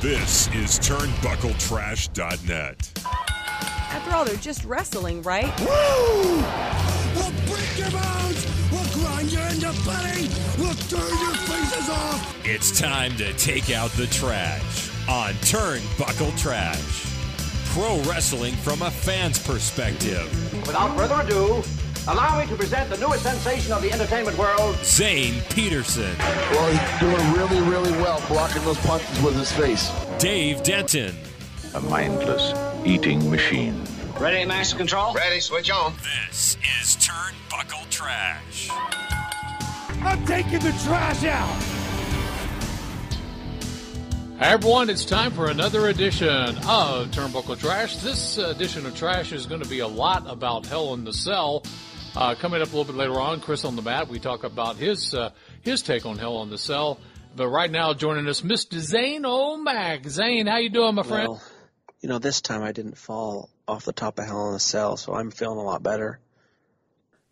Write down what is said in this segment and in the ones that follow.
This is TurnbuckleTrash.net. After all, they're just wrestling, right? Woo! We'll break your bones! We'll grind you into putty! We'll turn your faces off! It's time to take out the trash on Turnbuckle Trash. Pro wrestling from a fan's perspective. Without further ado, allow me to present the newest sensation of the entertainment world, Zane Peterson. Well, he's doing really, really well blocking those punches with his face. Dave Denton. A mindless eating machine. Ready, master control? Ready, switch on. This is Turnbuckle Trash. I'm taking the trash out! Hi everyone, it's time for another edition of Turnbuckle Trash. This edition of Trash is going to be a lot about Hell in the Cell. Uh, coming up a little bit later on, Chris on the mat, we talk about his uh, his take on Hell in the Cell. But right now, joining us, Mr. Zane O'Mac. Zane, how you doing, my friend? Well, you know, this time I didn't fall off the top of Hell in a Cell, so I'm feeling a lot better.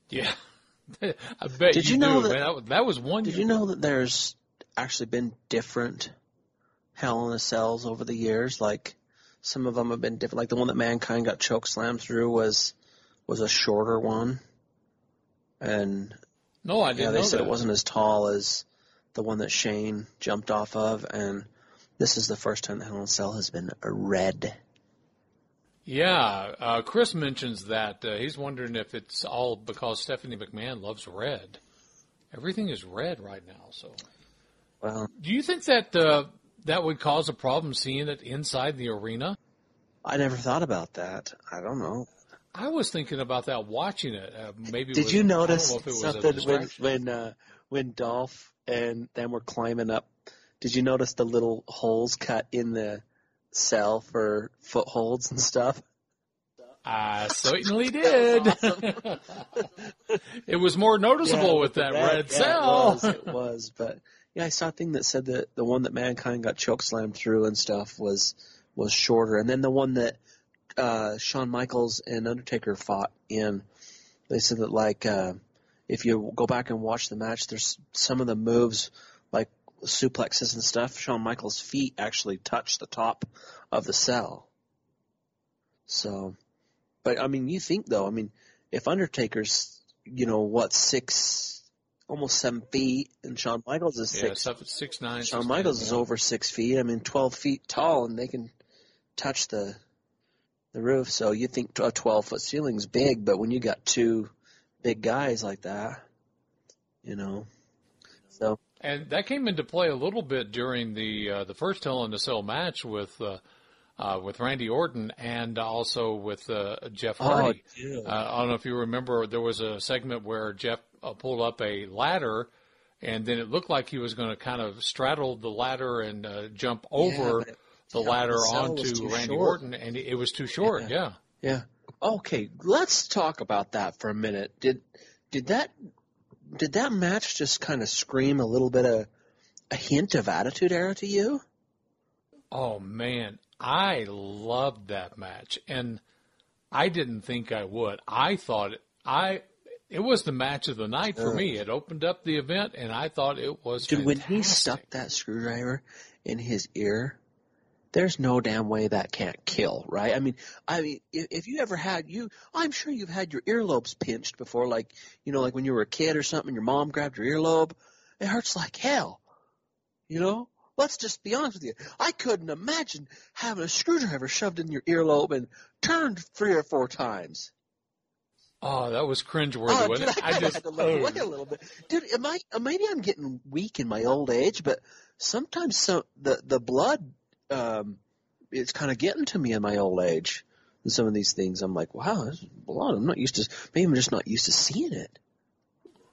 Yeah, I bet Did you, you know do, that- man. That, was- that was one. Did year. you know that there's actually been different Hell in a Cells over the years? Like some of them have been different. Like the one that Mankind got choke slammed through was was a shorter one, and No, I didn't they know said that. it wasn't as tall as the one that Shane jumped off of, and this is the first time that Hell in Cell has been red. Yeah, uh, Chris mentions that uh, he's wondering if it's all because Stephanie McMahon loves red. Everything is red right now. So, Well, do you think that uh, that would cause a problem seeing it inside the arena? I never thought about that. I don't know. I was thinking about that watching it. Uh, maybe. it Did was- you notice something when when uh, when Dolph and them were climbing up? Did you notice the little holes cut in the cell for footholds and stuff? I certainly did. it was more noticeable Yeah, with that the red, yeah, cell. It was, it was, but yeah, I saw a thing that said that the one that mankind got choke slammed through and stuff was was shorter, and then the one that uh, Shawn Michaels and Undertaker fought in, they said that like uh, if you go back and watch the match, there's some of the moves like suplexes and stuff. Shawn Michaels' feet actually touch the top of the cell. So, but I mean, you think though, I mean, if Undertaker's, you know, what six, almost seven feet, and Shawn Michaels is yeah, six. stuff six nine. Shawn six, Michaels nine, is yeah. over six feet. I mean, twelve feet tall, and they can touch the the roof. So you think a twelve foot ceiling's big, but when you got two big guys like that, you know, so And that came into play a little bit during the uh, the first Hell in the Cell match with uh, uh, with Randy Orton and also with uh, Jeff Hardy. yeah. uh, I don't know if you remember, there was a segment where Jeff uh, pulled up a ladder, and then it looked like he was going to kind of straddle the ladder and uh, jump over it- the yeah, ladder the onto Randy short. Orton, and it was too short. Yeah. Yeah. Yeah. Okay, let's talk about that for a minute. Did did that did that match just kind of scream a little bit of a hint of Attitude Era to you? Oh man, I loved that match, and I didn't think I would. I thought it, I it was the match of the night for me. It opened up the event, and I thought it was Dude, when he stuck that screwdriver in his ear, there's no damn way that can't kill, right? I mean, I mean, if, if you ever had you, I'm sure you've had your earlobes pinched before, like you know, like when you were a kid or something, your mom grabbed your earlobe. It hurts like hell, you know. Let's just be honest with you. I couldn't imagine having a screwdriver shoved in your earlobe and turned three or four times. Oh, that was cringeworthy, Oh, wasn't dude, it? I, kinda had to look oh. away a little bit. Dude, am I? Maybe I'm getting weak in my old age, but sometimes so the the blood, um, it's kind of getting to me in my old age. And some of these things, I'm like, wow, this is blood. I'm not used to. Maybe I'm just not used to seeing it.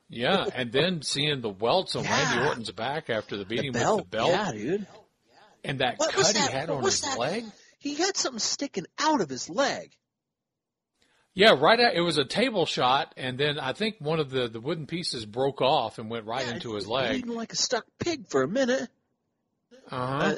Yeah, and then seeing the welts on Randy Orton's back after the beating the belt, with the belt, yeah, dude. and that What cut he had What on his that? leg. He had something sticking out of his leg. Yeah, right. At, it was a table shot, and then I think one of the the wooden pieces broke off and went right Yeah, into his he- leg. Bleeding like a stuck pig for a minute. Uh-huh.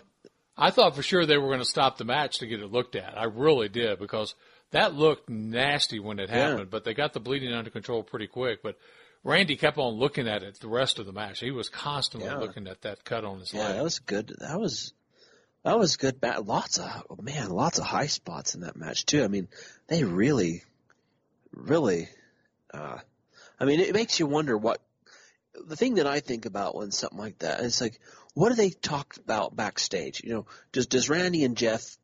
I thought for sure they were going to stop the match to get it looked at. I really did because that looked nasty when it Yeah. happened, but they got the bleeding under control pretty quick. But Randy kept on looking at it the rest of the match. He was constantly Yeah. looking at that cut on his Yeah, leg. Yeah, that was good. That was that was good. ba- Lots of man, lots of high spots in that match too. I mean, they really, really. Uh, I mean, it makes you wonder what the thing that I think about when something like that is like, what do they talk about backstage? You know, does does Randy and Jeff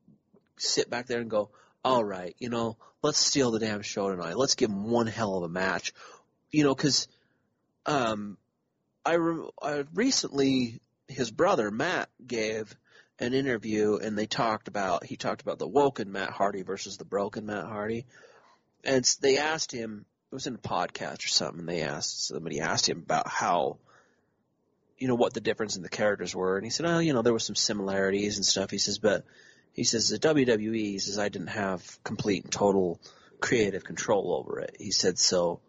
sit back there and go, all right, you know, let's steal the damn show tonight. Let's give them one hell of a match, you know, because um, I, re- I recently his brother Matt gave an interview and they talked about he talked about the woken Matt Hardy versus the broken Matt Hardy, and they asked him it was in a podcast or something. They asked somebody asked him about how you know what the difference in the characters were, and he said, oh, you know there were some similarities and stuff. He says, but he says the WWE he says I didn't have complete and total creative control over it. He said so,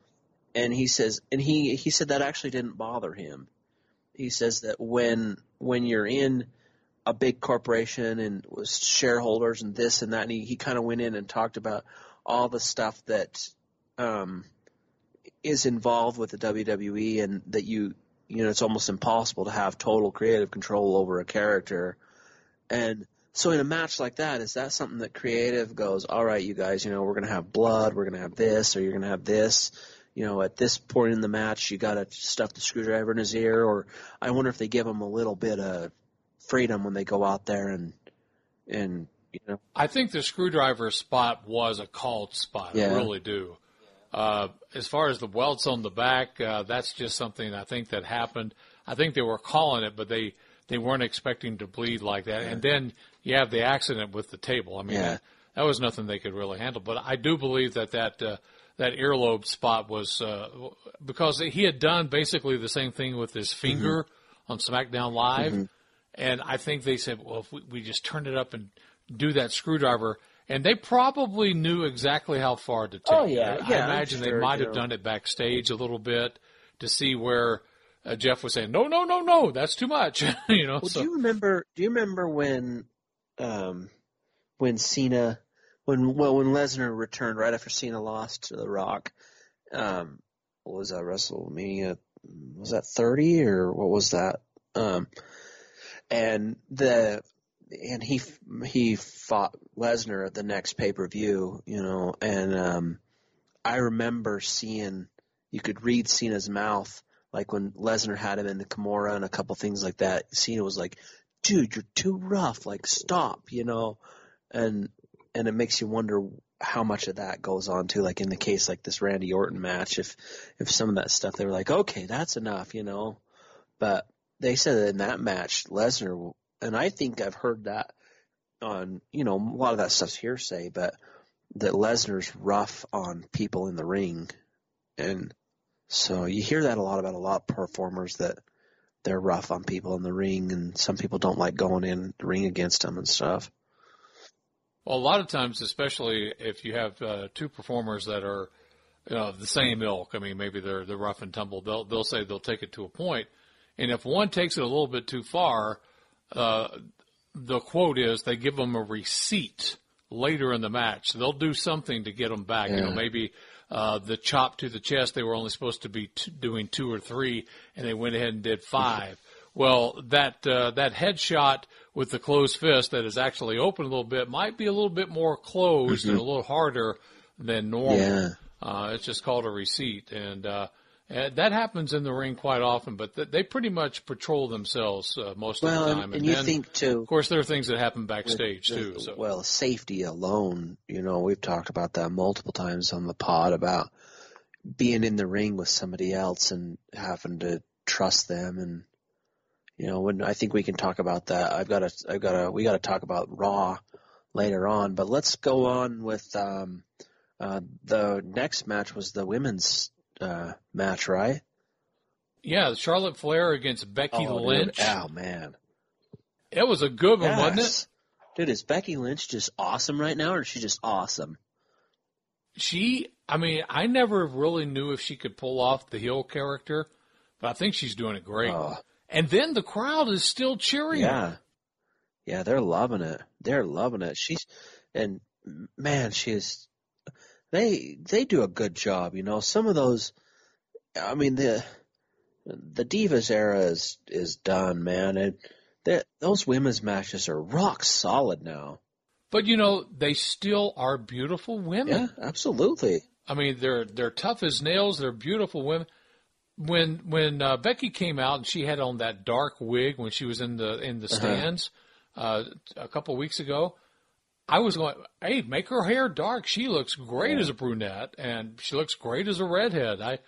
and he says and he he said that actually didn't bother him. He says that when when you're in a big corporation and with shareholders and this and that, and he, he kind of went in and talked about all the stuff that um, is involved with the WWE and that you you know it's almost impossible to have total creative control over a character and so in a match like that is that something that creative goes all right you guys you know we're going to have blood we're going to have this or you're going to have this you know at this point in the match you got to stuff the screwdriver in his ear or i wonder if they give him a little bit of freedom when they go out there and and you know I think the screwdriver spot was a called spot. Yeah. I really do. Uh, as far as the welts on the back, uh, that's just something I think that happened. I think they were calling it, but they they weren't expecting to bleed like that. And then you have the accident with the table. I mean, Yeah. that, that was nothing they could really handle. But I do believe that that uh, that earlobe spot was uh, because he had done basically the same thing with his finger on SmackDown Live. And I think they said, well, if we, we just turn it up and do that screwdriver, and they probably knew exactly how far to take. Oh, yeah. Yeah, I I'm imagine they might you have done it backstage a little bit to see where uh, Jeff was saying, no, no, no, no, that's too much. you know, Well, so do you remember? Do you remember when, um, when Cena, when well, when Lesnar returned right after Cena lost to The Rock? Um, what was that WrestleMania? Was that thirty or what was that? Um, and the and he he fought Lesnar at the next pay per view, you know, and um, I remember seeing you could read Cena's mouth like when Lesnar had him in the Kimura and a couple things like that, Cena was like, "Dude, you're too rough. Like, stop," you know, and and it makes you wonder how much of that goes on too. Like in the case like this Randy Orton match, if if some of that stuff they were like, "Okay, that's enough," you know, but they said that in that match, Lesnar, and I think I've heard that on, you know, a lot of that stuff's hearsay, but that Lesnar's rough on people in the ring, and so you hear that a lot about a lot of performers that they're rough on people in the ring, and some people don't like going in the ring against them and stuff. Well, a lot of times, especially if you have uh, two performers that are you know, the same ilk, I mean, maybe they're they're rough and tumble. They'll they'll say they'll take it to a point, and if one takes it a little bit too far, uh, the quote is they give them a receipt later in the match. They'll do something to get them back. You know, maybe uh, the chop to the chest. They were only supposed to be t- doing two or three, and they went ahead and did five. Well, that uh, that headshot with the closed fist that is actually open a little bit might be a little bit more closed and a little harder than normal. Yeah. Uh, it's just called a receipt, and uh, and that happens in the ring quite often. But th- they pretty much patrol themselves uh, most Well, of the and, time. and you then, think too, of course, there are things that happen with backstage the- too. So. Well, safety alone, you know, we've talked about that multiple times on the pod about being in the ring with somebody else and having to trust them and you know, when I think we can talk about that. I've got to I've got to we got to talk about Raw later on, but let's go on with um uh the next match was the women's uh match, right? Yeah, Charlotte Flair against Becky oh, dude. Lynch. Oh man. It was a good one, wasn't it? Yes. Dude, is Becky Lynch just awesome right now, or is she just awesome? She, I mean, I never really knew if she could pull off the heel character, but I think she's doing it great. Oh. And then the crowd is still cheering. Yeah. Yeah, they're loving it. They're loving it. She's, and man, she is, they, they do a good job, you know, some of those, I mean the the Divas era is is done, man, and that those women's matches are rock solid now. But you know, they still are beautiful women. Yeah, absolutely. I mean, they're they're tough as nails. They're beautiful women. When when uh, Becky came out and she had on that dark wig when she was in the in the stands uh, a couple weeks ago, I was going, "Hey, make her hair dark. She looks great as a brunette, and she looks great as a redhead." I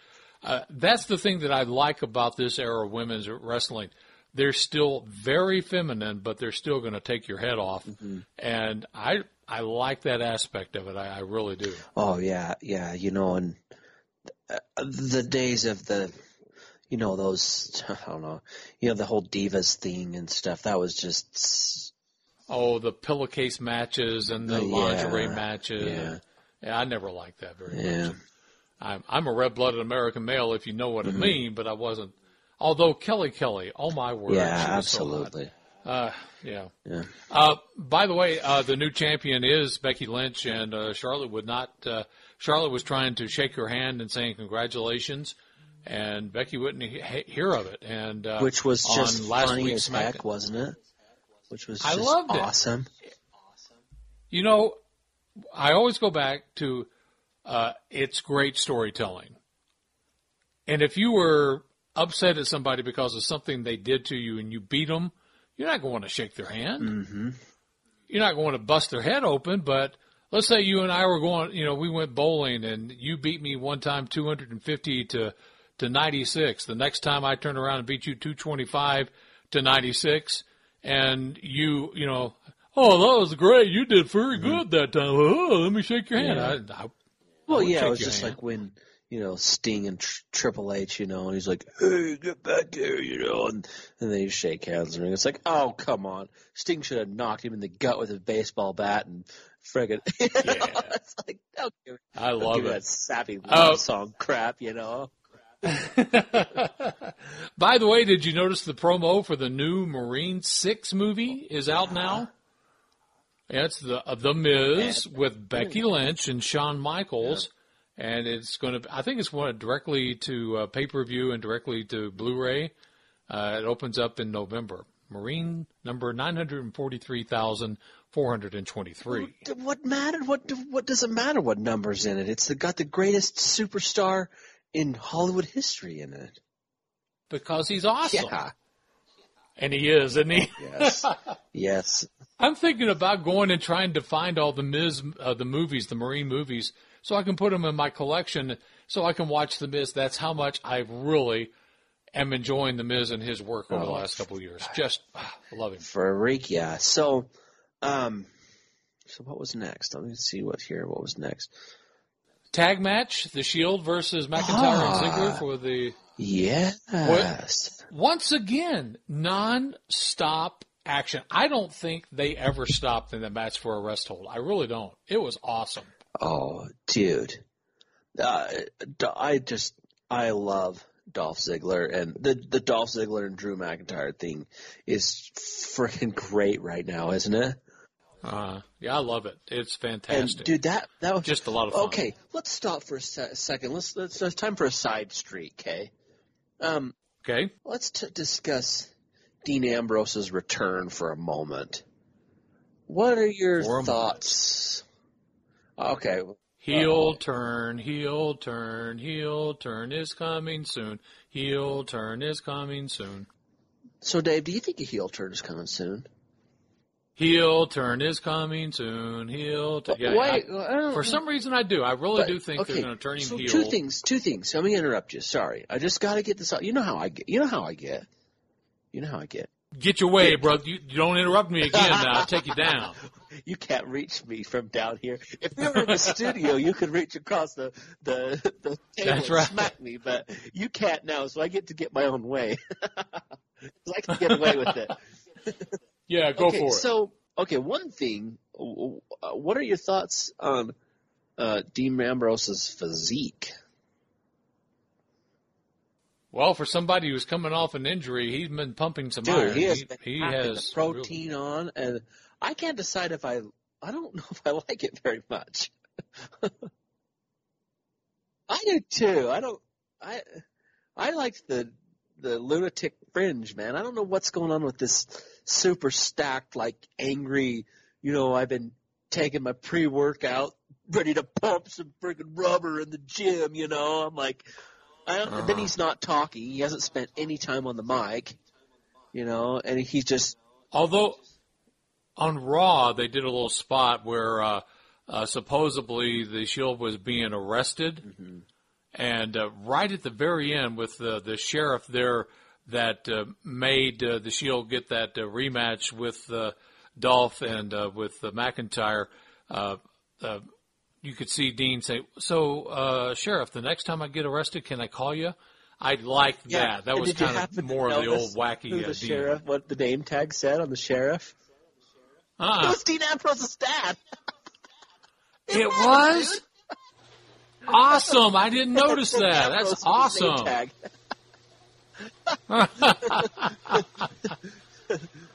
uh, that's the thing that I like about this era of women's wrestling. They're still very feminine, but they're still going to take your head off, and I I like that aspect of it. I, I really do. Oh yeah, yeah. You know, and uh, the days of the, you know, those I don't know, you know, the whole divas thing and stuff. That was just Oh, the pillowcase matches and the yeah, lingerie matches. yeah. Yeah, I never liked that very yeah. much. I'm, I'm a red-blooded American male, if you know Mm-hmm. what I mean, but I wasn't. Although Kelly Kelly, oh my word, Yeah, was so absolutely. Uh, yeah. Yeah. Uh, by the way, uh, the new champion is Becky Lynch, and uh, Charlotte would not. Uh, Charlotte was trying to shake her hand and saying congratulations, and Becky wouldn't he- hear of it. And uh, Which was on just last funny week's as heck, wasn't it? Which was I loved it. awesome. You know, I always go back to uh, it's great storytelling. And if you were upset at somebody because of something they did to you and you beat them, you're not going to shake their hand. Mm-hmm. You're not going to bust their head open. But let's say you and I were going, you know, we went bowling and you beat me one time 250 to to 96. The next time I turn around and beat you 225 to 96, and you, you know, oh, that was great. You did very good that time. Oh, let me shake your hand. Mm-hmm. Yeah. I, I, Well, would yeah, it was just hand. like when you know Sting and tr- Triple H, you know, and he's like, "Hey, get back here," you know, and and then you shake hands, and it's like, "Oh, come on!" Sting should have knocked him in the gut with a baseball bat and friggin' Yeah. it's like, don't give, I don't love give it. that sappy Oh. love song crap, you know. By the way, did you notice the promo for the new Marine Six movie is out now? Yeah, it's the uh, the Miz with Becky Lynch and Shawn Michaels, and it's going to. I think it's going directly to uh, pay per view and directly to Blu-ray. Uh, it opens up in November. Marine number nine hundred forty three thousand four hundred and twenty three. What mattered? What what does it matter? What numbers in it? It's got the greatest superstar in Hollywood history in it. Because he's awesome, Yeah. and he is, isn't he? Yes. yes. I'm thinking about going and trying to find all the Miz, uh, the movies, the Marine movies, so I can put them in my collection, so I can watch the Miz. That's how much I really am enjoying the Miz and his work over the Oh. last couple of years. Just ah, love him. Freak, yeah. So, um, so what was next? Let me see what here. What was next? Tag match: The Shield versus McIntyre Ah. and Ziggler for the Yes. once again non-stop action. I don't think they ever stopped in the match for a rest hold. I really don't. It was awesome. Oh, dude. Uh, I just I love Dolph Ziggler and the the Dolph Ziggler and Drew McIntyre thing is freaking great right now, isn't it? Uh, yeah, I love it. It's And fantastic. dude, that that was Just a lot of fun. Okay, let's stop for a se- second. Let's let's. It's time for a side street, okay? Um, okay. let's t- discuss Dean Ambrose's return for a moment. What are your For thoughts? Okay, Heel turn, heel turn, heel turn is coming soon. Heel turn is coming soon. so Dave, do you think a heel turn is coming soon? Heel turn is coming soon. Heel turn. Yeah, Wait, I- for some reason, I do. I really But- do think okay, they're going to turn him so heel. Two things. Two things. Let me interrupt you. Sorry, I just got to get this out. You know how I get. You know how I get. You know how I get. Get your way, bro. You, you don't interrupt me again. I'll take you down. You can't reach me from down here. If you were in the studio, you could reach across the the, the table That's and right. smack me, but you can't now. So I get to get my own way. I can get away with it. Yeah, go okay, for it. so okay, one thing. uh, What are your thoughts on uh, Dean Ambrose's physique? well, for somebody who's coming off an injury, he's been pumping some Dude, iron. he has he, he has protein on, and I can't decide if I. I don't know if I like it very much. I do too. I don't. I I liked the the lunatic fringe, man. I don't know what's going on with this super stacked, like angry. You know, I've been taking my pre workout, ready to pump some freaking rubber in the gym. You know, I'm like, I don't, Uh-huh. then he's not talking. He hasn't spent any time on the mic. You know, and he's just Although on Raw they did a little spot where uh, uh, supposedly the Shield was being arrested, and uh, right at the very end with the the sheriff there that uh, made uh, the Shield get that uh, rematch with uh, Dolph and uh, with uh, McIntyre. Uh, uh, you could see Dean say, "So, uh, sheriff, the next time I get arrested, can I call you?" I liked yeah. that. That was kind of more of the old wacky who uh, the Dean. sheriff, what the name tag said on the sheriff. It Uh-uh. was Dean Ambrose's dad. It was awesome. I didn't notice that. That's was his name awesome.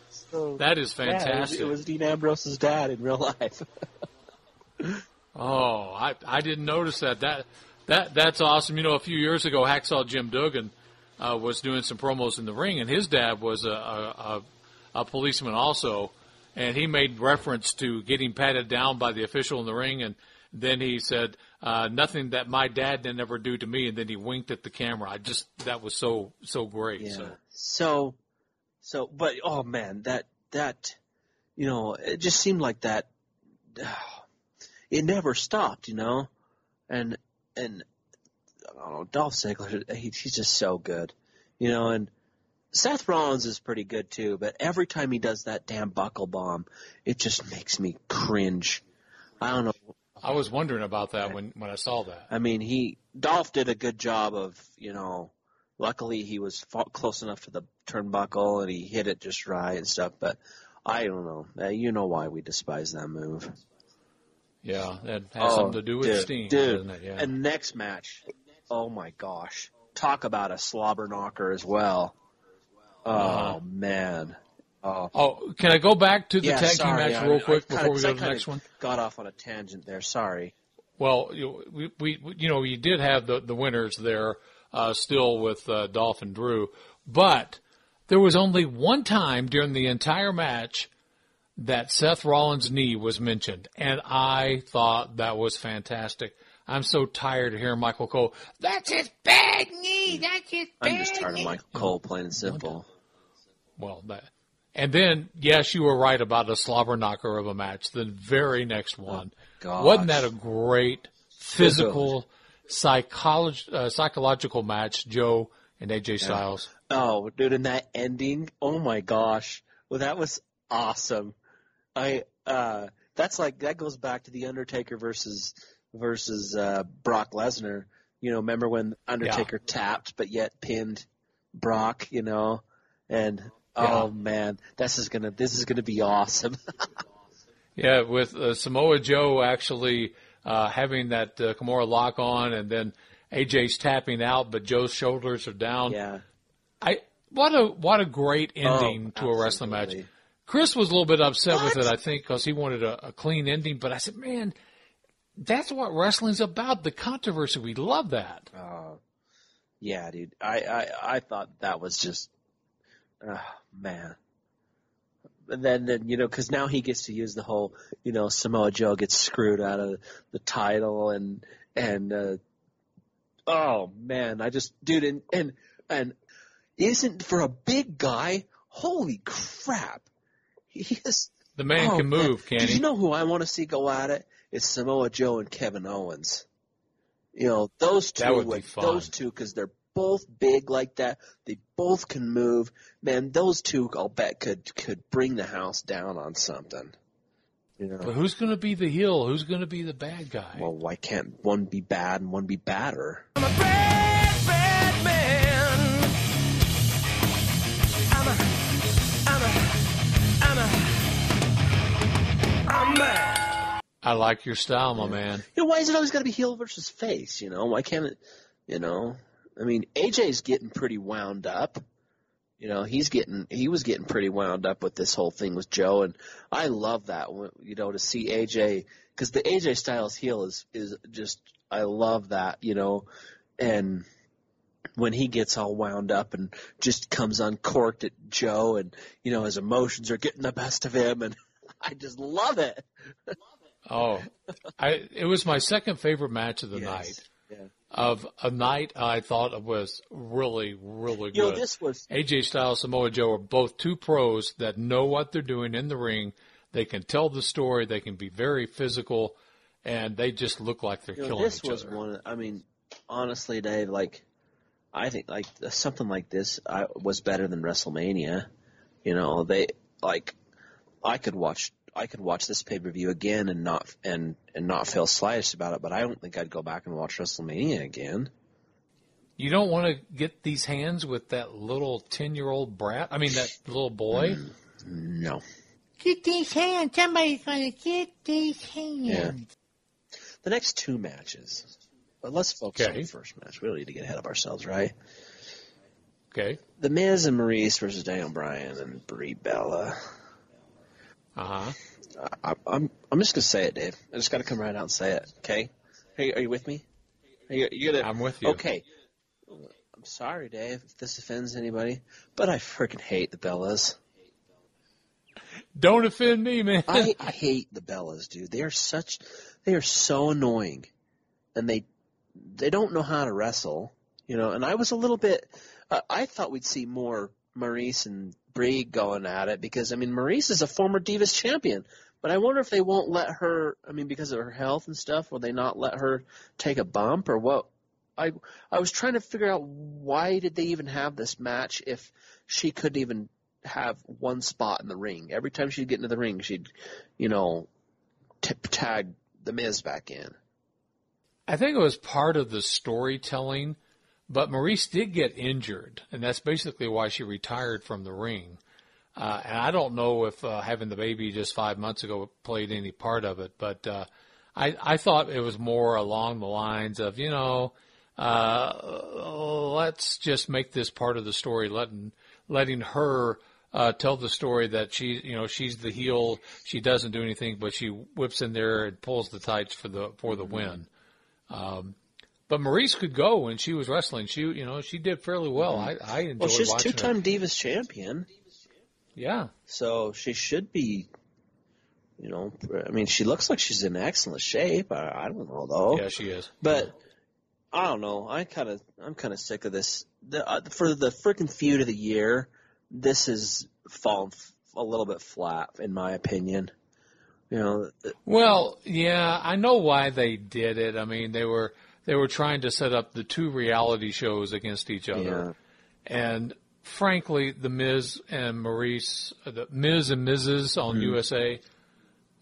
so, That is yeah, fantastic. it was Dean Ambrose's dad in real life. Oh, I I didn't notice that. That that that's awesome. You know, a few years ago, Hacksaw Jim Duggan uh, was doing some promos in the ring, and his dad was a a, a a policeman also, and he made reference to getting patted down by the official in the ring, and then he said uh, nothing that my dad didn't ever do to me, and then he winked at the camera. I just that was so so great. Yeah. So So, so, but oh man, that that, you know, it just seemed like that. It never stopped, you know, and and I don't know, Dolph Ziggler, he, he's just so good, you know, and Seth Rollins is pretty good too. But every time he does that damn buckle bomb, it just makes me cringe. I don't know. I was wondering about that when when I saw that. I mean, he Dolph did a good job of, you know, luckily he was close enough to the turnbuckle and he hit it just right and stuff. But I don't know. Uh, you know why we despise that move. Yeah, that has something to do with Oh, dude, Sting, dude. doesn't it? Yeah. And next match, oh my gosh, talk about a slobber knocker as well. Oh Uh-huh. man. Oh, Oh, can I go back to the yeah, tag team match I- real I quick kinda- before we go to the next one? Got off on a tangent there. Sorry. Well, you, we, we, you know, you did have the, the winners there, uh, still with, uh, Dolph and Drew, but there was only one time during the entire match that Seth Rollins' knee was mentioned, and I thought that was fantastic. I'm so tired of hearing Michael Cole, that's his bad knee, that's his bad I'm just tired of. Michael Cole, plain and simple. Well, that, and then, yes, you were right about a slobber knocker of a match. The very next one. gosh. Wasn't that a great physical, psychology, uh, psychological match, Joe and AJ Styles? Oh, dude, and that ending, oh my gosh. Well, that was awesome. I, uh, that's like, that goes back to the Undertaker versus, versus, uh, Brock Lesnar. You know, remember when Undertaker tapped, but yet pinned Brock, you know? And, oh man, this is gonna, this is gonna be awesome. Yeah, with uh, Samoa Joe actually uh, having that uh, Kimura lock on, and then AJ's tapping out, but Joe's shoulders are down. yeah. I what a what a great ending Oh, to a wrestling match. Chris was a little bit upset with it, I think, because he wanted a, a clean ending. But I said, man, that's what wrestling's about. The controversy. We love that. Oh, yeah, dude. I, I, I thought that was just, oh, man. And then, then you know, because now he gets to use the whole, you know, Samoa Joe gets screwed out of the title, and and uh, oh man, I just, dude, and and and isn't for a big guy, holy crap, he is. The man oh, can man. move, can Did he? you know who I want to see go at it? It's Samoa Joe and Kevin Owens. You know those two. That would be would- fun. Those two because they're both big like that. They both can move. Man, those two I'll bet could could bring the house down on something. You know. But who's going to be the heel? Who's going to be the bad guy? well, why can't one be bad and one be badder? I'm a bad, bad man. I'm a, I'm a, I'm a, I'm mad. I like your style, my man. You know, why is it always got to be heel versus face? You know, why can't it? You know, I mean, AJ's getting pretty wound up. You know, he's getting he was getting pretty wound up with this whole thing with Joe, and I love that. You know, to see AJ because the AJ Styles heel is is just I love that. You know, and when he gets all wound up and just comes uncorked at Joe, and you know his emotions are getting the best of him, and I just love it. Oh, I it was my second favorite match of the night. Yeah. Of a night I thought was really, really You know, good. this was AJ Styles, Samoa Joe are both two pros that know what they're doing in the ring. They can tell the story. They can be very physical, and they just look like they're you know, killing this each was other. one. I mean, honestly, Dave, like I think like something like this I, was better than WrestleMania. You know, they like I could watch I could watch this pay per view again and not and and not feel slightest about it, but I don't think I'd go back and watch WrestleMania again. You don't want to get these hands with that little ten year old brat. I mean, that little boy. Mm, no. Get these hands. Somebody's gonna get these hands. Yeah. The next two matches. But let's focus on the first match. We don't need to get ahead of ourselves, right? Okay. The Miz and Maryse versus Daniel Bryan and Brie Bella. Uh huh. I, I'm I'm just gonna say it, Dave. I just gotta come right out and say it. Okay? You, are you with me? Are you, you gonna? I'm with you. Okay. I'm sorry, Dave, if this offends anybody, but I freaking hate the Bellas. Don't offend me, man. I, I hate the Bellas, dude. They are such, they are so annoying, and they, they don't know how to wrestle, you know. And I was a little bit, uh, I thought we'd see more Maryse and Brie going at it because I mean Maryse is a former Divas champion, but I wonder if they won't let her. I mean, because of her health and stuff, will they not let her take a bump or what? I I was trying to figure out why did they even have this match if she couldn't even have one spot in the ring. Every time she'd get into the ring, she'd, you know, t- tag the Miz back in. I think it was part of the storytelling, but Maryse did get injured, and that's basically why she retired from the ring. Uh, and I don't know if uh, having the baby just five months ago played any part of it, but uh, I, I thought it was more along the lines of, you know, uh, let's just make this part of the story, letting letting her uh, tell the story that she, you know, she's the heel. She doesn't do anything, but she whips in there and pulls the tights for the for the win. Um, but Maryse could go when she was wrestling. She, you know, she did fairly well. I, I enjoyed Well, she's two-time her. Divas champion, Yeah, so she should be. You know, I mean, she looks like she's in excellent shape. I, I don't know though. yeah, she is. But I don't know. I kind of, I'm kind of sick of this. The, uh, for the freaking feud of the year, this has fallen f- a little bit flat, in my opinion. You know, th- Well, yeah, I know why they did it. I mean, they were they were trying to set up the two reality shows against each other, and frankly, the Miz and Maryse, uh, the Miz and Mrs. on USA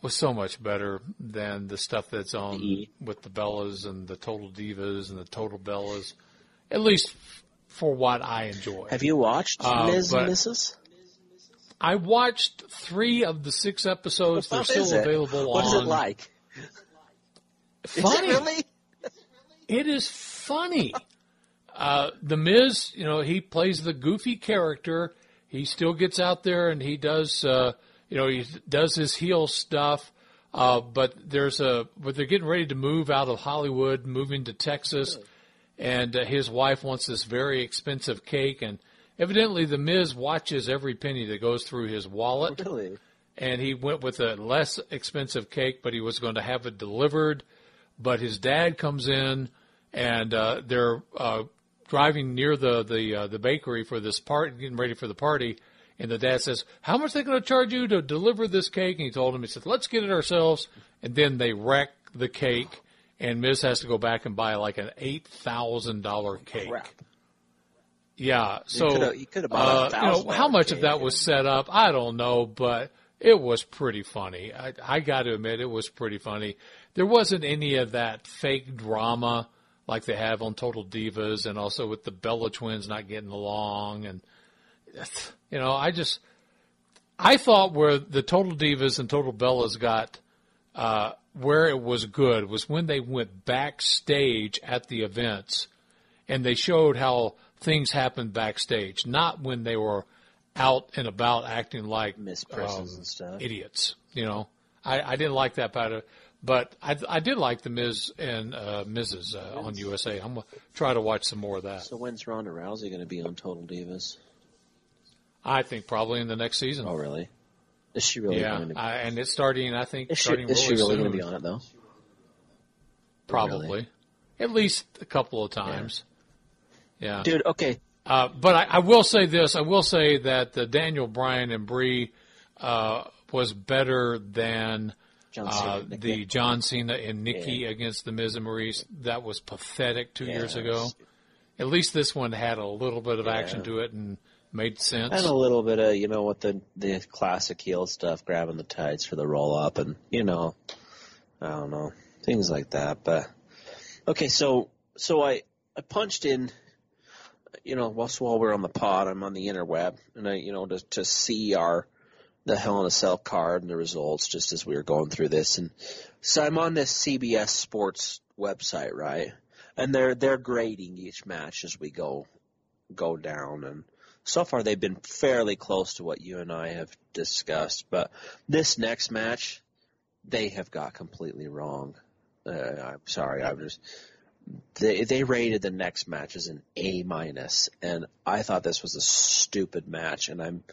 was so much better than the stuff that's on E. with the Bellas and the Total Divas and the Total Bellas. At least f- for what I enjoy. have you watched Uh, Miz and Mrs.? I watched three of the six episodes. They're still available What on. is it like? Funny. Is it really? It is funny. Uh, the Miz, you know, he plays the goofy character. He still gets out there and he does, uh, you know, he does his heel stuff. Uh, but there's a, but they're getting ready to move out of Hollywood, moving to Texas, and uh, his wife wants this very expensive cake, and evidently the Miz watches every penny that goes through his wallet Really? and he went with a less expensive cake, but he was going to have it delivered. But his dad comes in, and uh, they're uh, driving near the the uh, the bakery for this part, getting ready for the party. And the dad says, "How much are they going to charge you to deliver this cake?" And he told him, he said, "Let's get it ourselves." And then they wreck the cake, and Miz has to go back and buy like an eight thousand dollar cake. Crap. Yeah. So coulda- you coulda bought a uh, you know, how much of that was set up? I don't know, but it was pretty funny. I, I got to admit, it was pretty funny. There wasn't any of that fake drama like they have on Total Divas, and also with the Bella twins not getting along, and you know, I just I thought where the Total Divas and Total Bellas got uh, where it was good was when they went backstage at the events and they showed how things happened backstage, not when they were out and about acting like Miss um, and stuff. idiots. You know, I, I didn't like that part of But I, I did like the Miz and uh, Mrs. Uh, on USA. I'm gonna try to watch some more of that. So when's Ronda Rousey going to be on Total Divas? I think probably in the next season. Oh, really? Is she really yeah, going to be? I, and it's starting. I think Is she, starting is she really really soon. going to be on it though? Probably, Really? at least a couple of times. Yeah, Dude, okay. Uh, but I, I will say this: I will say that the Daniel Bryan and Brie uh, was better than John Cena uh, the John Cena and Nikki against the Miz and Maryse. That was pathetic two years Yeah, ago. At least this one had a little bit of action to it and made sense. And a little bit of, you know, what the the classic heel stuff, grabbing the tights for the roll up, and you know, I don't know things like that. But okay, so so I I punched in, you know, whilst while we're on the pod, I'm on the interweb, and I you know to to see our the Hell in a Cell card and the results just as we were going through this, and so I'm on this CBS Sports website, right? And they're they're grading each match as we go go down and so far they've been fairly close to what you and I have discussed, but this next match they have got completely wrong. Uh, I'm sorry, I'm just they they rated the next match as an A minus, and I thought this was a stupid match, and I'm.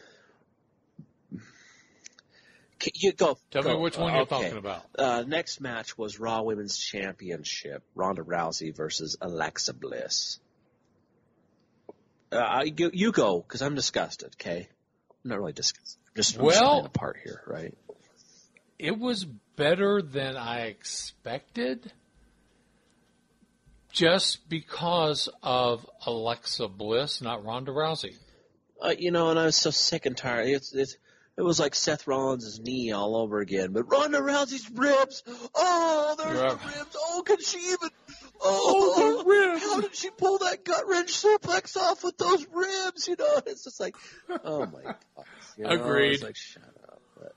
You go. Tell me which one you're Okay. talking about. Uh, next match was Raw Women's Championship: Ronda Rousey versus Alexa Bliss. Uh, I, you, you go because I'm disgusted. Okay, I'm not really disgusted. I'm just, just Well- playing a part here, right? It was better than I expected, just because of Alexa Bliss, not Ronda Rousey. Uh, you know, and I was so sick and tired. It's, it's, it was like Seth Rollins' knee all over again. But Ronda Rousey's ribs. Oh, there's Yeah. the ribs. Oh, can she even? Oh, oh ribs. How did she pull that gut wrench suplex off with those ribs? You know, it's just like, oh my god. You know, Agreed. Like, shut up. But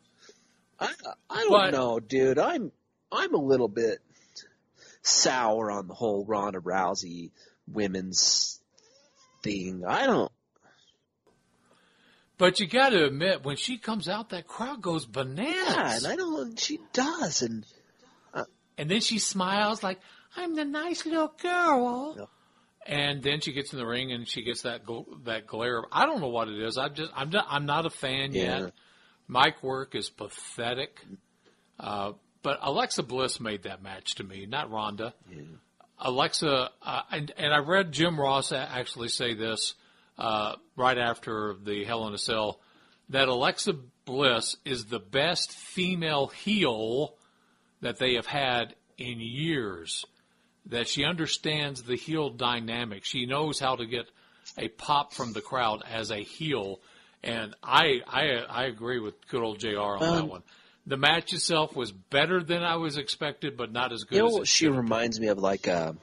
I, I don't But- know, dude. I'm, I'm a little bit sour on the whole Ronda Rousey women's thing. I don't. But you got to admit, when she comes out, that crowd goes bananas. Yeah, and I don't. She does, and And then she smiles like, I'm the nice little girl. And then she gets in the ring and she gets that gl- that glare. I don't know what it is. I'm just I'm not, I'm not a fan Yeah. yet. Mike work is pathetic. Uh, but Alexa Bliss made that match to me, not Ronda. Alexa, uh, and, and I read Jim Ross actually say this uh, right after the Hell in a Cell that Alexa Bliss is the best female heel that they have had in years. That she understands the heel dynamic. She knows how to get a pop from the crowd as a heel, and I I I agree with good old Jr. on that Um, one. The match itself was better than I was expected, but not as good you know as she reminds me of, like a,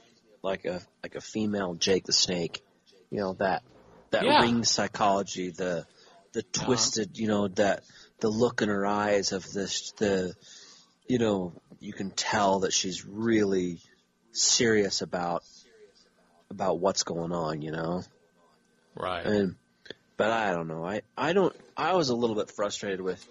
like a, like a female Jake the Snake. You know that, that Yeah. ring psychology, the, the twisted, you know that the look in her eyes of this, the, you know, you can tell that she's really serious about, about what's going on. You know. Right. And but I don't know. I I don't. I was a little bit frustrated with,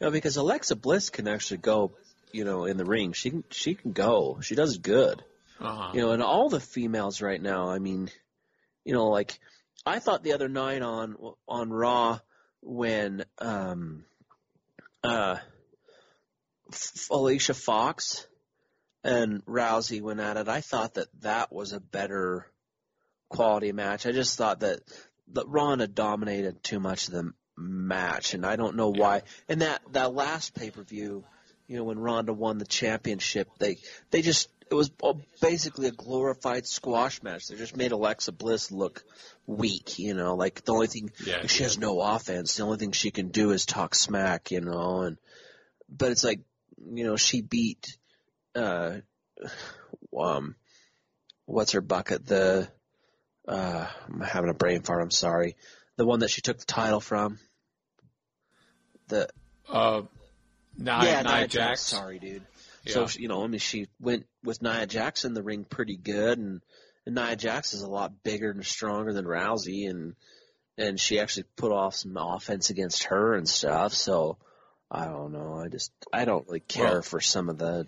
you know, because Alexa Bliss can actually go, you know, in the ring. She can she can go. She does good. Uh-huh. You know, and all the females right now. I mean, you know, like I thought the other night on on Raw when um uh F- Alicia Fox and Rousey went at it. I thought that that was a better quality match. I just thought that that Ronda dominated too much of the match, and I don't know why. And that that last pay per view, you know, when Ronda won the championship, they they just it was basically a glorified squash match. They just made Alexa Bliss look weak, you know, like the only thing Yeah, like she yeah. has no offense. The only thing she can do is talk smack, you know, and but it's like you know she beat uh um what's her bucket the uh I'm having a brain fart I'm sorry the one that she took the title from the Uh, Nia, yeah Nia, Nia Jax. sorry dude Yeah. so you know I mean she went with Nia Jax in the ring pretty good and, and Nia Jax is a lot bigger and stronger than Rousey and and she actually put off some offense against her and stuff so I don't know I just I don't really care Well- for some of the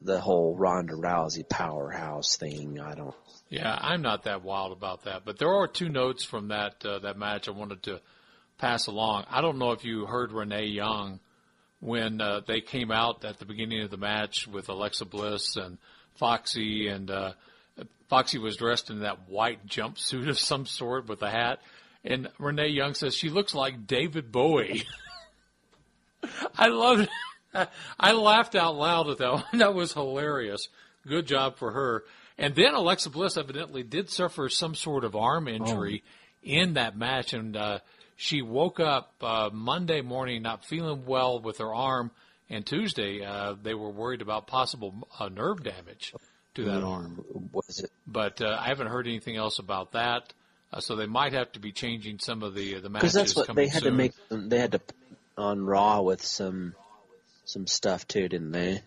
the whole Ronda Rousey powerhouse thing. I don't. Yeah, I'm not that wild about that, but there are two notes from that uh, that match I wanted to pass along. I don't know if you heard Renee Young when uh, they came out at the beginning of the match with Alexa Bliss and Foxy, and uh, Foxy was dressed in that white jumpsuit of some sort with a hat, and Renee Young says she looks like David Bowie. I loved it. I laughed out loud at that one. That was hilarious. Good job for her. And then Alexa Bliss evidently did suffer some sort of arm injury in that match, and uh, she woke up uh, Monday morning not feeling well with her arm, and Tuesday uh, they were worried about possible uh, nerve damage to that arm. What is it? But uh, I haven't heard anything else about that, uh, so they might have to be changing some of the the matches. Because that's what they had soon. to make. They had to on Raw with some some stuff too, didn't they?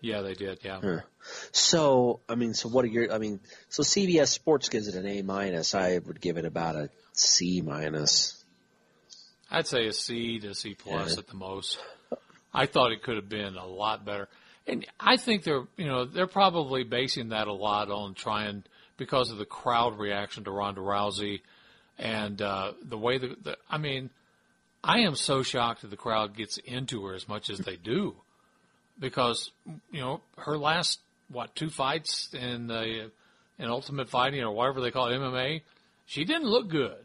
Yeah, they did. Yeah. Huh. So I mean, so what are your? I mean, so CBS Sports gives it an A minus. I would give it about a C minus. I'd say a C to C plus Yeah. at the most. I thought it could have been a lot better, and I think they're you know they're probably basing that a lot on trying because of the crowd reaction to Ronda Rousey, and uh, the way that the, I mean, I am so shocked that the crowd gets into her as much as they do, because you know her last what two fights in the in Ultimate Fighting or whatever they call it MMA, she didn't look good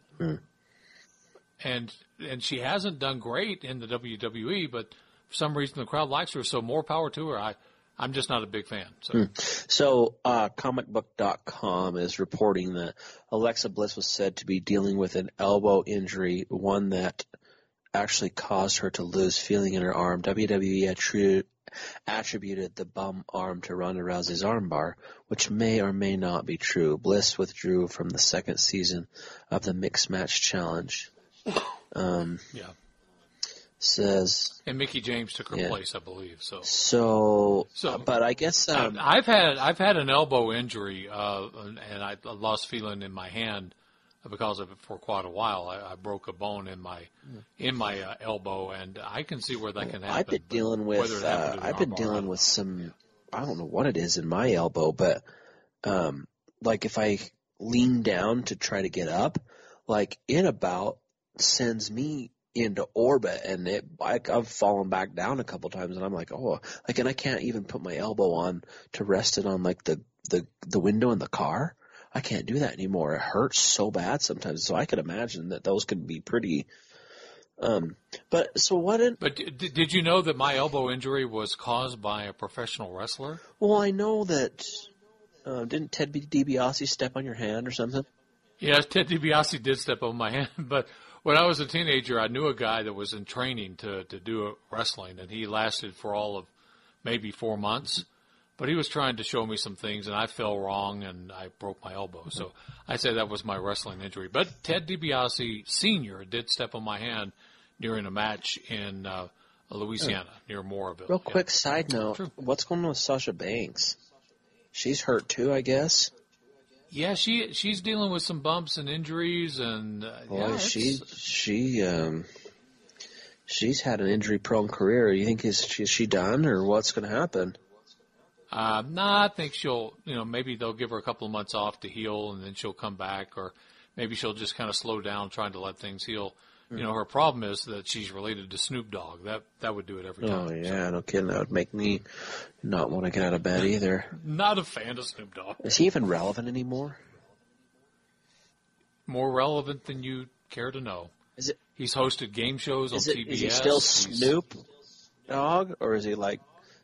and and she hasn't done great in the WWE, but for some reason the crowd likes her, so more power to her. I I'm just not a big fan. So So, uh, comicbook.com is reporting that Alexa Bliss was said to be dealing with an elbow injury, one that actually caused her to lose feeling in her arm. WWE attri- attributed the bum arm to Ronda Rousey's armbar, which may or may not be true. Bliss withdrew from the second season of the Mixed Match Challenge. Um, yeah, says and Mickie James took her Yeah. place, I believe. So so, So- but I guess um, I've had I've had an elbow injury, uh, and I lost feeling in my hand because of it for quite a while. I, I broke a bone in my in my uh, elbow, and I can see where that can happen. I've been dealing with uh, I've been dealing with some I don't know what it is in my elbow, but um like if I lean down to try to get up, like in about sends me into orbit and it like I've fallen back down a couple times and I'm like, oh like and I can't even put my elbow on to rest it on like the the the window in the car. I can't do that anymore. It hurts so bad sometimes. So I could imagine that those could be pretty um but so what in, But d- did you know that my elbow injury was caused by a professional wrestler? Well, I know that. Uh, didn't Ted DiBiase step on your hand or something? Yes, Ted DiBiase did step on my hand, but when I was a teenager, I knew a guy that was in training to to do wrestling, and he lasted for all of maybe four months. But he was trying to show me some things, and I fell wrong, and I broke my elbow. So I say that was my wrestling injury. But Ted DiBiase Senior did step on my hand during a match in uh, Louisiana near Mooresville. Real Yeah. quick side note: True. What's going on with Sasha Banks? She's hurt too, I guess. Yeah, she she's dealing with some bumps and injuries, and uh, Boy, yeah, she she um she's had an injury-prone career. You think is she, is she done or what's going to happen? Uh, no, I think she'll, you know, maybe they'll give her a couple of months off to heal and then she'll come back or maybe she'll just kind of slow down trying to let things heal. You know, her problem is that she's related to Snoop Dogg. That, that would do it every oh, time. Oh yeah, no kidding. That would make me not want to get out of bed either. Not a fan of Snoop Dogg. Is he even relevant anymore? More relevant than you care to know. Is it He's hosted game shows is on it TBS. is he still Snoop Dog or is he like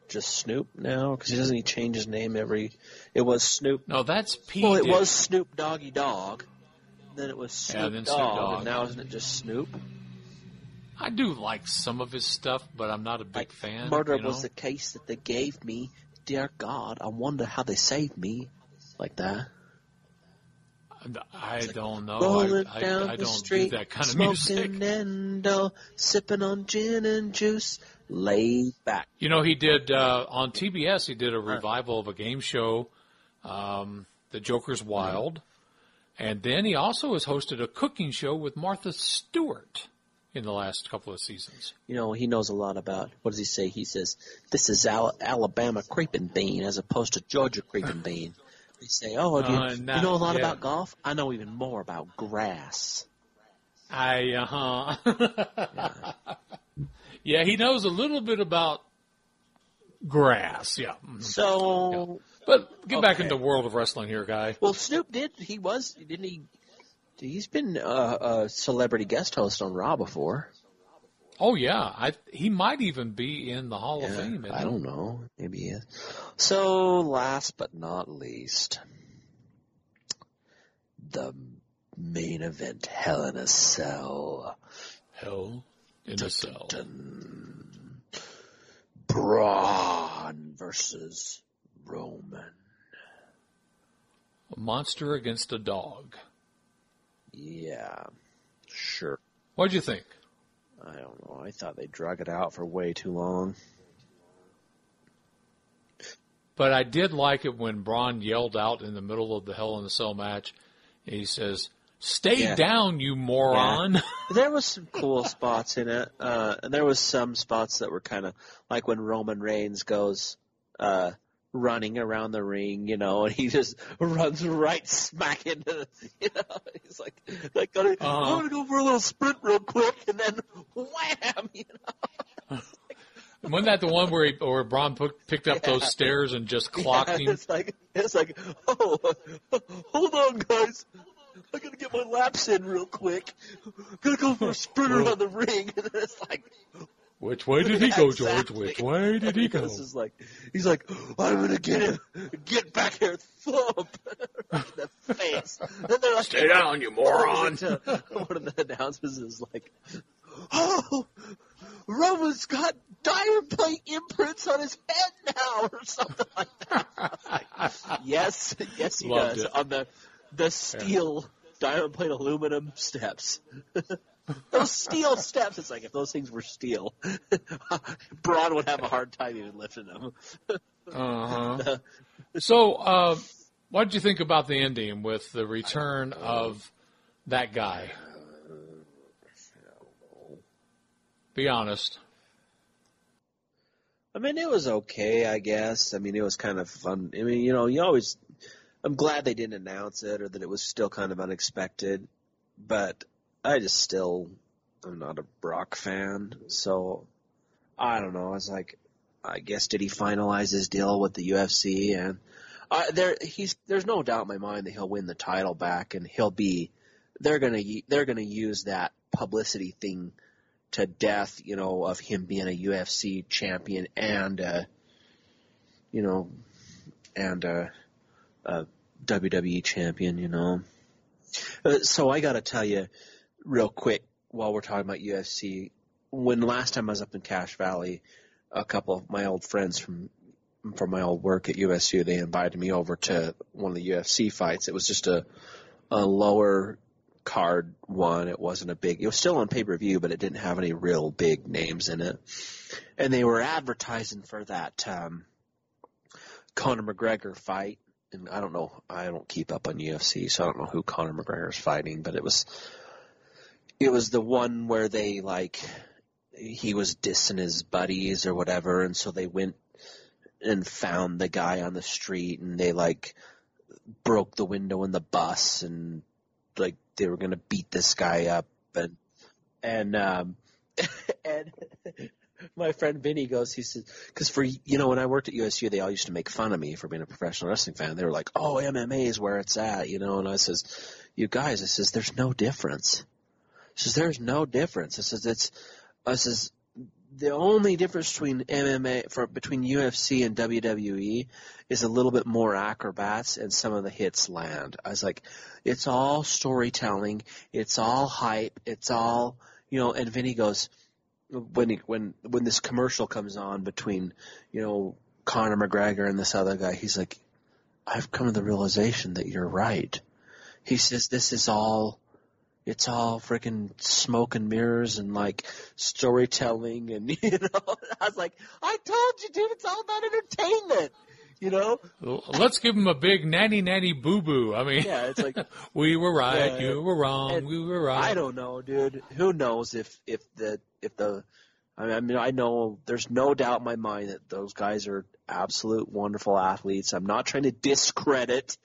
just Snoop now? Because he doesn't he change his name every? It was Snoop. No, that's P. well, it was Snoop Doggy Dog. Then it was Snoop, Yeah, then Snoop Dogg, Dogg. and now isn't it just Snoop? I do like some of his stuff, but I'm not a big Like fan. murder you know? was the case that they gave me. Dear God, I wonder how they saved me. Like that. I don't know. Rolling I, I, down I the don't street, do that kind of smoking music. Endo, sipping on gin and juice, laid back. You know, he did uh, on TBS. He did a revival of a game show, um, The Joker's Wild, and then he also has hosted a cooking show with Martha Stewart in the last couple of seasons. You know, he knows a lot about. What does he say? He says this is Al- Alabama creeping bean as opposed to Georgia creeping bean. They say, "Oh, do you, Uh, you know a lot yeah. about golf? I know even more about grass." I uh huh. yeah, he knows a little bit about grass. Yeah, Mhm. So, but get back Okay. into the world of wrestling here, guy. well, Snoop did. He was, didn't he? He's been uh, a celebrity guest host on Raw before. Oh yeah, I he might even be in the Hall of Fame. I don't know. Maybe he is. So, last but not least, the main event, Hell in a Cell. Hell in a cell. Dun. Braun versus Roman. A monster against a dog. Yeah, sure. What'd you think? I don't know. I thought they drug it out for way too long. But I did like it when Braun yelled out in the middle of the Hell in a Cell match. He says, "Stay Yeah. down, you moron!" There was some cool spots in it. Uh, and there was some spots that were kind of like when Roman Reigns goes, uh, running around the ring, you know, and he just runs right smack into the, you know, he's like, like, gonna, Uh-huh. I'm gonna go for a little sprint real quick and then wham, you know. Wasn't that the one where he, where Braun picked up those stairs and just clocked Yeah, him? It's like, it's like, oh, hold on guys. I gotta get my laps in real quick. Gotta go for a sprint around the ring. And then it's like, Which way did he go, George? Exactly. Which way did he go? This is like he's like, I'm gonna get him, get back here, thump right in the face. And they're like, Stay down, you moron. One of the announcers is like, oh, Roman's got diamond plate imprints on his head now, or something like that. I was like, yes, yes, he Loved does it. on the the steel diamond plate aluminum steps. Those steel steps. It's like if those things were steel, Braun would have a hard time even lifting them. Uh-huh. So, uh, what did you think about the ending with the return of that guy? Be honest. I mean, it was okay, I guess. I mean, it was kind of fun. I mean, you know, you always. I'm glad they didn't announce it or that it was still kind of unexpected, but I just still I'm not a Brock fan, so I don't know. I was like, I guess did he finalize his deal with the UFC and uh, there he's there's no doubt in my mind that he'll win the title back and he'll be they're gonna they're gonna use that publicity thing to death, you know, of him being a UFC champion and uh you know and uh a WWE champion, you know. Uh, so I got to tell you real quick while we're talking about UFC, when last time I was up in Cache Valley, a couple of my old friends from from my old work at USU, they invited me over to one of the UFC fights. It was just a a lower card one. It wasn't a big. It was still on pay per view, but it didn't have any real big names in it. And they were advertising for that um, Conor McGregor fight. And I don't know. I don't keep up on UFC, so I don't know who Conor McGregor's fighting. But it was it was the one where they like he was dissing his buddies or whatever, and so they went and found the guy on the street, and they like broke the window in the bus, and like they were gonna beat this guy up, and and um and my friend Vinny goes, he says, because for you know when I worked at USU, they all used to make fun of me for being a professional wrestling fan. They were like, "Oh, MMA is where it's at," you know, and I says, "You guys," I says, "There's no difference." Says, "There's no difference." I says, "It's," uh, I says, "The only difference between MMA for between UFC and WWE is a little bit more acrobats and some of the hits land." I was like, "It's all storytelling. It's all hype. It's all." You know, and Vinny goes, when he, when when this commercial comes on between you know Conor McGregor and this other guy, he's like, I've come to the realization that you're right. He says this is all, it's all freaking smoke and mirrors and like storytelling and you know. I was like, I told you, dude, it's all about entertainment. you know? Let's give him a big nanny nanny boo boo. I mean, Yeah, it's like we were right, Uh, you were wrong, we were right. I don't know, dude. Who knows if if the if the I mean I know there's no doubt in my mind that those guys are absolute wonderful athletes. I'm not trying to discredit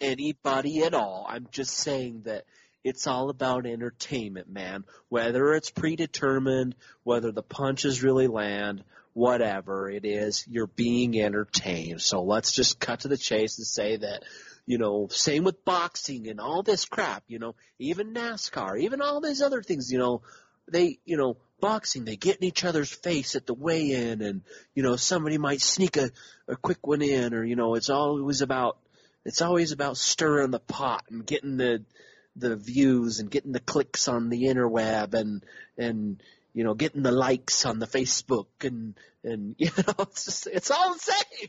anybody at all. I'm just saying that it's all about entertainment, man. Whether it's predetermined, whether the punches really land, whatever it is, you're being entertained. So let's just cut to the chase and say that, you know, same with boxing and all this crap, you know, even NASCAR, even all these other things, you know, they, you know, boxing, they get in each other's face at the weigh-in and, you know, somebody might sneak a, a quick one in or, you know, it's always about, it's always about stirring the pot and getting the, the views and getting the clicks on the interweb and, and, you know, getting the likes on the Facebook and, and, you know, it's just, it's all the same.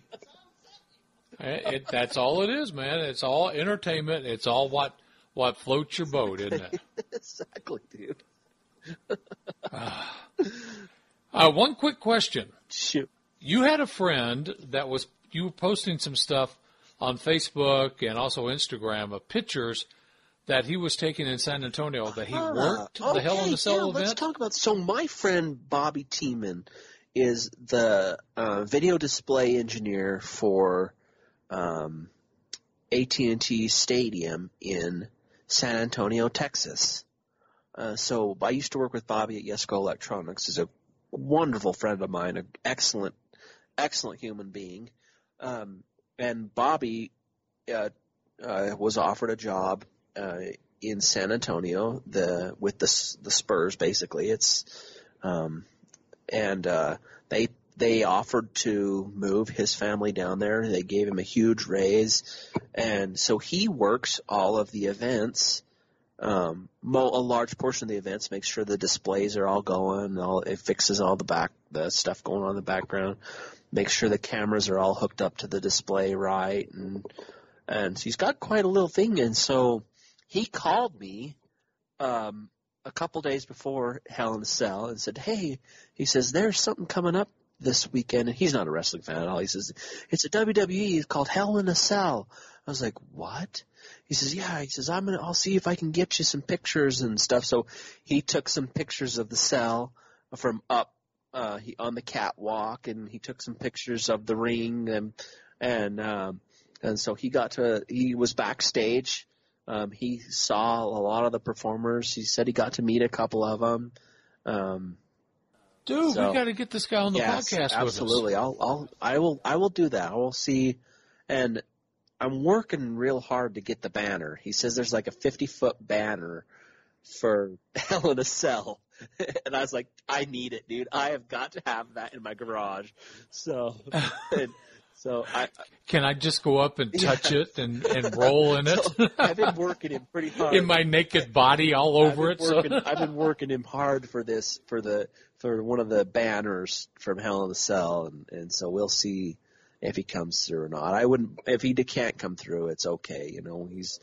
It, it, that's all it is, man. It's all entertainment. It's all what what floats your boat, isn't it? exactly, dude. Uh, one quick question. Shoot. You had a friend that was you were posting some stuff on Facebook and also Instagram of pictures that he was taking in San Antonio that he Ah, worked the Hell in the Cell yeah, event. Let's talk about. So my friend Bobby Teeman is the uh, video display engineer for um, AT&T Stadium in San Antonio, Texas. Uh, so I used to work with Bobby at Yesco Electronics. He's a wonderful friend of mine, an excellent, excellent human being. Um, and Bobby uh, uh, was offered a job uh, in San Antonio, the with the the Spurs. Basically, it's um, and uh, they they offered to move his family down there. They gave him a huge raise, and so he works all of the events. Um, mo- a large portion of the events makes sure the displays are all going. All it fixes all the back the stuff going on in the background. Makes sure the cameras are all hooked up to the display right, and and so he's got quite a little thing. And so he called me um, a couple days before Hell in a Cell and said, "Hey," he says, "There's something coming up this weekend." And he's not a wrestling fan at all. He says, "It's a WWE. It's called Hell in a Cell." I was like, "What?" He says, "Yeah." He says, "I'm gonna. I'll see if I can get you some pictures and stuff." So he took some pictures of the cell from up uh, he, on the catwalk, and he took some pictures of the ring, and and um, and so he got to. He was backstage. Um, he saw a lot of the performers. He said he got to meet a couple of them. Um, Dude, So- we got to get this guy on the yes, podcast absolutely. I'll, I'll, I will, I will do that. I will see, and I'm working real hard to get the banner. He says there's like a 50 foot banner for Hell in a Cell, and I was like, I need it, dude. I have got to have that in my garage. So, and, so I. Can I just go up and touch Yeah. it and, and roll in it? so I've been working him pretty hard. in my naked body all over I've it. been So. I've been working him hard for this for the for one of the banners from Hell in the Cell, and and so we'll see if he comes through or not. I wouldn't if he can't come through. It's okay, you know. He's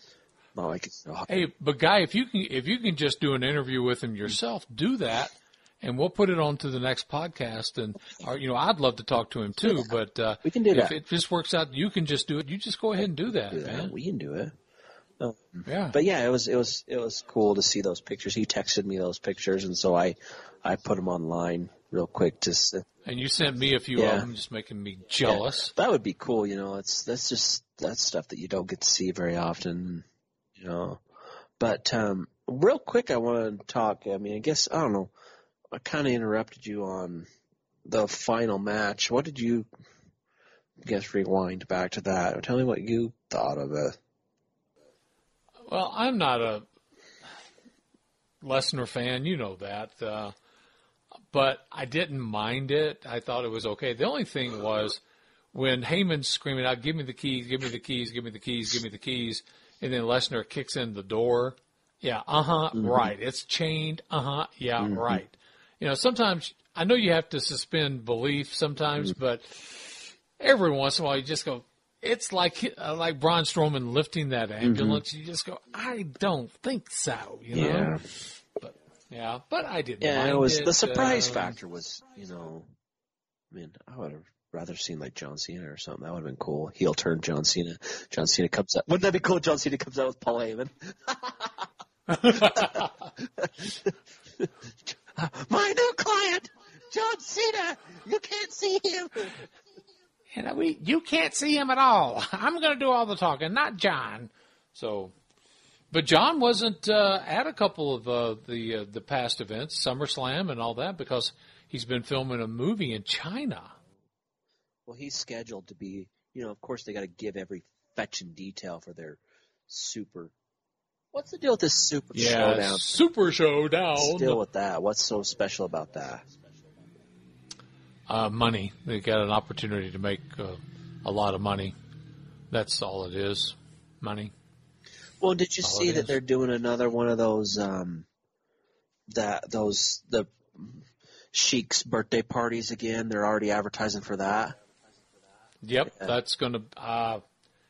not like it's, Hey, but guy, if you can, if you can just do an interview with him yourself, do that, and we'll put it on to the next podcast. And, or, you know, I'd love to talk to him too, but uh, We can do if that. it just works out, you can just do it. You just go ahead and do that, do that. man. We can do it. Yeah. But yeah, it was it was it was cool to see those pictures. He texted me those pictures, and so I I put them online real quick to s- and you sent me a few Yeah. of them, just making me jealous. Yeah, that would be cool, you know. It's that's just that's stuff that you don't get to see very often, you know. But um real quick I want to talk, I mean, I guess I don't know. I kind of interrupted you on the final match. What did you I guess rewind back to that? Tell me what you thought of it. Well, I'm not a Lesnar fan, you know that. Uh, but I didn't mind it. I thought it was okay. The only thing was when Heyman's screaming out, "Give me the keys! Give me the keys! Give me the keys! Give me the keys!" and then Lesnar kicks in the door. Yeah, uh huh, right. It's chained. Uh huh, yeah, right. You know, sometimes I know you have to suspend belief sometimes, but every once in a while you just go. It's like uh, like Braun Strowman lifting that ambulance. You just go, I don't think so. You know, but yeah, but I didn't. Yeah, it was it. the surprise um, factor was, you know, I mean, I would have rather seen like John Cena or something. That would have been cool. Heel turn John Cena. John Cena comes out. Wouldn't that be cool? John Cena comes out with Paul Heyman. My new client, John Cena. You can't see him. You know, we you can't see him at all. I'm going to do all the talking, not John. So, but John wasn't uh, at a couple of uh, the uh, the past events, SummerSlam and all that, because he's been filming a movie in China. Well, he's scheduled to be. You know, of course, they got to give every fetching detail for their super. What's the deal with this super Yeah, showdown? Super Showdown. Still with that. What's so special about that? uh, money. They got an opportunity to make uh, a lot of money. That's all it is, money. Well, did you All see that is. they're doing another one of those um that those the Sheik's birthday parties again? They're already advertising for that. Yep, that's going to. Uh,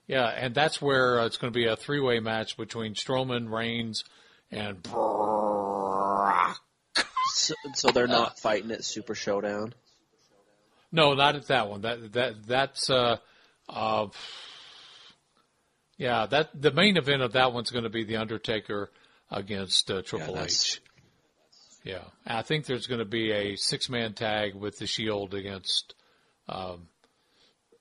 yeah, and that's where uh, it's going to be a three-way match between Strowman, Reigns, and Brock. So, so they're not fighting at Super Showdown. No, not at that one. That that that's uh, uh, yeah. That the main event of that one's going to be the Undertaker against uh, Triple that's- H. Yeah, I think there's going to be a six-man tag with the Shield against um,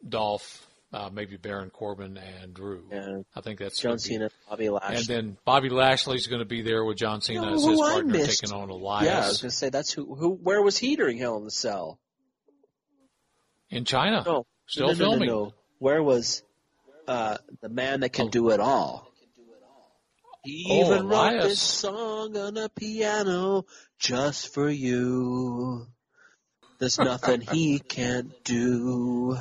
Dolph, uh, maybe Baron Corbin and Drew. Yeah. I think that's John gonna be- Cena, Bobby Lashley. And then Bobby Lashley's going to be there with John Cena You know as his partner, taking on Elias yeah, I was gonna say that's who. Who? Where was he during Hell in the Cell? in China. No, Still no, no, no, filming. no. Where was uh, the man that can Oh. do it all? He Oh, even wrote this song on a piano just for you. There's nothing he can't do.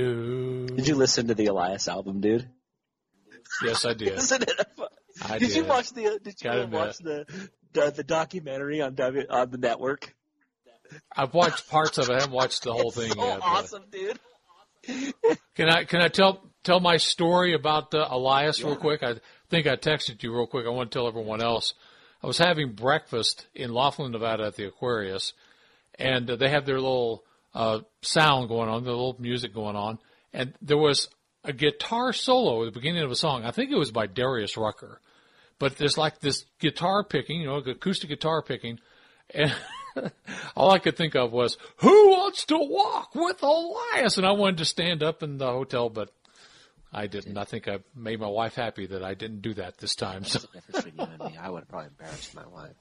Dude. Did you listen to the Elias album, dude? Yes, I did. Isn't it? I did, did. you watch the? Did you watch the, the the documentary on w, on the network? I've watched parts of it. I haven't watched the whole thing so yet. awesome, dude. Can I can I tell tell my story about uh, Elias real quick? I think I texted you real quick. I want to tell everyone else. I was having breakfast in Laughlin, Nevada, at the Aquarius, and uh, they have their little uh, sound going on, the little music going on, and there was a guitar solo at the beginning of a song. I think it was by Darius Rucker, but there's like this guitar picking, you know, acoustic guitar picking, and all I could think of was, "Who wants to walk with Elias?" And I wanted to stand up in the hotel, but I didn't. I think I made my wife happy that I didn't do that this time. So, difference between you and me. I would have probably embarrassed my wife.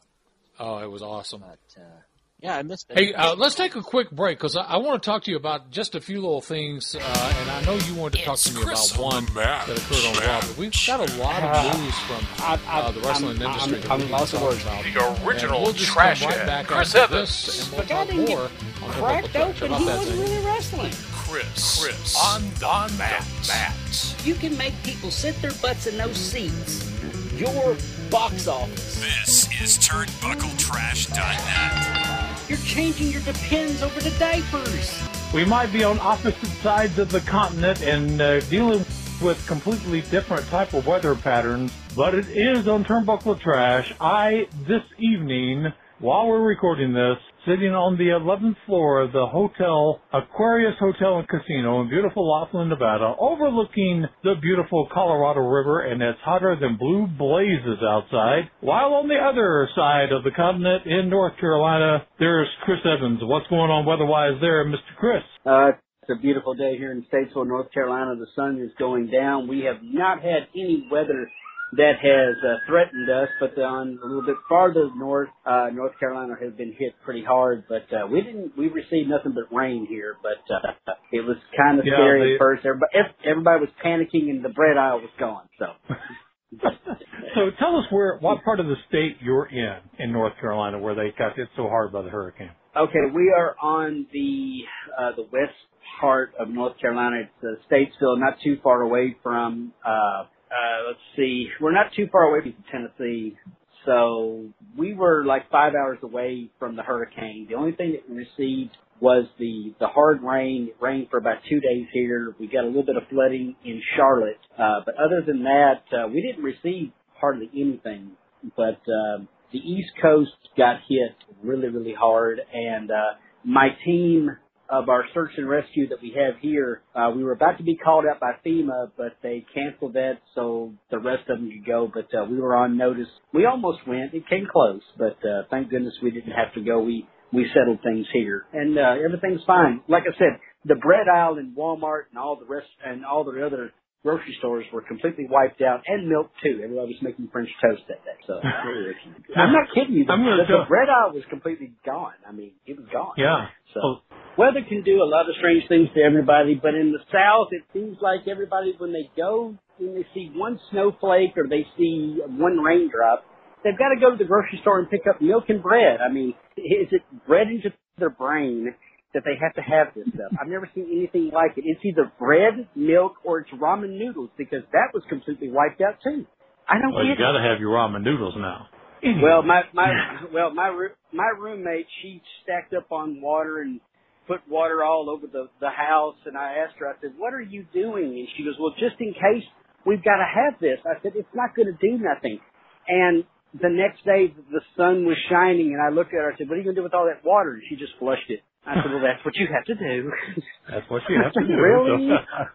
oh, it was awesome. But uh, yeah, I missed it. Hey, uh, let's take a quick break because I, I want to talk to you about just a few little things, uh, and I know you wanted to talk to me about one that occurred on Raw. But we've got a lot of news from uh, the wrestling industry. that we need to talk about. The original And we'll just trash come right back Chris after Evans. this, and we'll But talk didn't more get on cracked open. He wasn't thing? really wrestling. Chris, Chris on, on mat, mat. You can make people sit their butts in those seats. Your box office. This is TurnbuckleTrash.net. You're changing your depends over to diapers. We might be on opposite sides of the continent and uh, dealing with completely different type of weather patterns, but it is on Turnbuckle Trash. I, this evening, while we're recording this, sitting on the 11th floor of the hotel, Aquarius Hotel and Casino in beautiful Laughlin, Nevada, overlooking the beautiful Colorado River, and it's hotter than blue blazes outside. While on the other side of the continent in North Carolina, there's Chris Evans. What's going on weather-wise there, Mr. Chris? Uh, it's a beautiful day here in Statesville, North Carolina. The sun is going down. We have not had any weather that has uh, threatened us, but on a little bit farther north, uh, North Carolina has been hit pretty hard. But uh, we didn't, we received nothing but rain here. But uh, it was kind of Yeah, scary they- at first. Everybody, everybody was panicking, and the bread aisle was gone. So. So tell us where, what part of the state you're in, in North Carolina, where they got hit so hard by the hurricane. Okay, we are on the uh, the west part of North Carolina. It's uh, Statesville, not too far away from. Uh, uh, let's see, we're not too far away from Tennessee, so we were like five hours away from the hurricane. The only thing that we received was the the hard rain. It rained for about two days here. We got a little bit of flooding in Charlotte, uh, but other than that, uh, we didn't receive hardly anything. But um, the East Coast got hit really, really hard, and uh, my team of our search and rescue that we have here. Uh, we were about to be called out by FEMA, but they canceled that so the rest of them could go. But uh, we were on notice. We almost went. It came close, but uh, thank goodness we didn't have to go. We we settled things here, and uh, everything's fine. Like I said, the bread aisle in Walmart and all the rest and all the other grocery stores were completely wiped out, and milk too. Everybody was making French toast that day. So I'm not kidding you. The, I'm the, the bread aisle was completely gone. I mean, it was gone. Yeah. So Oh, weather can do a lot of strange things to everybody, but in the South, it seems like everybody when they go, when they see one snowflake or they see one raindrop, they've got to go to the grocery store and pick up milk and bread. I mean, is it bred into their brain that they have to have this stuff? I've never seen anything like it. It's either bread, milk, or it's ramen noodles because that was completely wiped out too. I don't well, you get it. got to have your ramen noodles now. Well, my my well my roo- my roommate she stacked up on water and put water all over the the house, and I asked her, I said, "What are you doing?" And she goes, "Well, just in case we've got to have this." I said, "It's not going to do nothing." And the next day, the sun was shining, and I looked at her. I said, "What are you going to do with all that water?" And she just flushed it. I said, "Well, that's what you have to do." That's what you have to do. really?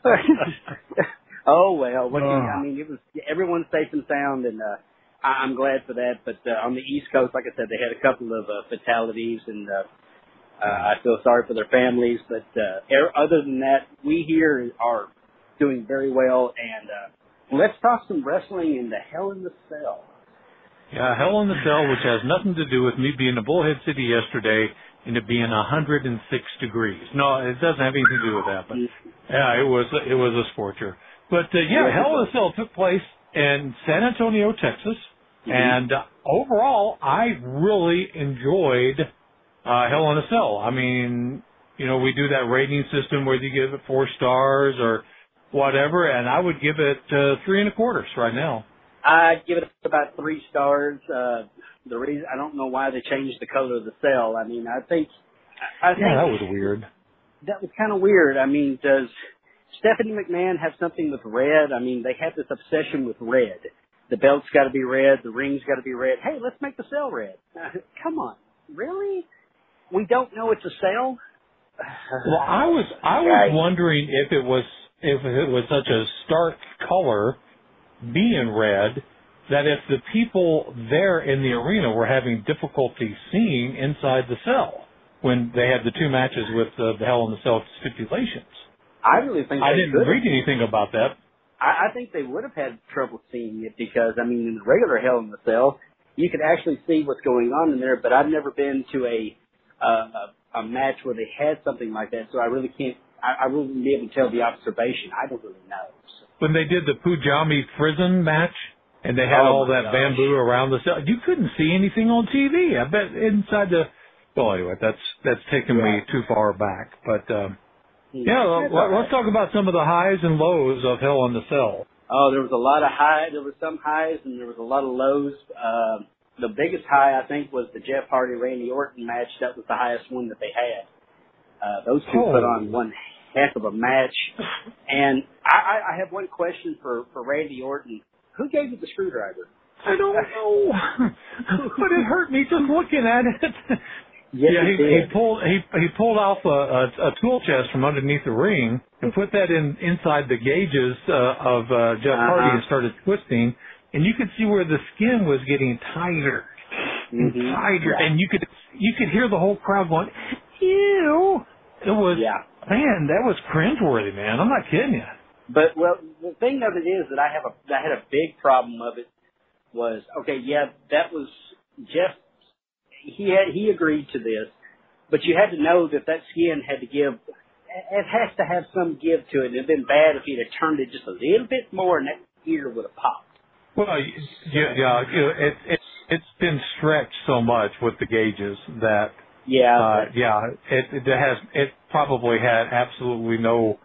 Oh well, what do you, Uh. I mean, it was everyone's safe and sound, and uh, I, I'm glad for that. But uh, on the East Coast, like I said, they had a couple of uh, fatalities, and uh, uh, I feel sorry for their families. But uh, er- other than that, we here are doing very well. And uh, let's talk some wrestling in the Hell in the Cell. Yeah, Hell in the Cell, which has nothing to do with me being in Bullhead City yesterday and it being 106 degrees. No, it doesn't have anything to do with that. But yeah, it was it was a scorcher. But uh, yeah, Hell in the Cell took place in San Antonio, Texas, and uh, overall, I really enjoyed uh, Hell in a Cell. I mean, you know, we do that rating system where you give it four stars or whatever, and I would give it uh, three and a quarters right now. I give it about three stars. Uh, the reason I don't know why they changed the color of the cell. I mean, I think I think that was weird. that was kind of weird. I mean, does Stephanie McMahon have something with red? I mean, they have this obsession with red. The belt's got to be red. The ring's got to be red. Hey, let's make the cell red. come on, really? We don't know it's a cell. Well, I was I was wondering if it was if it was such a stark color, being red, that if the people there in the arena were having difficulty seeing inside the cell when they had the two matches with uh, the Hell in the Cell stipulations. I really think I didn't could've. read anything about that. I, I think they would have had trouble seeing it because I mean, in the regular Hell in the Cell, you could actually see what's going on in there. But I've never been to a uh, a, a match where they had something like that, so I really can't. I, I wouldn't be able to tell the observation. I don't really know. When they did the Punjabi prison match and they had Oh, all that gosh. bamboo around the cell, you couldn't see anything on TV. I bet inside the. Well, anyway, that's that's taken me too far back. But um, yeah, That's let, let's talk about some of the highs and lows of Hell in the Cell. Oh, there was a lot of high. There were some highs and there was a lot of lows. Um, the biggest high I think was the Jeff Hardy Randy Orton match. That was the highest one that they had. Uh, those two Oh. put on one heck of a match. And I, I, I have one question for for Randy Orton. Who gave you the screwdriver? I don't know, but it hurt me just looking at it. Yes, yeah, it he, he pulled he he pulled off a, a, a tool chest from underneath the ring and put that in inside the gauges uh, of uh, Jeff Uh-huh. Hardy and started twisting, and you could see where the skin was getting tighter and Mhm. tighter, Yeah. and you could you could hear the whole crowd going, "Ew!" It was Yeah. Man, that was cringeworthy, man. I'm not kidding you. But well, the thing of it is that I have a I had a big problem of it was okay. Yeah, that was Jeff. He had he agreed to this, but you had to know that that skin had to give. It has to have some give to it. It'd been bad if he'd have turned it just a little bit more, and that ear would have popped. Well, yeah, yeah, you know, it, it it's been stretched so much with the gauges that Yeah, uh, yeah, it, it has it probably had absolutely no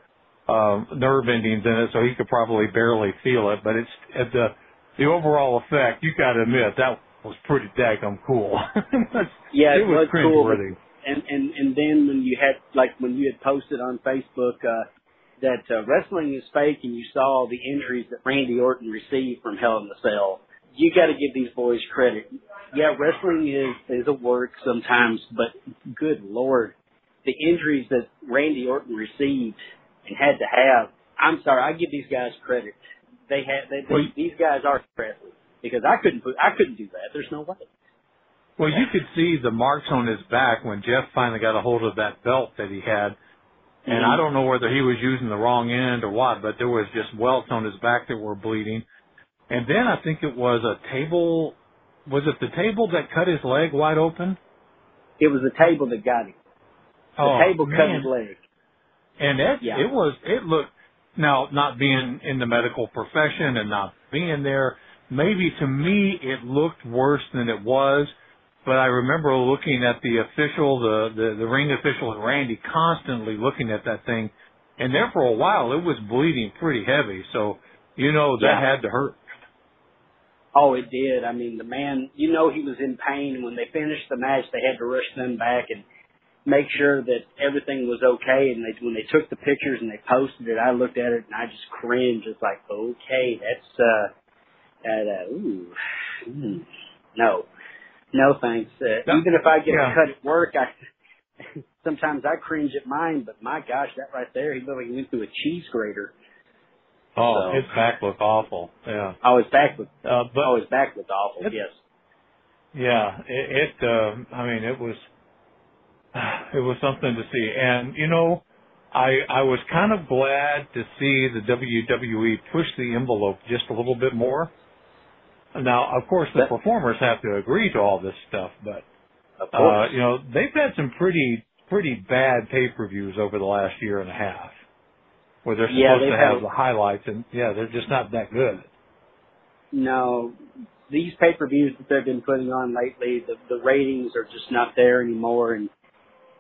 um, nerve endings in it, so he could probably barely feel it. But it's at the the overall effect. You got to admit that was pretty daggum cool. Yeah, it it was was cool. and and and then when you had like when you had posted on Facebook uh that uh, wrestling is fake and you saw the injuries that Randy Orton received from Hell in the Cell, you got to give these boys credit. Yeah, wrestling is is a work sometimes, but good lord, the injuries that Randy Orton received and had to have, I'm sorry, I give these guys credit. They had they, Well, these guys are wrestlers because I couldn't put I couldn't do that. There's no way. Well, you could see the marks on his back when Jeff finally got a hold of that belt that he had. And I mm-hmm. don't know whether he was using the wrong end or what, but there was just welts on his back that were bleeding. And then I think it was a table, was it the table that cut his leg wide open? It was the table that got him. The Oh, table cut his leg. And it, Yeah. it was, it looked, now not being in the medical profession and not being there, maybe to me it looked worse than it was. But I remember looking at the official, the, the, the ring official and Randy constantly looking at that thing. And there for a while it was bleeding pretty heavy. So, you know, that Yeah. had to hurt. Oh, it did. I mean, the man, you know, he was in pain. When they finished the match, they had to rush them back and make sure that everything was okay. And they, when they took the pictures and they posted it, I looked at it and I just cringed. It's like, okay, that's, uh, that, uh, ooh, mm, no, no thanks. Uh, No. even if I get Yeah. a cut at work, I, sometimes I cringe at mine, but my gosh, that right there, he he went through a cheese grater. Oh, So- his back looked awful. Yeah. Oh, his back was, Uh, but oh, his back was awful. It- yes. Yeah, it, it uh, I mean, it was, it was something to see. And, you know, I, I was kind of glad to see the WWE push the envelope just a little bit more. Now, of course, the performers have to agree to all this stuff, but, uh, you know, they've had some pretty, pretty bad pay-per-views over the last year and a half where they're supposed they've to have had- the highlights and yeah, they're just not that good. no, these pay per views that they've been putting on lately, the the ratings are just not there anymore, and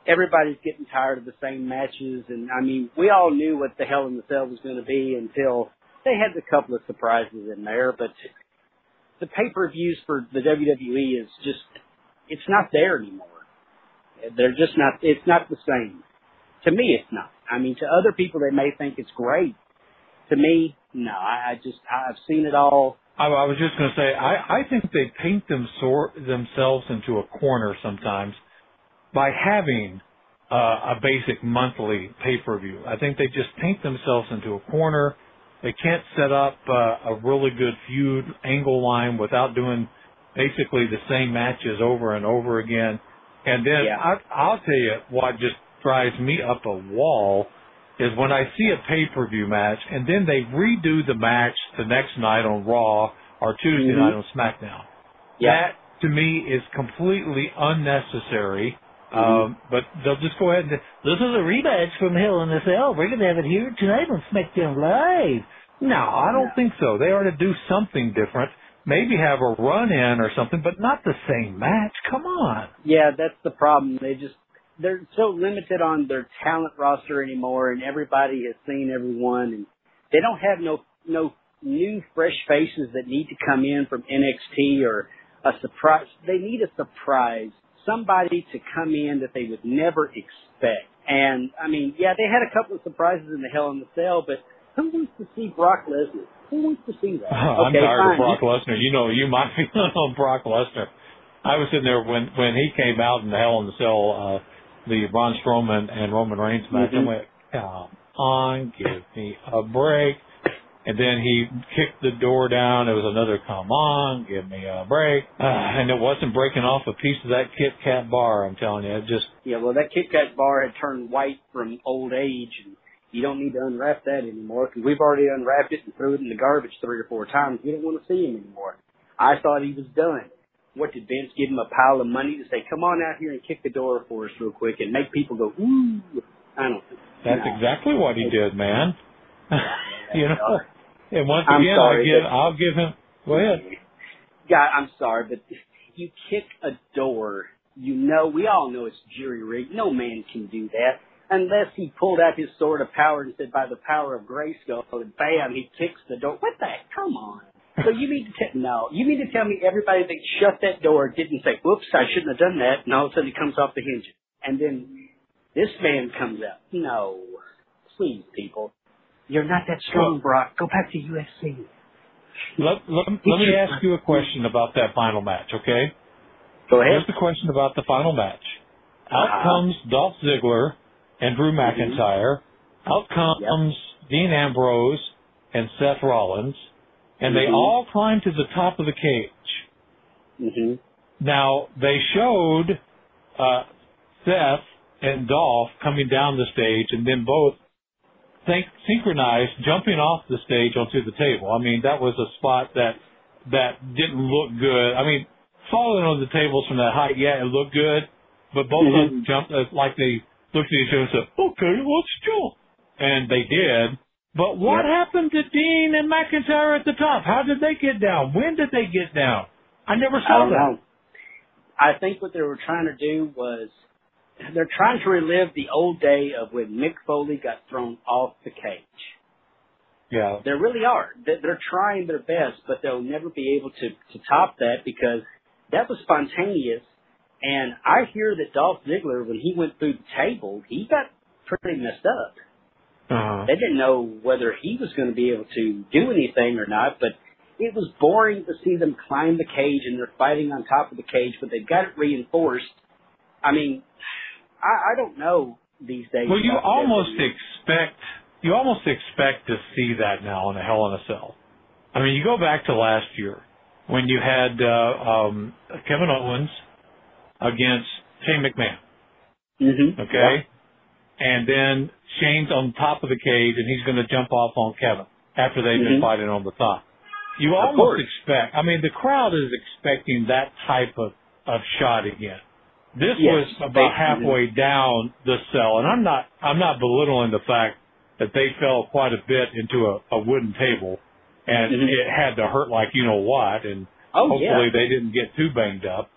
everybody's getting tired of the same matches. And I mean, we all knew what the Hell in the Cell was going to be until they had a couple of surprises in there. But the pay per views for the WWE is just it's not there anymore. They're just not. It's not the same. To me, it's not. I mean, to other people, they may think it's great. To me, no. I, I just I've seen it all. I, I was just going to say, I, I think they paint them sor- themselves into a corner sometimes by having uh, a basic monthly pay-per-view. I think they just paint themselves into a corner. They can't set up uh, a really good feud angle line without doing basically the same matches over and over again. And then Yeah. I, I'll tell you what just drives me up a wall is when I see a pay-per-view match and then they redo the match the next night on Raw or Tuesday Mhm. night on SmackDown. Yeah. That to me is completely unnecessary. Mm-hmm. Um, but they'll just go ahead and This is a rematch from Hell in a Cell. We're going to have it here tonight on SmackDown Live. no, I don't think so. They ought to do something different. Maybe have a run in or something, but not the same match. Come on. Yeah, that's the problem. They just they're so limited on their talent roster anymore, and everybody has seen everyone, and they don't have no no new fresh faces that need to come in from NXT or a surprise. They need a surprise, somebody to come in that they would never expect. And I mean, yeah, they had a couple of surprises in the Hell in the Cell, but who wants to see Brock Lesnar? Who wants to see that? I'm okay, tired fine. of Brock Lesnar. You know, you might be on Brock Lesnar. I was sitting there when when he came out in the Hell in the Cell, uh, the Braun Strowman and Roman Reigns match. Mhm. I went, come on, give me a break. And then he kicked the door down. It was another, come on, give me a break. Uh, and it wasn't breaking off a piece of that Kit Kat bar. I'm telling you, it just Yeah, well, that Kit Kat bar had turned white from old age, and you don't need to unwrap that anymore because we've already unwrapped it and threw it in the garbage three or four times. We don't want to see him anymore. I thought he was done. What did Vince give him a pile of money to say, "Come on out here and kick the door for us real quick and make people go ooh"? I don't think that's no. exactly what he did, man. you know. And once again, I sorry, give but- I'll give him. Go ahead. God, I'm sorry, but you kick a door, you know, we all know it's jury rigged. No man can do that. Unless he pulled out his sword of power and said, by the power of Grayskull, and bam, he kicks the door. What the heck? Come on. So you mean to tell, no, you mean to tell me everybody that shut that door didn't say, whoops, I shouldn't have done that, and all of a sudden he comes off the hinges. And then this man comes out. No. Please, people. You're not that strong, Brock. Go back to UFC. Let, let, let me ask you a question about that final match, okay? Go ahead. Here's the question about the final match. Out Uh-huh. comes Dolph Ziggler and Drew Mm-hmm. McIntyre. Out comes Dean Ambrose and Seth Rollins, and they Mhm. all climbed to the top of the cage. hmm Now they showed uh, Seth and Dolph coming down the stage, and then both synch- synchronized jumping off the stage onto the table. I mean, that was a spot that that didn't look good. I mean, falling on the tables from that height, yeah, it looked good, but both of them jumped uh, like they looked at each other and said, "Okay, let's jump," and they did. But what happened to Dean and McIntyre at the top? How did they get down? When did they get down? I never I saw don't that. know. I think what they were trying to do was they're trying to relive the old day of when Mick Foley got thrown off the cage. Yeah. They really are. They're trying their best, but they'll never be able to to top that because that was spontaneous. And I hear that Dolph Ziggler, when he went through the table, he got pretty messed up. Uh-huh. They didn't know whether he was going to be able to do anything or not, but it was boring to see them climb the cage and they're fighting on top of the cage, but they've got it reinforced. I mean, I, I don't know these days. Well, you almost WWE. expect you almost expect to see that now in a Hell in a Cell. I mean, you go back to last year when you had uh, um, Kevin Owens against Shane McMahon. Mm-hmm. Okay, and then Shane's on top of the cage and he's going to jump off on Kevin after they've been Mhm. fighting on the top. You Of almost course. expect. I mean, the crowd is expecting that type of of shot again. This Yes, was about halfway down the cell, and I'm not I'm not belittling the fact that they fell quite a bit into a, a wooden table, and Mhm. it had to hurt like you know what, and Oh, hopefully yeah. they didn't get too banged up.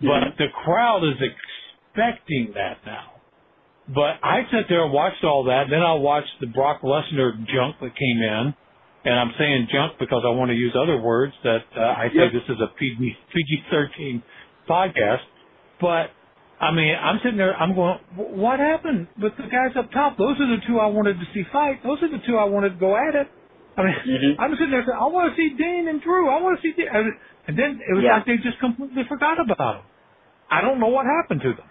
But the crowd is expecting that now. But I sat there and watched all that. Then I watched the Brock Lesnar junk that came in, and I'm saying junk because I want to use other words that uh, I say Yep. this is a PG PG-13 podcast. But I mean, I'm sitting there. I'm going. What happened with the guys up top? Those are the two I wanted to see fight. Those are the two I wanted to go at it. I mean, Mhm. I'm sitting there saying, I want to see Dean and Drew. I want to see Dean. And and then it was Yeah. like they just completely forgot about them. I don't know what happened to them.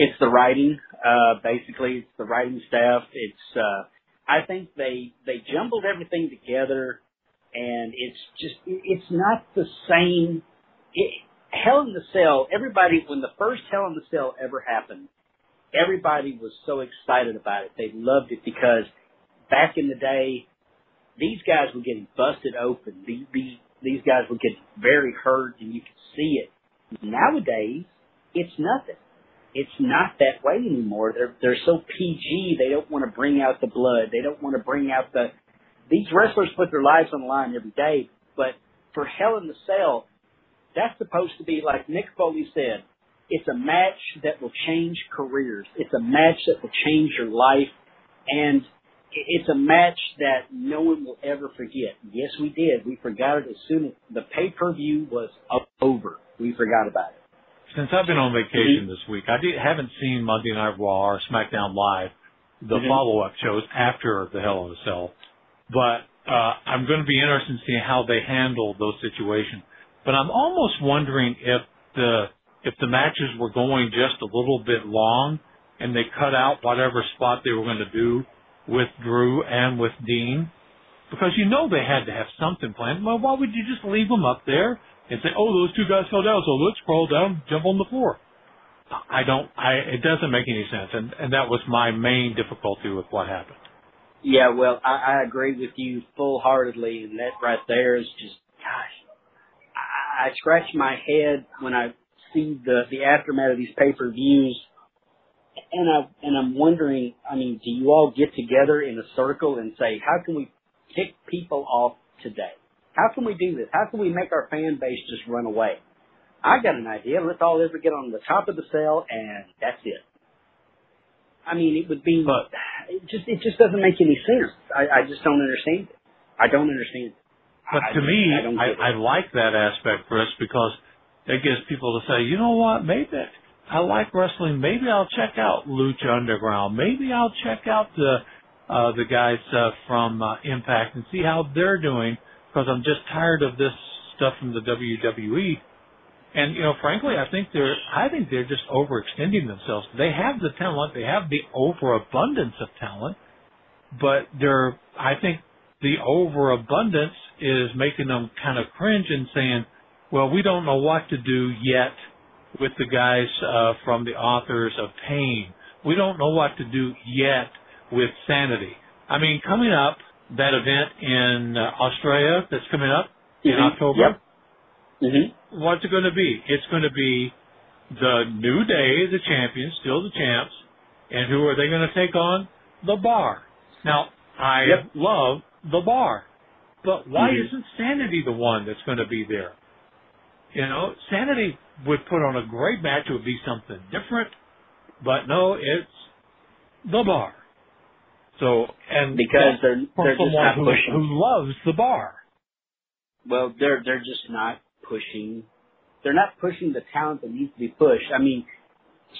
It's the writing, uh, basically. It's the writing staff. It's, uh, I think they, they jumbled everything together and it's just, it's not the same. It, Hell in the Cell, everybody, when the first Hell in the Cell ever happened, everybody was so excited about it. They loved it because back in the day, these guys were getting busted open. These, these, these guys were getting very hurt and you could see it. Nowadays, it's nothing it's not that way anymore. They're they're so PG. They don't want to bring out the blood. They don't want to bring out the. These wrestlers put their lives on the line every day, but for Hell in the Cell, that's supposed to be like Mick Foley said. It's a match that will change careers. It's a match that will change your life, and it's a match that no one will ever forget. Yes, we did. We forgot it as soon as the pay per view was over. We forgot about it. Since I've been on vacation this week, I did, haven't seen Monday Night Raw or SmackDown Live, the Mhm. follow-up shows after the Hell in a Cell. But uh, I'm going to be interested in seeing how they handle those situations. But I'm almost wondering if the if the matches were going just a little bit long and they cut out whatever spot they were going to do with Drew and with Dean, because you know they had to have something planned. Well, why would you just leave them up there and say, "Oh, those two guys fell down, so let's crawl down, jump on the floor"? I don't. I it doesn't make any sense, and and that was my main difficulty with what happened. Yeah, well, I, I agree with you full heartedly, and that right there is just, gosh, I, I scratch my head when I see the the aftermath of these pay per views, and I and I'm wondering, I mean, do you all get together in a circle and say, how can we kick people off today? How can we do this? How can we make our fan base just run away? I got an idea. Let's all ever get on the top of the cell, and that's it. I mean, it would be. But it just it just doesn't make any sense. I, I just don't understand it. I don't understand it. But I to me, I I. I like that aspect, Chris, because it gives people to say, you know what, maybe I like wrestling. Maybe I'll check out Lucha Underground. Maybe I'll check out the uh, the guys uh, from uh, Impact and see how they're doing, because I'm just tired of this stuff from the WWE. And you know, frankly, I think they're I think they're just overextending themselves. They have the talent, they have the overabundance of talent, but they're I think the overabundance is making them kind of cringe and saying, "Well, we don't know what to do yet with the guys uh, from the authors of Pain. We don't know what to do yet with Sanity." I mean, coming up that event in uh, Australia that's coming up in Mhm. October. Yep. Mm-hmm. What's it going to be? It's going to be the New Day, the champions, still the champs, and who are they going to take on? The Bar. Now, I Yep. love the Bar, but why Mhm. isn't Sanity the one that's going to be there? You know, Sanity would put on a great match. It would be something different, but no, it's the Bar. So, and Because they're they're just not who, pushing. who loves the Bar. Well, they're they're just not pushing. They're not pushing the talent that needs to be pushed. I mean,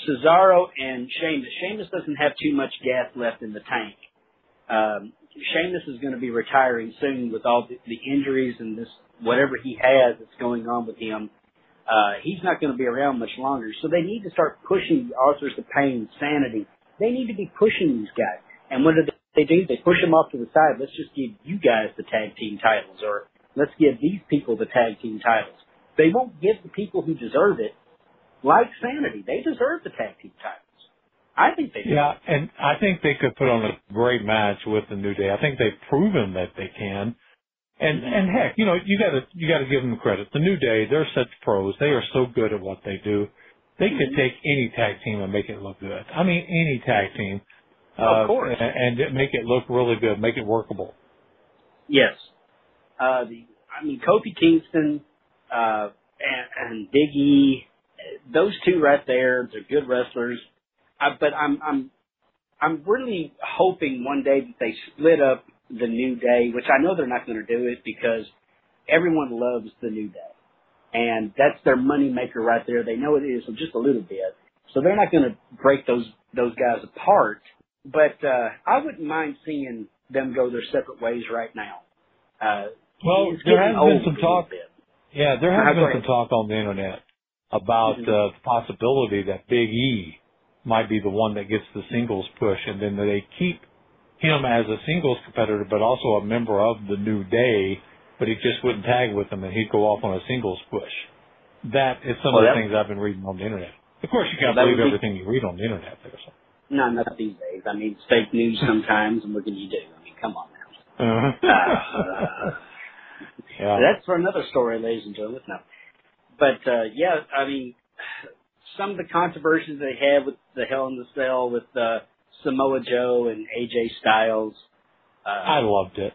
Cesaro and Sheamus. Sheamus doesn't have too much gas left in the tank. Um, Sheamus is going to be retiring soon with all the, the injuries and this whatever he has that's going on with him. Uh, he's not going to be around much longer. So they need to start pushing the authors of pain, sanity. They need to be pushing these guys. And what do they do? They push them off to the side. Let's just give you guys the tag team titles, or let's give these people the tag team titles. They won't give the people who deserve it, like Sanity. They deserve the tag team titles. I think they do. Yeah, and I think they could put on a great match with the New Day. I think they've proven that they can. And and heck, you know, you gotta you gotta give them credit. The New Day, they're such pros. They are so good at what they do. They could mm-hmm. take any tag team and make it look good. I mean, any tag team. Of uh, course. And, and make it look really good, make it workable. Yes. Uh, the, I mean, Kofi Kingston, uh, and, and Big E, those two right there, they're good wrestlers. I, but I'm, I'm, I'm really hoping one day that they split up the New Day, which I know they're not going to do it because everyone loves the New Day. And that's their money maker right there. They know it is just a little bit. So they're not going to break those, those guys apart. But, uh, I wouldn't mind seeing them go their separate ways right now. Uh, Well, there has been some talk. Yeah, there has Uh, go been some talk on the internet about Mhm. uh, the possibility that Big E might be the one that gets the singles push, and then they keep him as a singles competitor, but also a member of the New Day, but he just wouldn't tag with them, and he'd go off on a singles push. That is some Well, of the things I've been reading on the internet. Of course, you can't believe be- everything you read on the internet. There, so. No, not these days. I mean, it's fake news sometimes, and what can you do? I mean, come on now. Uh-huh. yeah. That's for another story, ladies and gentlemen. No. But, uh, yeah, I mean, some of the controversies they had with the Hell in the Cell with, uh, Samoa Joe and AJ Styles. Uh, I loved it.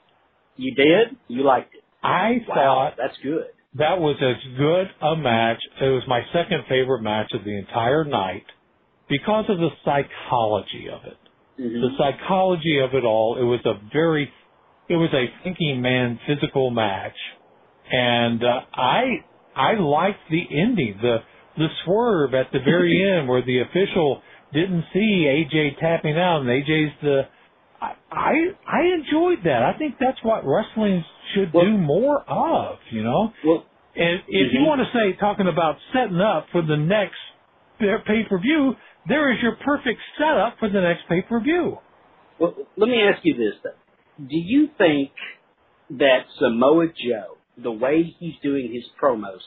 you did? You liked it? I Wow, thought that's good. that was as good a match. It was my second favorite match of the entire night because of the psychology of it. Mhm. The psychology of it all. It was a very, it was a thinking man physical match, and uh, I I liked the ending, the the swerve at the very end where the official didn't see AJ tapping out, and AJ's the. I I, I enjoyed that. I think that's what wrestling should Well- do more of. You know. Well, And if you Mhm. want to say talking about setting up for the next pay per view, there is your perfect setup for the next pay per view. Well, let me ask you this though. Do you think that Samoa Joe, the way he's doing his promos,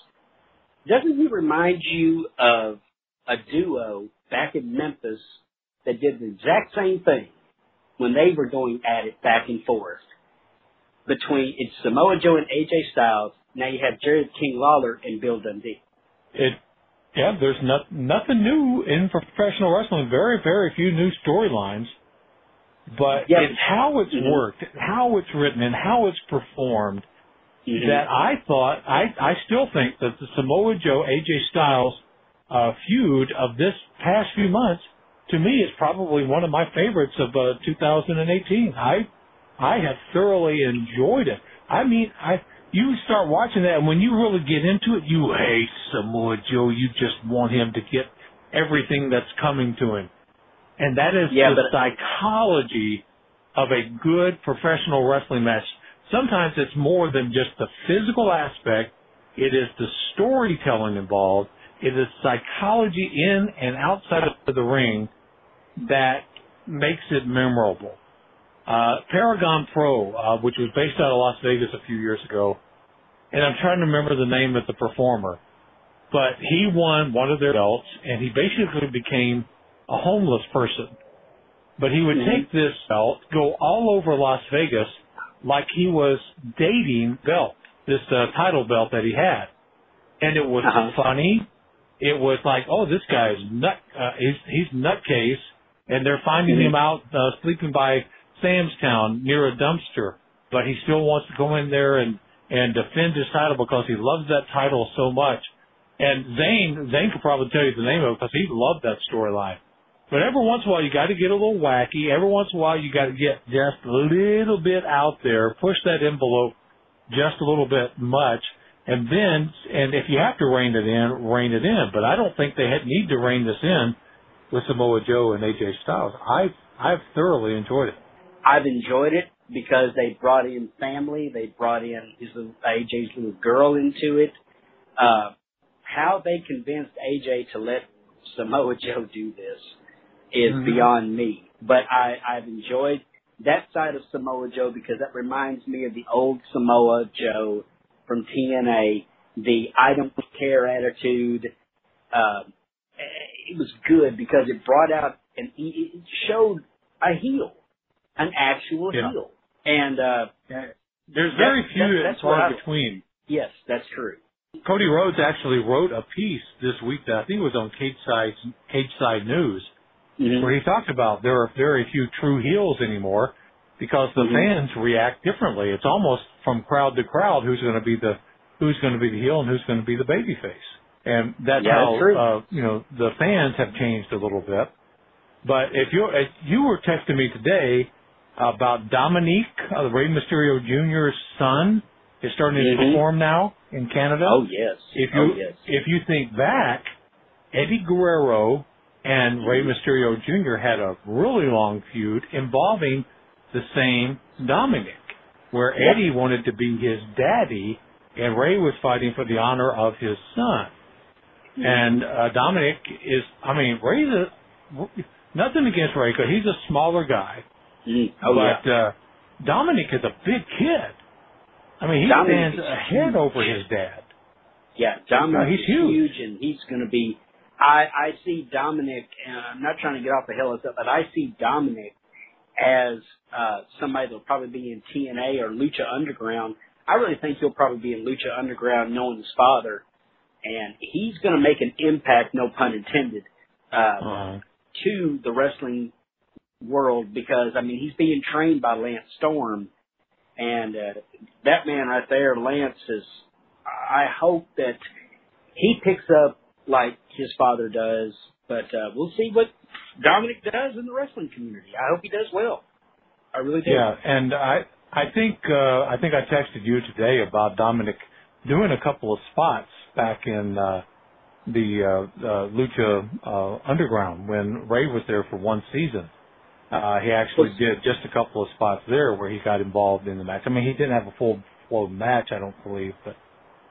doesn't he remind you of a duo back in Memphis that did the exact same thing when they were going at it back and forth between it's Samoa Joe and AJ Styles. Now you have Jerry King Lawler and Bill Dundee. It, yeah, there's not, nothing new in professional wrestling. Very, very few new storylines. But Yeah. it's how it's Mhm. worked, how it's written, and how it's performed Mhm. that I thought, I, I still think that the Samoa Joe AJ Styles uh, feud of this past few months, to me, is probably one of my favorites of uh, 2018. I, I have thoroughly enjoyed it. I mean, I, you start watching that, and when you really get into it, you hate Samoa Joe. You just want him to get everything that's coming to him. And that is Yeah, the psychology of a good professional wrestling match. Sometimes it's more than just the physical aspect, It is the storytelling involved. It is psychology in and outside of the ring that makes it memorable. Uh, Paragon Pro, uh, which was based out of Las Vegas a few years ago, and I'm trying to remember the name of the performer, but he won one of their belts, and he basically became a homeless person. But he would Mm-hmm. take this belt, go all over Las Vegas, like he was dating belt, this uh, title belt that he had, and it was Uh-huh. funny. It was like, oh, this guy's nut, uh, he's he's nutcase, and they're finding Mhm. him out uh, sleeping by Sam's Town near a dumpster, but he still wants to go in there and and defend his title because he loves that title so much. And Zane, Zane could probably tell you the name of it because he loved that storyline. But every once in a while, you got to get a little wacky. Every once in a while, you got to get just a little bit out there, push that envelope just a little bit much, and then, and if you have to rein it in, rein it in. But I don't think they had, need to rein this in with Samoa Joe and AJ Styles. I've I've thoroughly enjoyed it. I've enjoyed it because they brought in family. They brought in his little, AJ's little girl into it. Uh, how they convinced AJ to let Samoa Joe do this is Mhm. beyond me. But I, I've enjoyed that side of Samoa Joe because that reminds me of the old Samoa Joe from TNA, the I don't care attitude. Uh, it was good because it brought out and it showed a heel, an actual Yeah. heel. And uh, There's very few that- that's far between. yes, that's true. Cody Rhodes actually wrote a piece this week that I think was on Cage Side, Cage Side News Mhm. where he talked about there are very few true heels anymore because the Mhm. fans react differently. It's almost from crowd to crowd who's going to be the who's going to be the heel and who's going to be the baby face. And that's Yeah, how that's true. uh, you know the fans have changed a little bit. But if you if you were texting me today about Dominique, uh, Rey Mysterio Jr.'s son, is starting to Mhm. perform now in Canada. Oh yes. If you oh yes. if you think back, Eddie Guerrero and Rey Mysterio Jr. had a really long feud involving the same Dominic, where Yep. Eddie wanted to be his daddy and Rey was fighting for the honor of his son. And uh, Dominic is, I mean, Rey's a, nothing against Rey because he's a smaller guy, Mm. Oh but yeah. uh, Dominic is a big kid. I mean, he Dominic stands ahead huge. over his dad. Yeah, Dominic No, he's is huge. and he's going to be. I I see Dominic, and I'm not trying to get off the hill, as well, but I see Dominic as uh somebody that'll probably be in TNA or Lucha Underground. I really think he'll probably be in Lucha Underground, knowing his father, and he's going to make an impact, no pun intended, uh, Uh, to the wrestling world because I mean he's being trained by Lance Storm, and uh, that man right there, Lance is. I hope that he picks up like his father does, but uh, we'll see what Dominic does in the wrestling community. I hope he does well. I really do. Yeah, and I I think uh, I think I texted you today about Dominic doing a couple of spots back in uh, the uh, uh, Lucha uh, Underground when Rey was there for one season. Uh, he actually did just a couple of spots there where he got involved in the match. I mean, he didn't have a full full match, I don't believe, but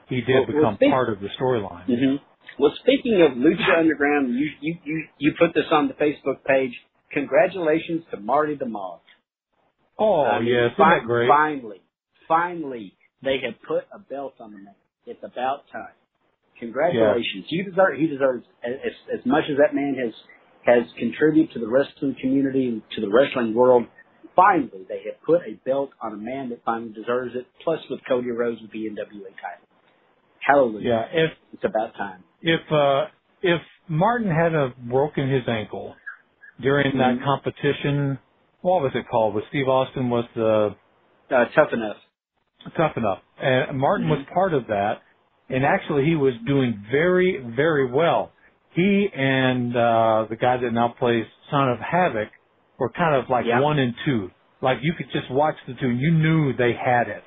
he did Well, well, become speak- part of the storyline. hmm Well, speaking of Lucha Underground, you you you you put this on the Facebook page. Congratulations to Marty the Moth. Oh I mean, yes, fi- great? Finally, finally, they have put a belt on the man. It's about time. Congratulations. You deserve. He deserves as, as much as that man has has contributed to the wrestling community and to the wrestling world. Finally, they have put a belt on a man that finally deserves it. Plus, with Cody Rhodes with the NWA title. Hallelujah. Yeah, if It's about time. if uh if Martin had a broken his ankle during Mhm. that competition, what was it called? Was Steve Austin was the Uh, tough enough. tough enough, and Martin was Mhm. part of that, and actually he was doing very very well. He and uh the guy that now plays Son of Havoc were kind of like Yeah. one and two. Like you could just watch the two, and you knew they had it.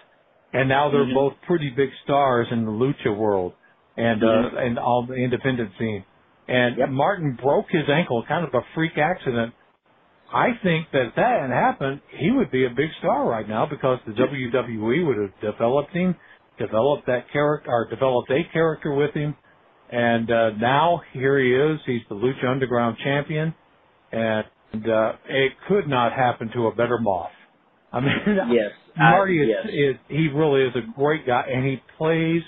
And now they're Mhm. both pretty big stars in the lucha world and uh Mhm. and all the independent scene. And Yep. Martin broke his ankle, kind of a freak accident. I think that if that hadn't happened, he would be a big star right now because the WWE would have developed him developed that character or developed a character with him. And uh, now here he is. He's the Lucha Underground champion, and uh, it could not happen to a better moth. I mean, yes, Marty I, is, yes. is he really is a great guy, and he plays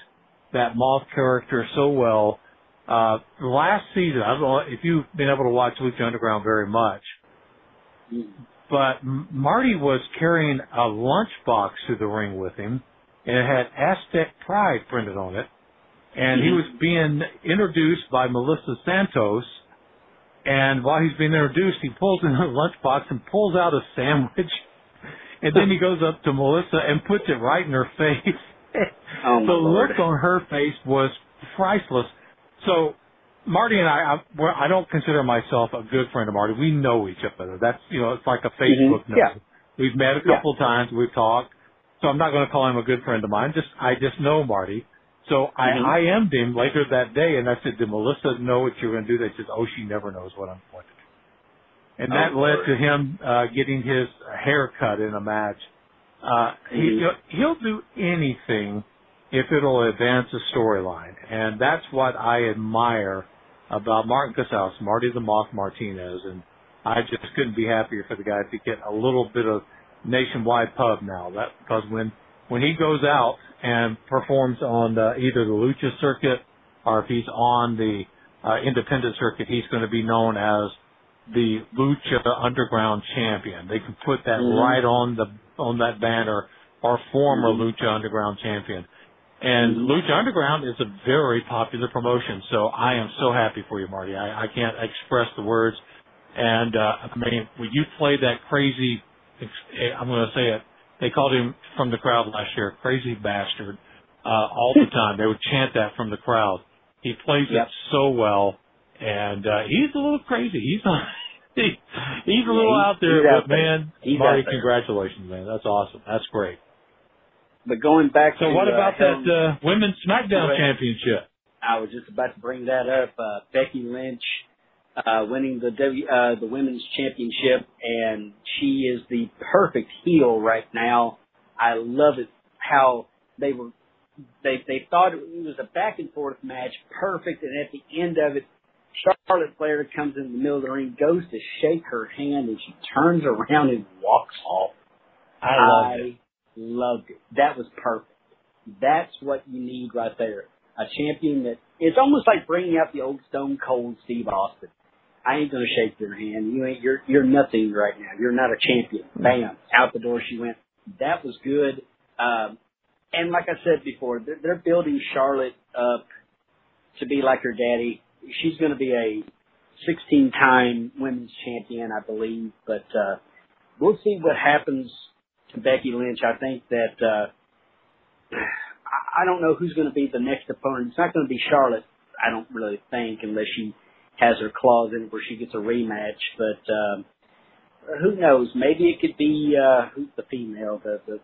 that moth character so well. Uh, last season, I don't know if you've been able to watch Lucha Underground very much, but Marty was carrying a lunchbox to the ring with him, and it had Aztec Pride printed on it. And he Mhm. was being introduced by Melissa Santos, and while he's being introduced, he pulls in a lunchbox and pulls out a sandwich, and then he goes up to Melissa and puts it right in her face. Oh, the Lord. look on her face was priceless. So Marty and I, I, I don't consider myself a good friend of Marty. We know each other. That's you know, it's like a Facebook Mhm. note. Yeah. We've met a couple of times. We've talked. So I'm not going to call him a good friend of mine. Just I just know Marty. So I Mhm. I IM'd him later that day, and I said, "Did Melissa know what you were going to do?" They said, "Oh, she never knows what I'm going to do." And Oh, that led Lord. to him uh, getting his hair cut in a match. Uh, he, Mhm. he'll, do anything if it'll advance the storyline, and that's what I admire about Martin Casaus, Marty the Moth Martinez, and I just couldn't be happier for the guy to get a little bit of nationwide pub now. That because when when he goes out and performs on the, either the Lucha circuit or if he's on the uh, independent circuit, he's going to be known as the Lucha Underground champion. They can put that Mhm. right on the on that banner or former Mhm. Lucha Underground champion. And Mhm. Lucha Underground is a very popular promotion, so I am so happy for you, Marty. I, I can't express the words. And uh, I mean, when you played that crazy, I'm going to say it. They called him from the crowd last year, crazy bastard, uh, all the time. They would chant that from the crowd. He plays Yep. it so well, and uh, he's a little crazy. He's not. He, he's a Yeah, little he's- out there, out but there. man, He's Marty, congratulations, man. That's awesome. That's great. But going back So to what uh, about Helen- that uh, women's SmackDown championship? I was just about to bring that up. Uh, Becky Lynch uh, winning the w, uh, the women's championship, and she is the perfect heel right now. I love it how they were they they thought it was a back and forth match, perfect, and at the end of it, Charlotte Flair comes in the middle of the ring, goes to shake her hand, and she turns around and walks off. I loved I it. loved it. That was perfect. That's what you need right there. A champion that it's almost like bringing out the old Stone Cold Steve Austin. I ain't gonna shake your hand. You ain't. You're you're nothing right now. You're not a champion. Bam, out the door she went. That was good. Um, and like I said before, they're, they're building Charlotte up to be like her daddy. She's going to be a 16-time women's champion, I believe. But uh, we'll see what happens to Becky Lynch. I think that uh, I I don't know who's going to be the next opponent. It's not going to be Charlotte. I don't really think unless she has her claws in it where she gets a rematch. But um, who knows? Maybe it could be uh, who's the female, the the,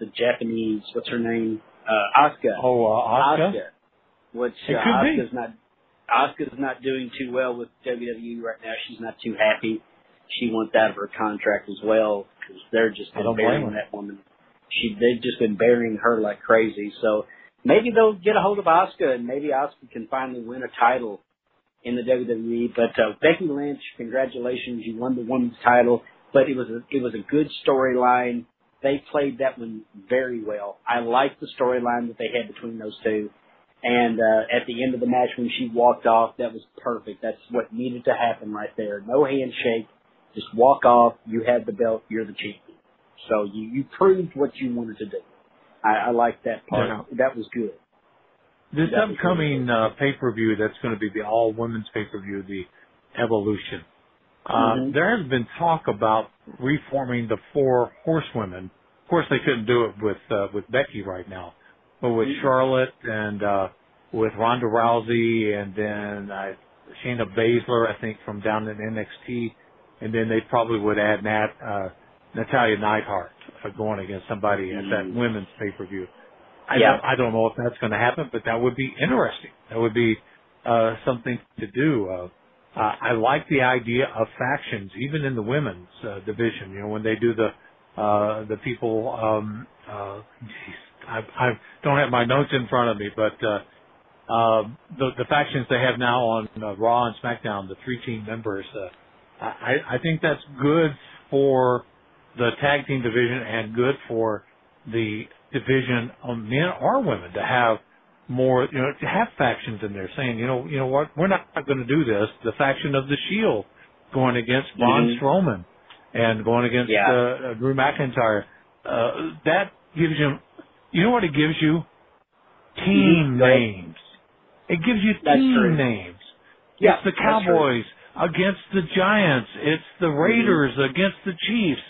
the Japanese. What's her name? Uh, Asuka. Oh, uh, Asuka? Asuka. Which uh, could be. Not. Asuka's not doing too well with WWE right now. She's not too happy. She wants out of her contract as well because they're just been burying that woman. She they've just been burying her like crazy. So maybe they'll get a hold of Asuka and maybe Asuka can finally win a title in the WWE. But uh, Becky Lynch, congratulations, you won the women's title. But it was a, it was a good storyline. They played that one very well. I liked the storyline that they had between those two. And uh, at the end of the match, when she walked off, that was perfect. That's what needed to happen right there. No handshake, just walk off. You had the belt. You're the champion. So you you proved what you wanted to do. I, I like that part. Yeah. That was good. This was upcoming uh, pay per view that's going to be the all women's pay per view, the Evolution. Uh, Mhm. There has been talk about reforming the four horsewomen. Of course, they couldn't do it with uh, with Becky right now, but with Mhm. Charlotte and uh, with Ronda Rousey, and then uh, Shayna Baszler, I think from down in NXT, and then they probably would add Nat uh, Natalya Neidhart uh, going against somebody at that Mhm. women's pay per view. I Yeah. don't, I don't know if that's going to happen, but that would be interesting. That would be uh, something to do. Uh, uh, I like the idea of factions, even in the women's uh, division. You know, when they do the uh, the people, um, uh, geez, I, I don't have my notes in front of me, but uh, uh, the the factions they have now on uh, Raw and SmackDown, the three team members, uh, I I think that's good for the tag team division and good for the division on men or women to have more, you know, to have factions in there saying, you know, you know what, we're not going to do this. The faction of the Shield going against Braun Mhm. Strowman and going against Yeah. uh, uh, Drew McIntyre. Uh, that gives you, you know what it gives you? Team Mhm. Names. It gives you That's team true. names. Yeah, it's the. Cowboys against the Giants. It's the Raiders against the Chiefs.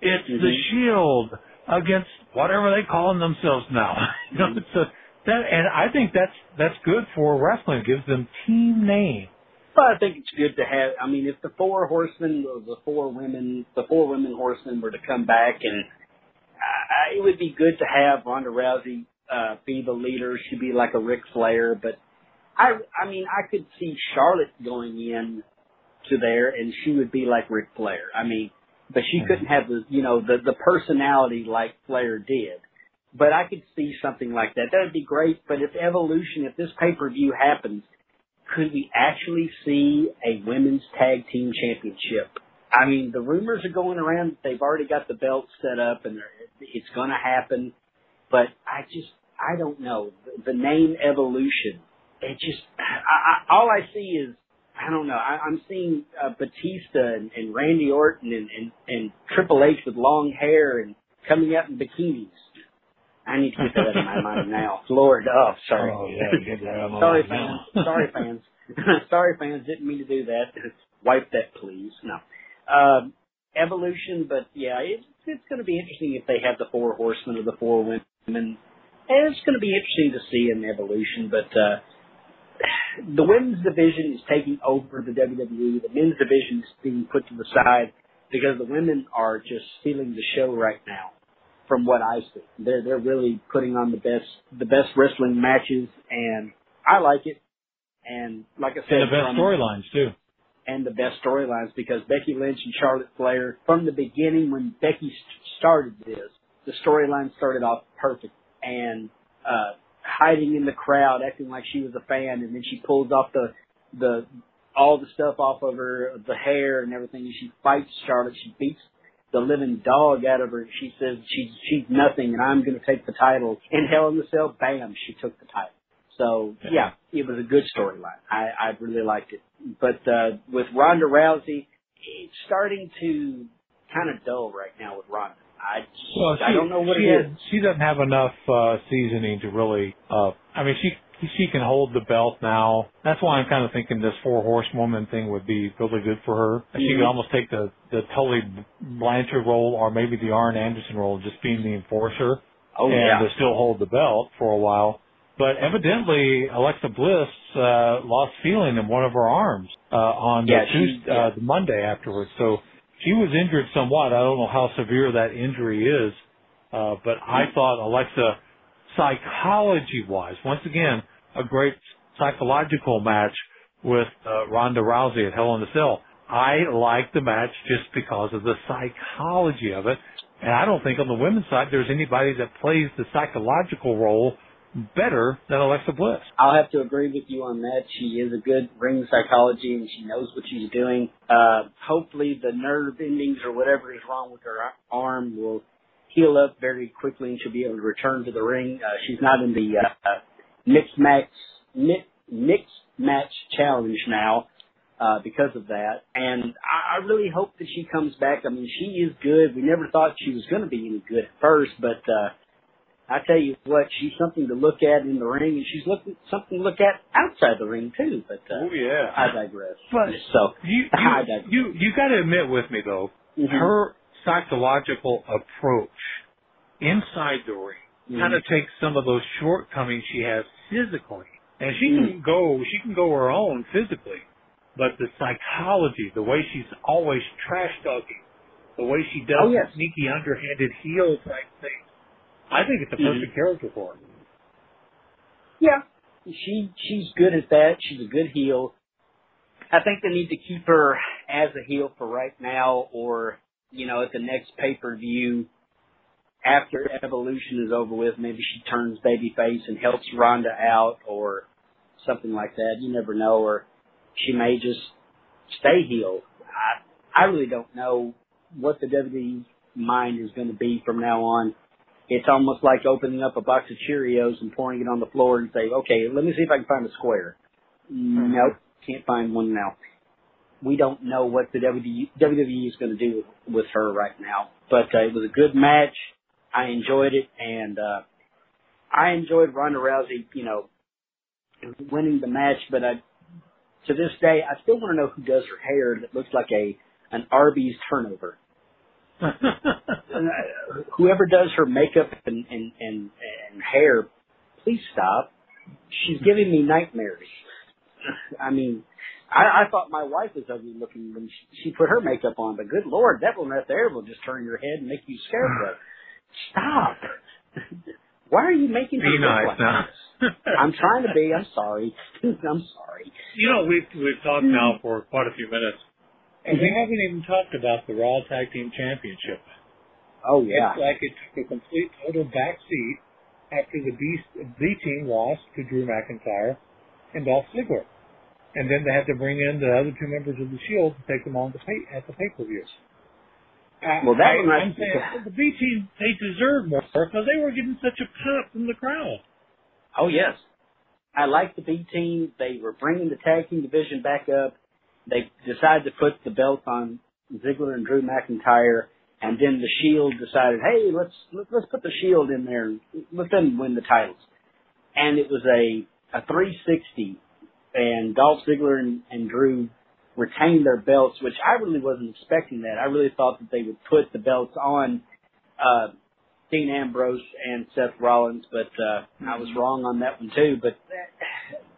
It's the Mhm. Shield against whatever they calling themselves now. you know, it's a that, and I think that's that's good for wrestling. It gives them team name. But I think it's good to have. I mean, if the four horsemen, or the four women, the four women horsemen were to come back, and uh, it would be good to have Ronda Rousey uh, be the leader. She'd be like a Ric Flair. But I, I mean, I could see Charlotte going in to there, and she would be like Ric Flair. I mean, but she mm-hmm. couldn't have the, you know, the the personality like Flair did. But I could see something like that. That would be great. But if Evolution, if this pay per view happens, could we actually see a women's tag team championship? I mean, the rumors are going around that they've already got the belt set up and it's going to happen. But I just, I don't know. The, the name Evolution, it just, I, I, all I see is, I don't know. I, I'm seeing uh, Batista and, and Randy Orton and, and, and Triple H with long hair and coming out in bikinis. I need to get that out of my mind now. Lord, oh, sorry. Oh, yeah, get that out of my sorry, fans. Sorry, fans. sorry, fans. Didn't mean to do that. Wipe that, please. No. Um, evolution, but yeah, it's it's going to be interesting if they have the four horsemen or the four women. And it's going to be interesting to see in evolution, but uh, the women's division is taking over the WWE. The men's division is being put to the side because the women are just stealing the show right now. From what I see, they're they're really putting on the best the best wrestling matches, and I like it. And like I said, And the best storylines too. and the best storylines because Becky Lynch and Charlotte Flair, from the beginning when Becky started this, the storyline started off perfect and uh hiding in the crowd, acting like she was a fan, and then she pulls off the the all the stuff off of her, the hair and everything. And she fights Charlotte. She beats the living dog out of her. And she says she's she's nothing, and I'm going to take the title. And Hell in the Cell, bam, she took the title. So yeah, it was a good storyline. I I really liked it. But uh with Ronda Rousey, it's starting to kind of dull right now with Ronda. I just, Well, she, I don't know what she it is. She doesn't have enough uh, seasoning to really. Uh, I mean, she she can hold the belt now. That's why I'm kind of thinking this four horsewoman thing would be really good for her. She Mhm. could almost take the the Tully Blanchard role, or maybe the Arn Anderson role, just being the enforcer, Oh and yeah. to still hold the belt for a while. But evidently, Alexa Bliss uh, lost feeling in one of her arms uh, on Yeah, the, she- Tuesday, uh, the Monday afterwards. So she was injured somewhat. I don't know how severe that injury is, uh, but I thought Alexa, psychology-wise, once again, a great psychological match with uh, Ronda Rousey at Hell in a Cell. I like the match just because of the psychology of it, and I don't think on the women's side there's anybody that plays the psychological role better than Alexa Bliss. I'll have to agree with you on that. She is a good ring psychology and she knows what she's doing. Uh, hopefully the nerve endings or whatever is wrong with her arm will heal up very quickly and she'll be able to return to the ring. Uh, she's not in the, uh, mixed match, mi- mixed match challenge now, uh, because of that. And I, I really hope that she comes back. I mean, she is good. We never thought she was going to be any good at first, but, uh, I tell you what, she's something to look at in the ring, and she's looking something to look at outside the ring too. But uh, Oh, yeah. I digress. But so you I you digress. you, you got to admit with me though, Mhm. her psychological approach inside the ring Mhm. kind of takes some of those shortcomings she has physically, and she can Mm. go she can go her own physically, but the psychology, the way she's always trash talking, the way she does Oh, yes. sneaky underhanded heel type things, I think it's a perfect character for her. Yeah, she she's good at that. She's a good heel. I think they need to keep her as a heel for right now, or you know, at the next pay per view, after Evolution is over with, maybe she turns babyface and helps Ronda out or something like that. You never know, or she may just stay heel. I I really don't know what the WWE mind is going to be from now on. It's almost like opening up a box of Cheerios and pouring it on the floor and say, "Okay, let me see if I can find a square." Mm-hmm. Nope, can't find one now. We don't know what the WWE is going to do with, with her right now. But uh, it was a good match. I enjoyed it, and uh, I enjoyed Ronda Rousey, you know, winning the match. But I, to this day, I still want to know who does her hair that looks like a an Arby's turnover. Uh, whoever does her makeup and, and and and hair, please stop. She's giving me nightmares. I mean, I, I thought my wife was ugly looking when she, she put her makeup on, but good lord, that one right there will just turn your head and make you scared. Stop. Why are you making me nice like now? I'm trying to be. I'm sorry. I'm sorry. You know, we've we've talked now for quite a few minutes, and we haven't even talked about the Raw Tag Team Championship. Oh yeah. It's like it took a complete total backseat after the B B team lost to Drew McIntyre and Dolph Ziggler, and then they had to bring in the other two members of the Shield to take them on the pay, at the pay per view. Uh, well, that I, I'm saying the B team they deserve more because they were getting such a pop from the crowd. Oh yes, I like the B team. They were bringing the tag team division back up. They decided to put the belts on Ziggler and Drew McIntyre, and then the Shield decided, hey, let's let's put the Shield in there and let them win the titles. And it was a a 360, and Dolph Ziggler and, and Drew retained their belts, which I really wasn't expecting that. I really thought that they would put the belts on uh, Dean Ambrose and Seth Rollins, but uh, I was wrong on that one too. But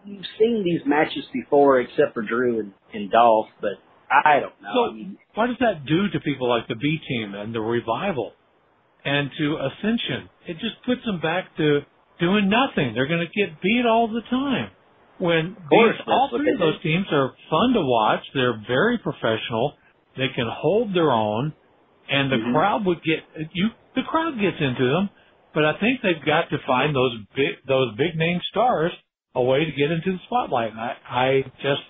you've seen these matches before, except for Drew and, and Dolph, but I don't know. So, I mean, what does that do to people like the B Team and the Revival and to Ascension? It just puts them back to doing nothing. They're going to get beat all the time. When course, these, all three of those teams are fun to watch, they're very professional. They can hold their own, and the mm-hmm. crowd would get you. The crowd gets into them, but I think they've got to find those big those big name stars a way to get into the spotlight. And I, I just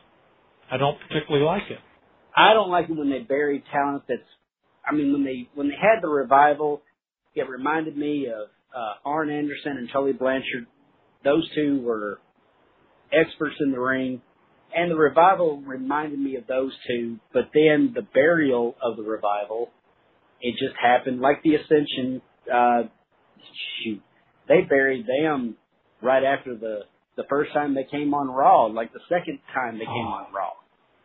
I don't particularly like it. I don't like it when they bury talent that's. I mean, when they when they had the revival, it reminded me of uh, Arn Anderson and Tully Blanchard. Those two were experts in the ring. And the revival reminded me of those two, but then the burial of the revival, it just happened like the Ascension. Uh, shoot, they buried them right after the the first time they came on Raw, like the second time they came oh. on Raw.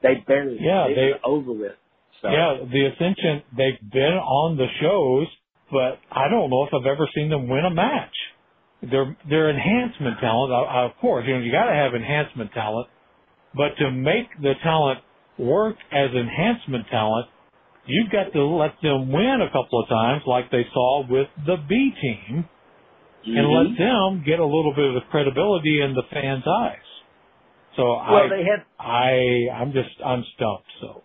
They barely yeah, it. they over with. So. Yeah, the Ascension they've been on the shows, but I don't know if I've ever seen them win a match they're they're enhancement talent. Of course, you know you got to have enhancement talent, but to make the talent work as enhancement talent, you've got to let them win a couple of times, like they saw with the B team, mm-hmm. and let them get a little bit of the credibility in the fans' eyes. So well, I, they had, I, I'm just, I'm stumped. So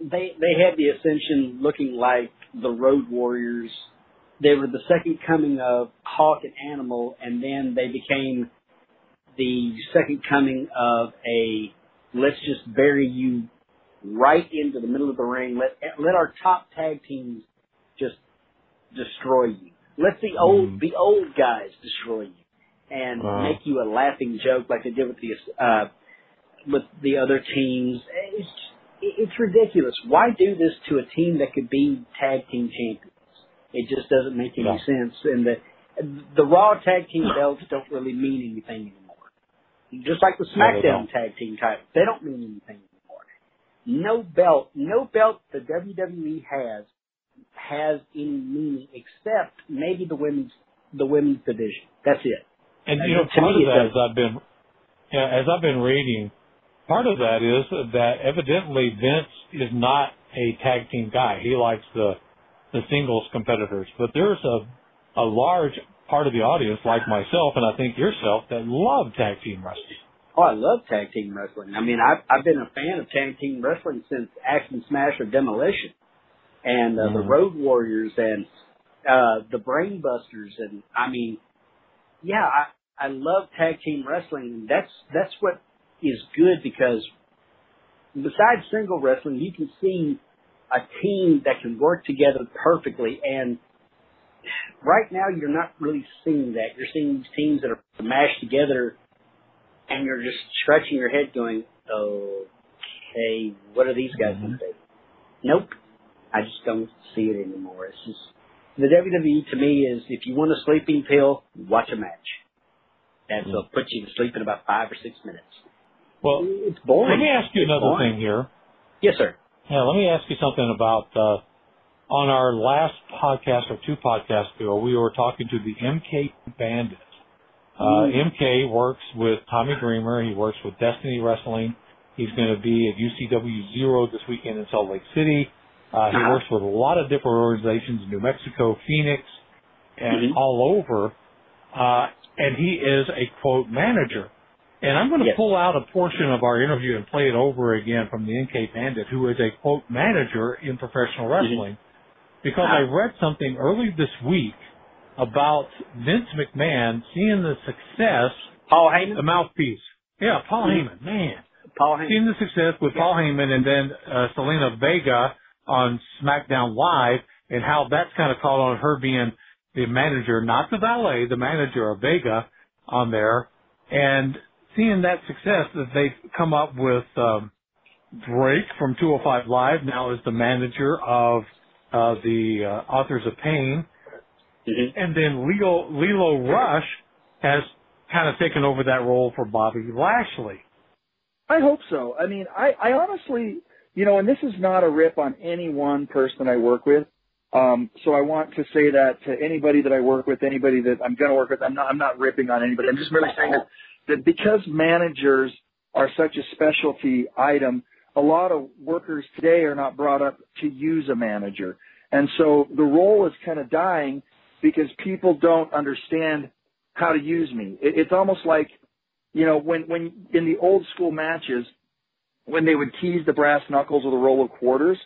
they they had the Ascension looking like the Road Warriors they were the second coming of Hawk and Animal, and then they became the second coming of a let's just bury you right into the middle of the ring. Let let our top tag teams just destroy you. Let the old mm. the old guys destroy you and wow. make you a laughing joke like they did with the uh, with the other teams. It's it's ridiculous. Why do this to a team that could be tag team champions? It just doesn't make any no. sense. And the the Raw tag team belts don't really mean anything anymore. Just like the SmackDown no, tag team titles, they don't mean anything anymore. No belt, no belt the WWE has has any meaning except maybe the women's the women's division. That's it. And, and you know, part of that, as I've been, yeah, as I've been reading, part of that is that evidently Vince is not a tag team guy. He likes the the singles competitors. But there's a, a large part of the audience, like myself, and I think yourself, that love tag team wrestling. Oh, I love tag team wrestling. I mean, I've, I've been a fan of tag team wrestling since Ax and Smash or Demolition. And uh, mm-hmm. the Road Warriors and uh, the Brainbusters, and I mean, yeah, I I love tag team wrestling, and that's that's what is good because besides single wrestling, you can see a team that can work together perfectly. And right now, you're not really seeing that. You're seeing these teams that are mashed together, and you're just scratching your head, going, "Okay, what are these guys going to do?" Nope, I just don't see it anymore. It's just the WWE to me is if you want a sleeping pill, watch a match. That'll put you to sleep in about five or six minutes. Well, it's boring. Let me ask you It's another boring. thing here. Yes, sir. Yeah, let me ask you something about uh, on our last podcast or two podcasts ago, we were talking to the MK Bandit. Uh. MK works with Tommy Dreamer. He works with Destiny Wrestling. He's going to be at UCW Zero this weekend in Salt Lake City. Uh, he Uh-huh. works with a lot of different organizations, in New Mexico, Phoenix, and Mhm. all over. Uh, and he is a quote manager. And I'm going to Yes. pull out a portion of our interview and play it over again from the MK Bandit, who is a quote manager in professional wrestling, because I read something early this week about Vince McMahon seeing the success. Paul Heyman, the mouthpiece. Yeah, Paul Mhm. Heyman, man, Paul Heyman. seeing the success with Paul Heyman and then uh, Zelina Vega on SmackDown Live, and how that's kind of called on her being the manager, not the valet, the manager of Vega on there, and seeing that success that they've come up with um, Drake from 205 Live now is the manager of uh, the uh, Authors of Pain, Mm-hmm. and then Lio Lio Rush has kind of taken over that role for Bobby Lashley. I hope so. I mean, I, I honestly, you know, and this is not a rip on any one person I work with. Um, so I want to say that to anybody that I work with, anybody that I'm going to work with, I'm not, I'm not ripping on anybody. I'm just really saying that, that because managers are such a specialty item, a lot of workers today are not brought up to use a manager. And so the role is kind of dying because people don't understand how to use me. It, it's almost like, you know, when, when in the old school matches, when they would tease the brass knuckles with a roll of quarters,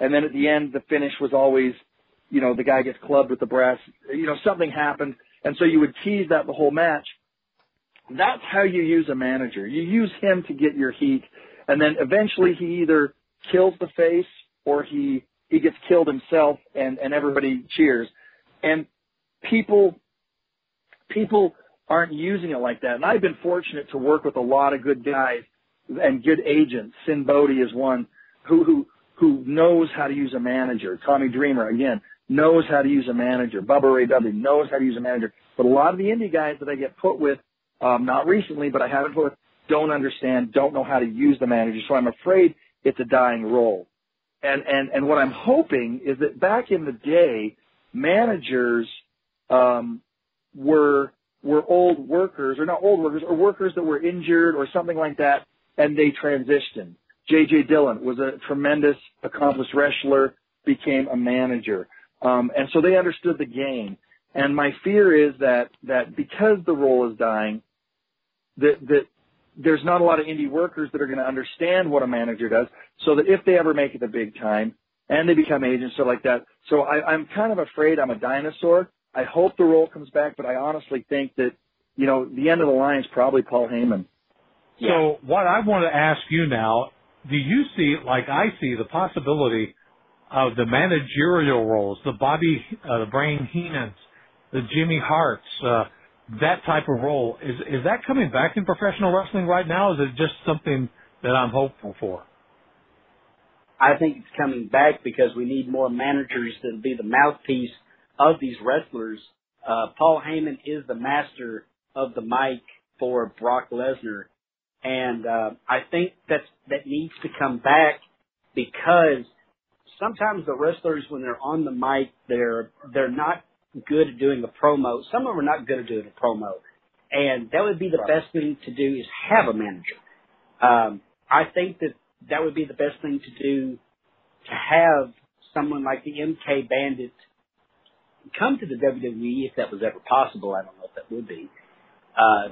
and then at the end, the finish was always, you know, the guy gets clubbed with the brass, you know, something happened, and so you would tease that the whole match. That's how you use a manager. You use him to get your heat, and then eventually he either kills the face or he he gets killed himself, and and everybody cheers. And people people aren't using it like that. And I've been fortunate to work with a lot of good guys and good agents. Sinn Bodhi is one who who who knows how to use a manager. Tommy Dreamer again knows how to use a manager. Bubba Ray Dudley knows how to use a manager. But a lot of the indie guys that I get put with, um, not recently, but I haven't put with, don't understand, don't know how to use the manager. So I'm afraid it's a dying role. And and and what I'm hoping is that back in the day, managers um, were were old workers, or not old workers, or workers that were injured or something like that, and they transitioned. J.J. Dillon was a tremendous, accomplished wrestler, became a manager, um, and so they understood the game. And my fear is that that because the role is dying, that that there's not a lot of indie workers that are going to understand what a manager does, so that if they ever make it the big time and they become agents or like that, so I, I'm kind of afraid I'm a dinosaur. I hope the role comes back, but I honestly think that you know the end of the line is probably Paul Heyman. So what I want to ask you now, do you see, like I see, the possibility of the managerial roles, the Bobby, uh, the Brain Heenans, the Jimmy Harts, uh, that type of role, is, is that coming back in professional wrestling right now? Or is it just something that I'm hopeful for? I think it's coming back because we need more managers that'll be the mouthpiece of these wrestlers. Uh, Paul Heyman is the master of the mic for Brock Lesnar, and uh, I think that's that needs to come back because sometimes the wrestlers, when they're on the mic, they're they're not good at doing a promo. Some of them are not good at doing a promo, and that would be the best thing to do is have a manager. Um, I think that that would be the best thing to do to have someone like the MK Bandit come to the WWE if that was ever possible. I don't know if that would be. Uh,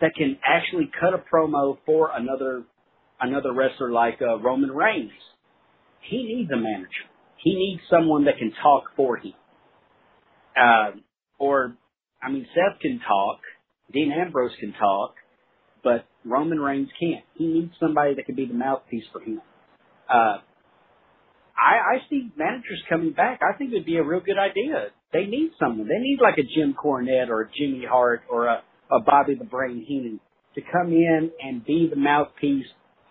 that can actually cut a promo for another another wrestler like uh, Roman Reigns. He needs a manager. He needs someone that can talk for him. Uh, or, I mean, Seth can talk, Dean Ambrose can talk, but Roman Reigns can't. He needs somebody that can be the mouthpiece for him. Uh, I, I see managers coming back. I think it'd be a real good idea. They need someone. They need like a Jim Cornette or a Jimmy Hart or a, a Bobby the Brain Heenan to come in and be the mouthpiece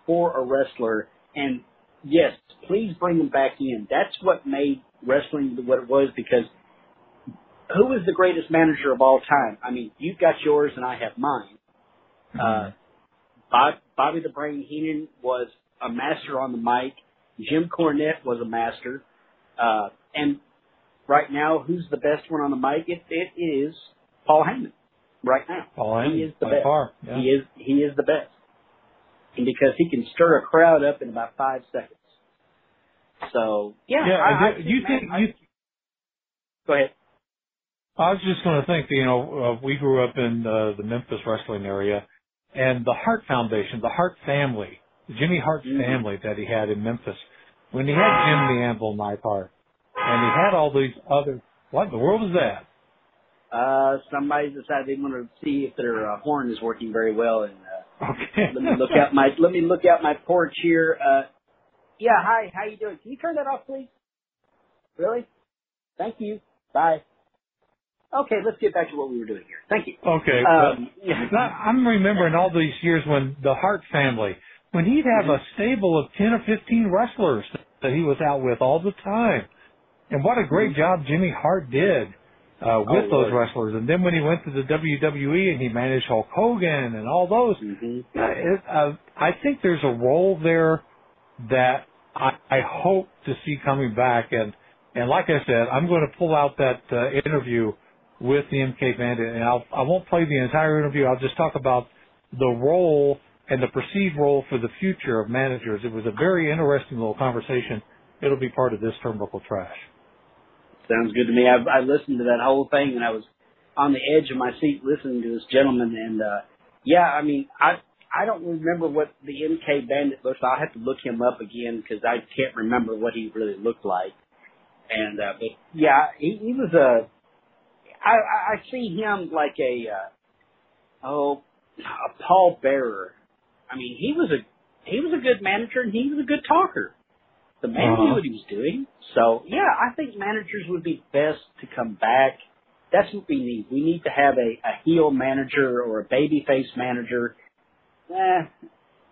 for a wrestler. And yes, please bring them back in. That's what made wrestling what it was because who is the greatest manager of all time? I mean, you've got yours and I have mine. Mm-hmm. Uh, Bob, Bobby the Brain Heenan was a master on the mic. Jim Cornette was a master. Uh, and right now, who's the best one on the mic? It, it is Paul Heyman. Right now, Heyman, he is the by best. far, yeah. He is he is the best, and because he can stir a crowd up in about five seconds. So yeah, Yeah, I, I do you think I, you? Go ahead. I was just going to think, you know, uh, we grew up in uh, the Memphis wrestling area, and the Hart Foundation, the Hart family, Jimmy Hart's Mm-hmm. family that he had in Memphis, when he had Jim the Anvil Neidhart, and he had all these other. What in the world is that? Uh, somebody decided they want to see if their uh, horn is working very well, and uh, Okay. let me look out my let me look out my porch here. Uh, yeah, hi, how you doing? Can you turn that off, please? Really? Thank you. Bye. Okay, let's get back to what we were doing here. Thank you. Okay. Um, but I'm remembering all these years when the Hart family, when he'd have a stable of 10 or 15 wrestlers that he was out with all the time. And what a great job Jimmy Hart did uh, with Oh, those Lord. wrestlers. And then when he went to the WWE and he managed Hulk Hogan and all those, Mm-hmm. uh, it, uh, I think there's a role there that I, I hope to see coming back. And and like I said, I'm going to pull out that uh, interview with the MK Bandit, and I'll, I won't play the entire interview. I'll just talk about the role and the perceived role for the future of managers. It was a very interesting little conversation. It'll be part of this turnbuckle trash. Sounds good to me. I, I listened to that whole thing, and I was on the edge of my seat listening to this gentleman. And uh, yeah, I mean, I I don't remember what the MK Bandit looks. I'll have to look him up again because I can't remember what he really looked like. And uh, but yeah, he, he was a. I, I see him like a uh, oh a Paul Bearer. I mean, he was a he was a good manager and he was a good talker. The man knew Uh-huh. what he was doing. So yeah, I think managers would be best to come back. That's what we need. We need to have a, a heel manager or a babyface manager. Eh,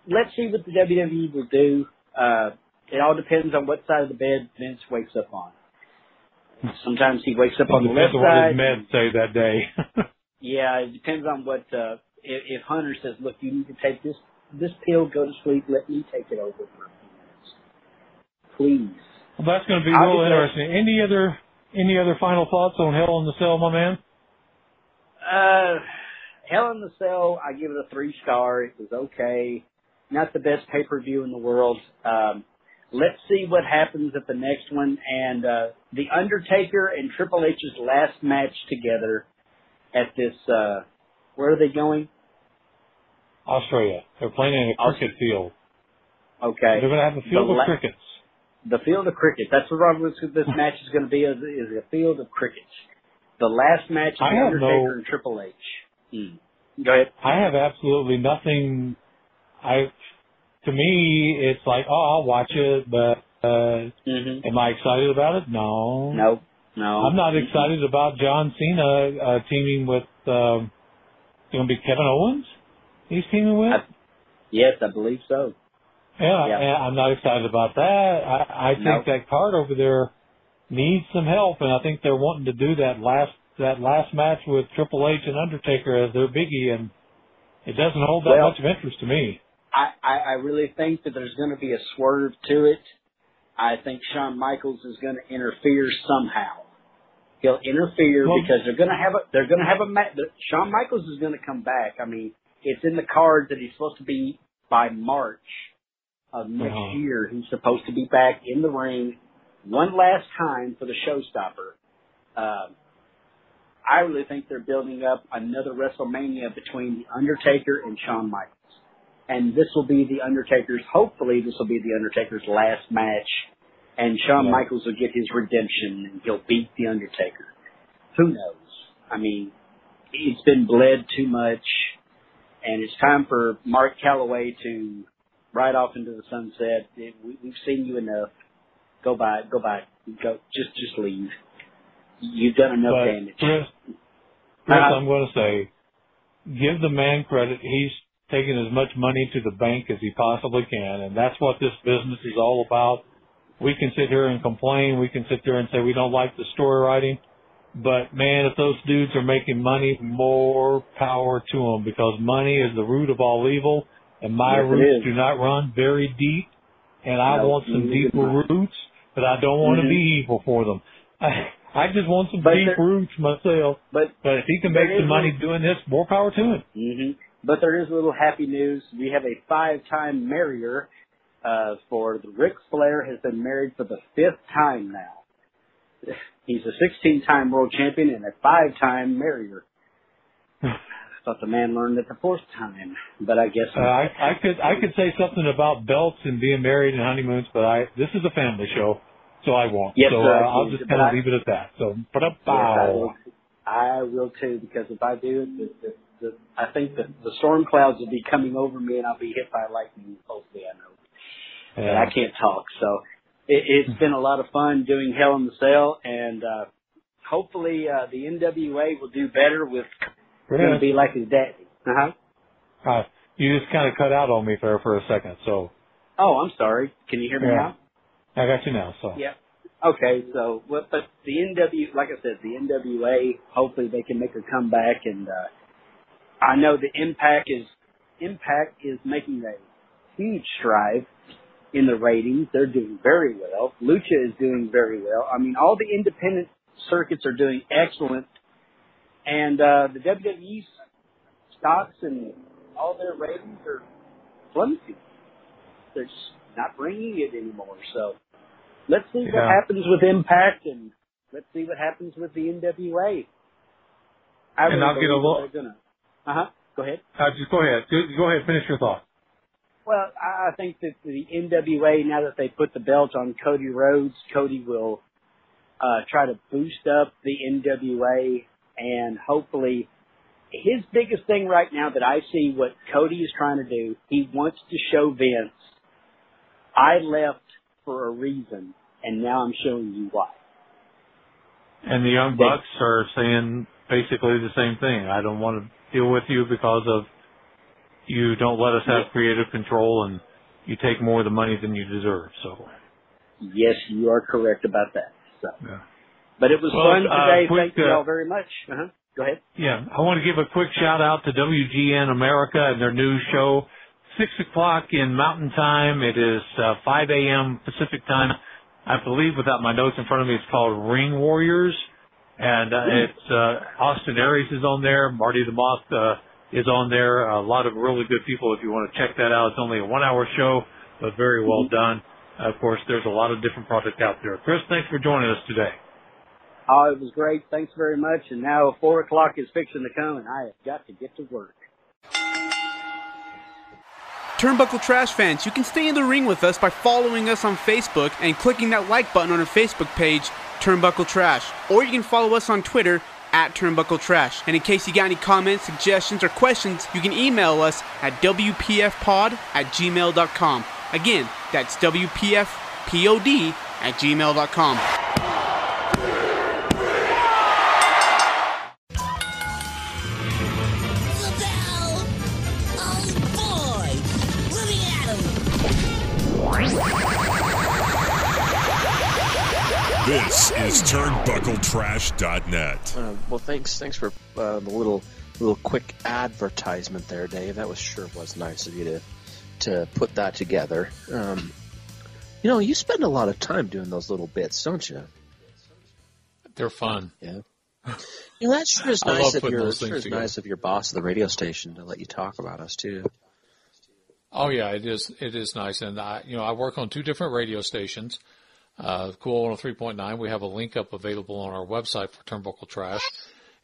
let's see what the WWE will do. Uh, it all depends on what side of the bed Vince wakes up on. Sometimes he wakes up on the left Depends on what his meds say that day. Yeah, it depends on what uh if, if Hunter says, Look, you need to take this this pill, go to sleep, let me take it over for a few minutes. Please. well, that's going to be I'll real interesting. Any other any other final thoughts on Hell in the Cell, my man? Uh Hell in the Cell, I give it a three star. It was okay. Not the best pay per view in the world. Um let's see what happens at the next one and uh The Undertaker and Triple H's last match together at this uh where are they going? Australia. They're playing in a cricket field. Okay. They're going to have a field The of la- crickets. The field of cricket. That's what this match is going to be. Is, is a field of crickets. The last match of I Undertaker no- and Triple H. Hmm. Go ahead. I have absolutely nothing. I, to me, it's like, oh, I'll watch it, but uh, Mm-hmm. am I excited about it? No. No, no. I'm not excited about John Cena uh, teaming with. Um, going to be Kevin Owens. He's teaming with. Yes, I believe so. Yeah, Yeah. I'm not excited about that. I, I think No. that card over there needs some help, and I think they're wanting to do that last that last match with Triple H and Undertaker as their biggie, and it doesn't hold that Well- much of interest to me. I, I, I really think that there's going to be a swerve to it. I think Shawn Michaels is going to interfere somehow. He'll interfere Well- because they're going to have a they're going to have a match. Shawn Michaels is going to come back. I mean, it's in the card that he's supposed to be by March of next Uh-huh. year. He's supposed to be back in the ring one last time for the showstopper. Um, I really think they're building up another WrestleMania between the Undertaker and Shawn Michaels and this will be the Undertaker's. Hopefully, this will be the Undertaker's last match, and Shawn Yeah. Michaels will get his redemption and he'll beat the Undertaker. who knows? I mean, it's been bled too much, and it's time for Mark Calaway to ride off into the sunset. We, we've seen you enough. Go by, go by, go. Just, just leave. You've done enough But damage. Chris, Chris, Uh, I'm going to say, give the man credit. He's taking as much money to the bank as he possibly can, and that's what this business is all about. We can sit here and complain. We can sit there and say we don't like the story writing. But man, if those dudes are making money, more power to them because money is the root of all evil, and my Yes, roots do not run very deep, and I No, want some deeper mine. roots, but I don't want Mhm. to be evil for them. I, I just want some But deep there- roots myself. But But if he can make some money doing this, more power to him. hmm But there is a little happy news. We have a five-time marrier uh, for the Ric Flair has been married for the fifth time now. He's a 16-time world champion and a five-time marrier. Thought the man learned it the fourth time, but I guess Uh, I, I could I could say something about belts and being married and honeymoons, but I this is a family show, so I won't. Yes, so sir, uh, I'll just kind of leave it at that. So, but Yes, I, will. I will too, because if I do it, the, the, the, I think that the storm clouds will be coming over me and I'll be hit by lightning. Hopefully, I know. But I can't talk, so it, it's been a lot of fun doing Hell in the Cell, and uh, hopefully uh, the NWA will do better with going to be like his daddy. Uh huh. uh, you just kind of cut out on me there for a second, so Oh, I'm sorry. Can you hear me Yeah. now? I got you now. So Yeah. Okay, so what? But the NW, like I said, the NWA. Hopefully, they can make a comeback, and uh, I know the Impact is Impact is making a huge stride in the ratings. They're doing very well. Lucha is doing very well. I mean, all the independent circuits are doing excellent, and uh, the WWE stocks and all their ratings are plummeting. They're just not bringing it anymore. So let's see what happens with Impact, and let's see what happens with the NWA. I And I'll get a little- gonna. Uh huh. Go ahead. uh, just go ahead. Go ahead. Finish your thought. Well, I I think that the NWA, now that they put the belt on Cody Rhodes, Cody will uh, try to boost up the NWA and hopefully his biggest thing right now that I see what Cody is trying to do, he wants to show Vince, I left for a reason and now I'm showing you why. And the Young Bucks are saying basically the same thing. I don't want to deal with you because of you don't let us have creative control and you take more of the money than you deserve. So Yes, you are correct about that. So, Yeah. But it was Well, fun uh, today. quick, Thank you uh, all very much. Uh-huh. Go ahead. Yeah, I want to give a quick shout out to WGN America and their new show, six o'clock in Mountain Time. It is uh, five a.m. Pacific Time. I believe, without my notes in front of me, it's called Ring Warriors, and uh, it's uh, Austin Aries is on there. Marty the Moth uh, is on there. A lot of really good people. If you want to check that out, it's only a one-hour show, but very well done. of course, there's a lot of different products out there. Chris, thanks for joining us today. Oh, it was great. Thanks very much. And now four o'clock is fixing to come, and I have got to get to work. Turnbuckle Trash fans, you can stay in the ring with us by following us on Facebook and clicking that like button on our Facebook page, Turnbuckle Trash. Or you can follow us on Twitter at Turnbuckle Trash. And in case you got any comments, suggestions, or questions, you can email us at WPFpod at gmail.com. Again, that's WPFPOD at gmail.com. is turnbuckletrash.net. Uh, well, thanks, thanks for uh, the little, little quick advertisement there, Dave. That was sure was nice of you to, to put that together. Um, you know, you spend a lot of time doing those little bits, don't you? They're fun. Yeah. You know, that sure is I love nice of putting your those sure is together. nice of your boss at the radio station to let you talk about us too. Oh yeah, it is. It is nice, and I, you know, I work on two different radio stations. Uh, Cool 103.9. We have a link up available on our website for Turnbuckle Trash,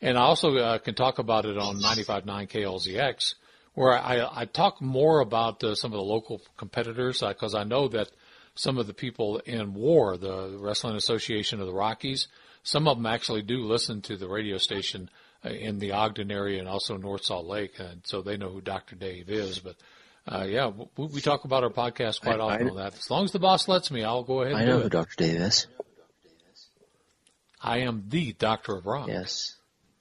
and I also uh, can talk about it on 95.9 KLZX, where I, I talk more about uh, some of the local competitors because I know that some of the people in WAR, the Wrestling Association of the Rockies, some of them actually do listen to the radio station uh, in the Ogden area and also North Salt Lake, and so they know who Dr. Dave is. But uh, yeah, we, we talk about our podcast quite I- often I- that. As long as the boss lets me, I'll go ahead and I know who. Dr. Dave is. I am the Doctor of Rock. Yes.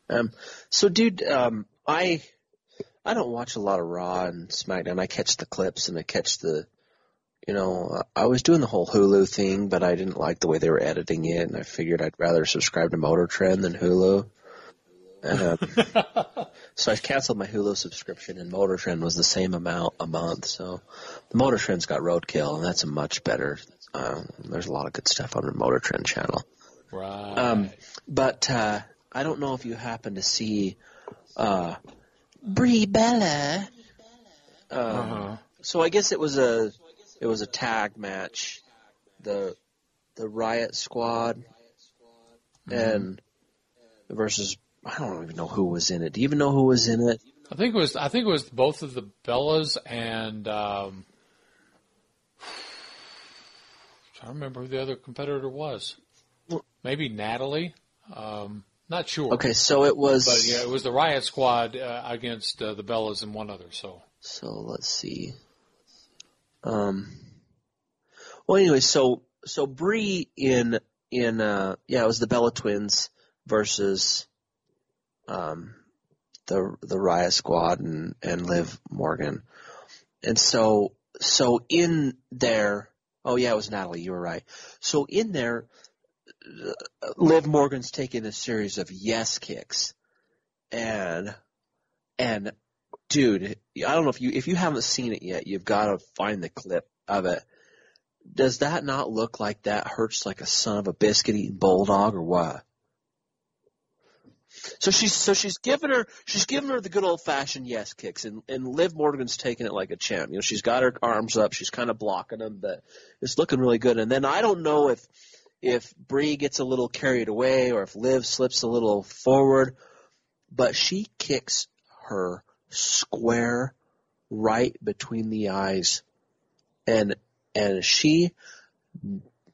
Um, so, dude, um, I I don't watch a lot of Raw and SmackDown. I catch the clips and I catch the, you know, I was doing the whole Hulu thing, but I didn't like the way they were editing it, and I figured I'd rather subscribe to Motor Trend than Hulu. Um, so I canceled my Hulu subscription, and Motor Trend was the same amount a month. So the Motor Trend's got Roadkill, and that's a much better. Um, there's a lot of good stuff on the Motor Trend channel. Right. Um, but uh, I don't know if you happen to see uh, Brie Bella. Um, Uh-huh. So I guess it was a it was a tag match, the the Riot Squad, and versus I don't even know who was in it. Do you even know who was in it? I think it was. I think it was both of the Bellas and. Um, trying to remember who the other competitor was. Maybe Natalie. Um, not sure. Okay, so it was. But yeah, it was the Riot Squad uh, against uh, the Bellas and one other. So So let's see. Um. Well, anyway, so so Brie in in uh yeah, it was the Bella Twins versus um the the Riot Squad and and Liv Morgan, and so so in there. Oh yeah, it was Natalie. You were right. So in there, uh, Liv Morgan's taking a series of yes kicks, and and dude, I don't know if you if you haven't seen it yet, you've got to find the clip of it. Does that not look like that hurts like a son of a biscuit eating bulldog or what? So she's so she's giving her she's giving her the good old fashioned yes kicks and and Liv Morgan's taking it like a champ. You know, she's got her arms up, she's kind of blocking them, but it's looking really good. And then I don't know if if Brie gets a little carried away or if Liv slips a little forward, but she kicks her square right between the eyes and and she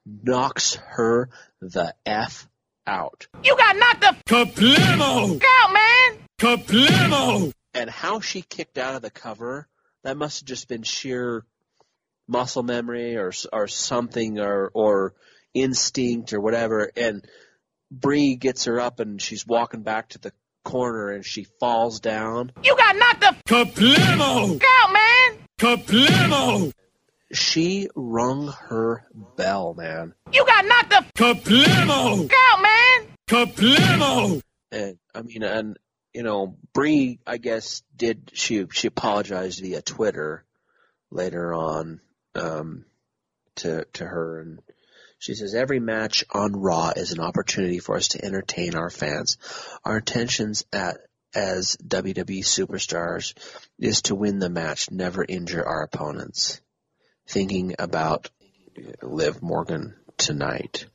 knocks her the F out. You got knocked the Kaplamo! out, man! Kaplamo! And how she kicked out of the cover, that must have just been sheer muscle memory or or something or or instinct or whatever. And Brie gets her up and she's walking back to the corner and she falls down. You got knocked the Kaplamo! out, man! Kaplamo! She rung her bell, man. You got knocked the Kaplamo! out, man! Kaplamo! And I mean, and you know, Brie, I guess, did she she apologized via Twitter later on um, to to her, and she says every match on Raw is an opportunity for us to entertain our fans. Our intentions at as WWE superstars is to win the match, never injure our opponents. Thinking about Liv Morgan tonight.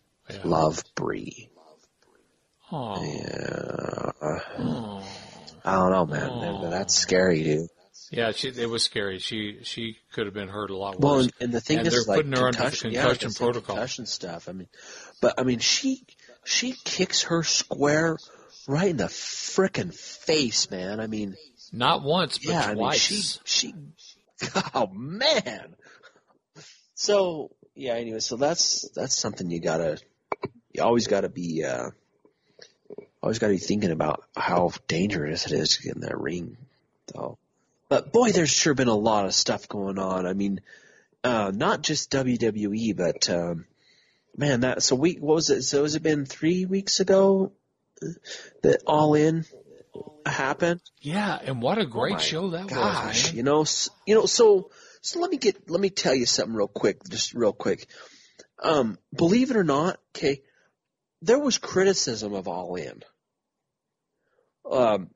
Love Brie. Oh. Yeah. I don't know, man. That- That's scary, dude. yeah, she, it was scary. She she could have been hurt a lot worse. Well, and, and the thing and is, they're like putting her under concussion, yeah, like protocol. concussion stuff. I mean, but I mean, she she kicks her square right in the frickin' face, man. I mean, Not once, but yeah, I mean, twice. she she. Oh man. So yeah. Anyway, so that's that's something you gotta. You always gotta be. uh Always gotta be thinking about how dangerous it is to get in that ring, though. But boy, there's sure been a lot of stuff going on. I mean, uh, not just WWE, but um, man, that so we what was it? So has it been three weeks ago that All In happened? yeah, and what a great Oh show that Gosh, was, man. you know, you know, so so let me get let me tell you something real quick, just real quick. Um, believe it or not, okay, there was criticism of All In. Um,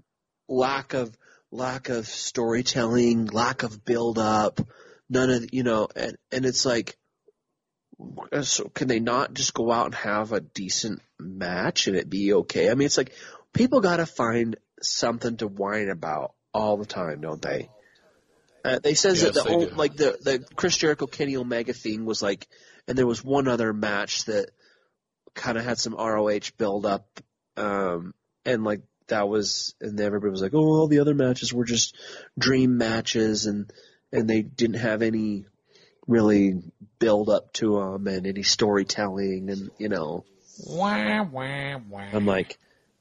lack of lack of storytelling, lack of build up, none of you know, and and it's like, so can they not just go out and have a decent match and it be okay? I mean, it's like people got to find something to whine about all the time, don't they? Uh, they says Yes, that the do. like the the Chris Jericho Kenny Omega thing was like, and there was one other match that kind of had some ROH build up, um, and like that was, and everybody was like, oh, all the other matches were just dream matches, and and they didn't have any really build up to them and any storytelling, and you know, Wah, wah, wah. I'm like,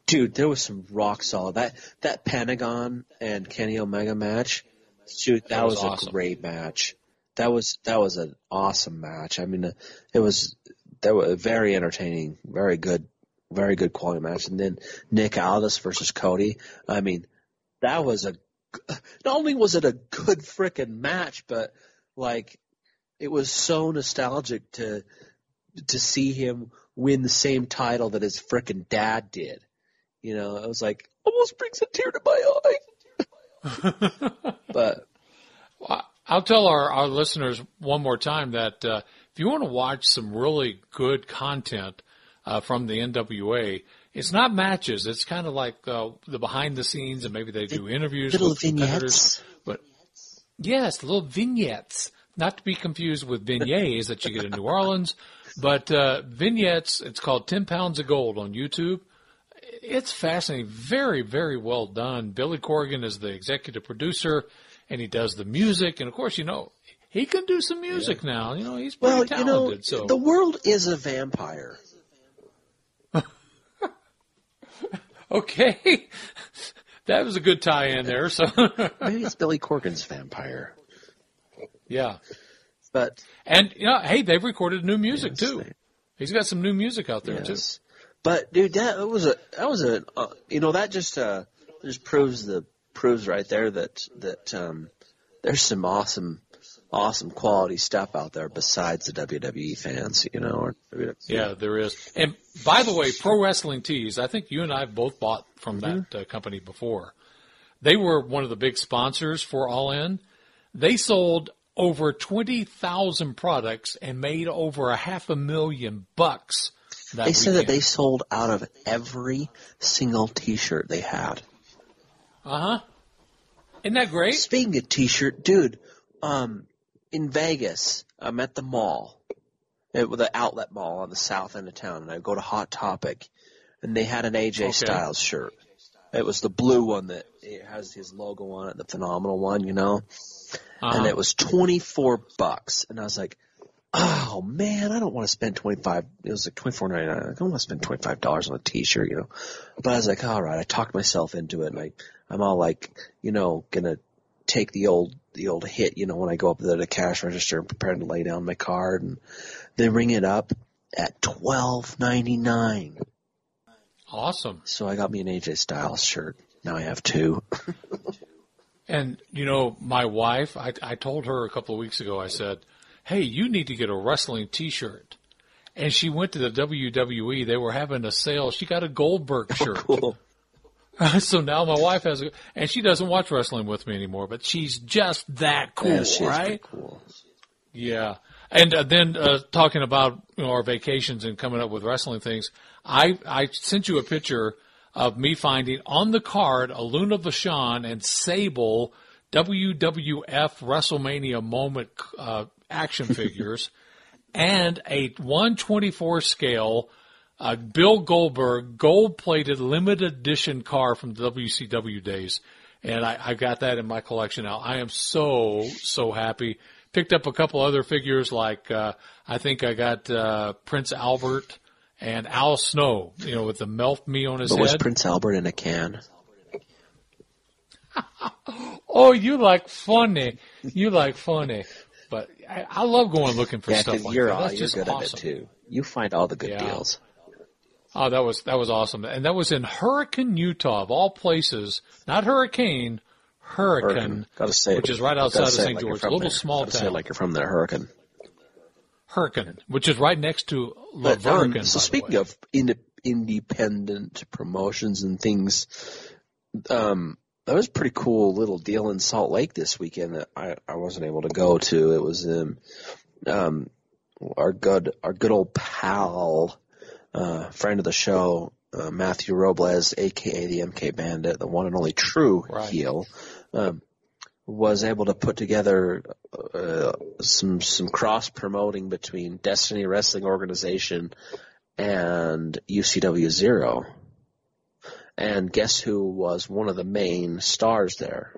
dude, there was some rock solid that that Pentagon and Kenny Omega match. Shoot, that, That was was, awesome. a great match. That was that was an awesome match. I mean, it was that was very entertaining, very good, very good quality match. And then Nick Aldis versus Cody. I mean, that was a not only was it a good frickin' match, but like it was so nostalgic to to see him win the same title that his frickin' dad did. You know, it was like almost brings a tear to my eye. but Well, I'll tell our, our listeners one more time that uh, if you want to watch some really good content uh, from the NWA, it's not matches. It's kind of like uh, the behind the scenes, and maybe they do interviews little with competitors. vignettes. But yes, little vignettes, not to be confused with beignets that you get in New Orleans, but uh, vignettes. It's called Ten Pounds of Gold on YouTube. It's fascinating, very, very well done. Billy Corgan is the executive producer, and he does the music. And of course, you know, he can do some music now. You know, he's pretty well, you talented. know, so the world is a vampire. Okay, that was a good tie-in there. So Maybe it's Billy Corgan's vampire. yeah, But and you know, hey, they've recorded new music too. He's got some new music out there too. But dude, that was a that was a uh, you know that just uh just proves the proves right there that that um there's some awesome awesome quality stuff out there besides the WWE fans, you know. Or, Yeah, there is. And by the way, Pro Wrestling Tees, I think you and I have both bought from that uh, company before. They were one of the big sponsors for All In. They sold over 20,000 products and made over a half a million bucks that they said that they sold out of every single T-shirt they had. Uh huh. Isn't that great? Speaking of T-shirt, dude, um, in Vegas, I'm at the mall, at the outlet mall on the south end of town, and I go to Hot Topic, and they had an AJ Okay. Styles shirt. It was the blue one that it has his logo on it, the phenomenal one, you know. And Uh-huh. it was twenty four bucks, and I was like, "Oh man, I don't want to spend twenty five. It was like twenty four ninety nine. I don't want to spend twenty five dollars on a t shirt, you know." But I was like, "All right." I talked myself into it, and I, I'm all like, you know, gonna take the old the old hit, you know, when I go up to the cash register and prepare to lay down my card, and they ring it up at twelve ninety nine. Awesome. So I got me an AJ Styles shirt. Now I have two. And you know, my wife, I, I told her a couple of weeks ago. I said, "Hey, you need to get a wrestling T-shirt." And she went to the WWE. They were having a sale. She got a Goldberg oh, shirt. cool. so now my wife has a, and she doesn't watch wrestling with me anymore. But she's just that cool, Yeah, right? cool. Yeah. And uh, then uh, talking about you know, our vacations and coming up with wrestling things, I I sent you a picture of me finding on the card a Luna Vachon and Sable WWF WrestleMania moment uh, action figures and a 124 scale uh, Bill Goldberg gold plated limited edition car from the WCW days. And I, I got that in my collection now. I am so, so happy. Picked up a couple other figures like, uh, I think I got, uh, Prince Albert and Al Snow, you know, with the melt me on his But was. Prince Albert in a can? oh, you like funny. You like funny. But I, I love going looking for yeah, stuff like you're that. all, That's you're just good awesome. at it too. You find all the good Yeah. deals. Oh, that was that was awesome, and that was in Hurricane, Utah, of all places. Not Hurricane, Hurricane, Hurricane. Gotta say, which is right outside of St. like George, a little there. small Gotta say it town. like you're from there, Hurricane. Hurricane, which is right next to La But, um, so speaking of inde- independent promotions and things, um, that was a pretty cool little deal in Salt Lake this weekend that I, I wasn't able to go to. It was um, um, our good our good old pal, uh, friend of the show, uh, Matthew Robles, aka the MK Bandit, the one and only true Right. heel, um, was able to put together uh, some some cross promoting between Destiny Wrestling Organization and UCW Zero. And guess who was one of the main stars there?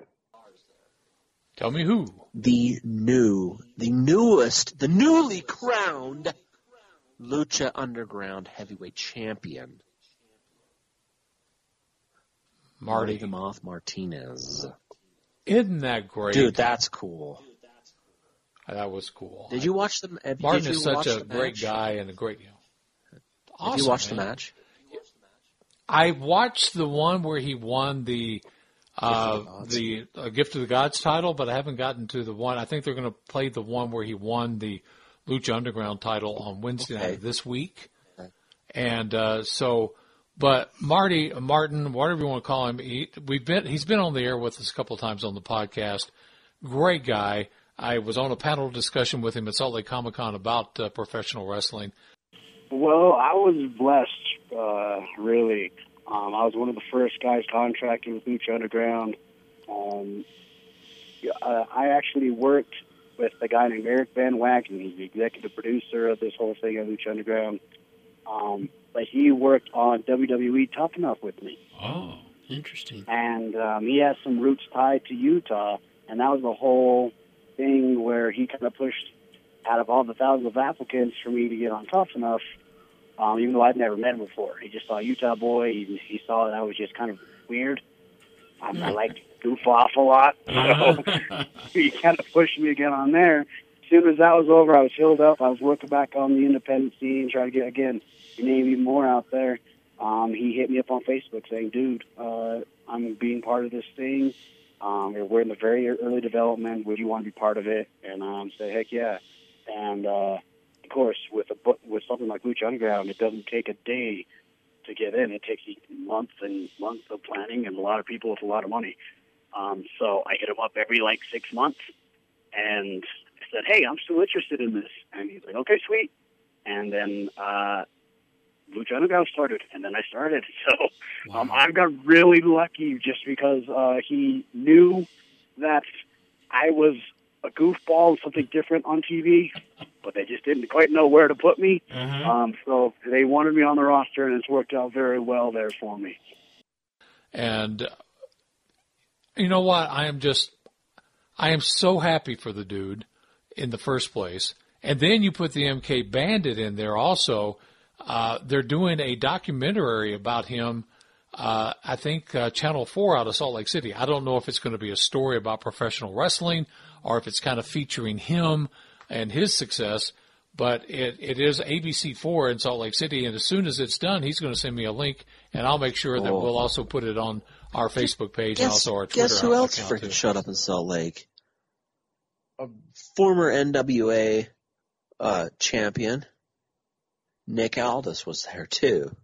Tell me who. The new, the newest, the newly crowned Lucha Underground Heavyweight Champion. Marty. the Moth Martinez. Isn't that great? Dude, that's cool. That was cool. Did you watch the? Did Martin is such a great guy and a great. You know, awesome, Did you watch man. the match? I watched the one where he won the uh, the uh, Gift of the Gods title, but I haven't gotten to the one. I think they're going to play the one where he won the Lucha Underground title on Wednesday night of this week. And uh, so, but Marty Martin, whatever you want to call him, he, we've been he's been on the air with us a couple of times on the podcast. Great guy. I was on a panel discussion with him at Salt Lake Comic Con about uh, professional wrestling. Well, I was blessed, uh, really. Um, I was one of the first guys contracted with Lucha Underground. Um, I actually worked with a guy named Eric Van Wagen. He's the executive producer of this whole thing at Lucha Underground. Um, but he worked on WWE Tough Enough with me. Oh, interesting. And um, he has some roots tied to Utah. And that was the whole thing where he kind of pushed out of all the thousands of applicants for me to get on Tough Enough, um, even though I'd never met him before. He just saw a Utah boy. He, he saw that I was just kind of weird. Um, I like to goof off a lot. So he kind of pushed me again on there. As soon as that was over, I was filled up. I was working back on the independent scene, trying to get, again, name even more out there. Um, he hit me up on Facebook saying, dude, uh, I'm being part of this thing. Um, we're in the very early development. Would you want to be part of it? And um, say, heck yeah. And uh, of course, with a book, with something like Lucha Underground, it doesn't take a day to get in. It takes months and months of planning and a lot of people with a lot of money. Um, so I hit him up every like six months and I said, hey, I'm still interested in this. And he's like, okay, sweet. And then uh, Lucha Underground started, and then I started. So um, I got really lucky just because uh, he knew that I was a goofball and something different on TV, but they just didn't quite know where to put me. Um, so they wanted me on the roster, and it's worked out very well there for me. And uh, you know what? I am just, I am so happy for the dude in the first place. And then you put the MK Bandit in there also. Uh, they're doing a documentary about him. Uh, I think uh, Channel 4 out of Salt Lake City. I don't know if it's going to be a story about professional wrestling or if it's kind of featuring him and his success. But it, it is ABC4 in Salt Lake City, and as soon as it's done, he's going to send me a link, and I'll make sure that Oh. we'll also put it on our Facebook page and Guess, also our Twitter guess who else freaking too. showed up in Salt Lake? A former NWA uh, champion, Nick Aldis, was there too.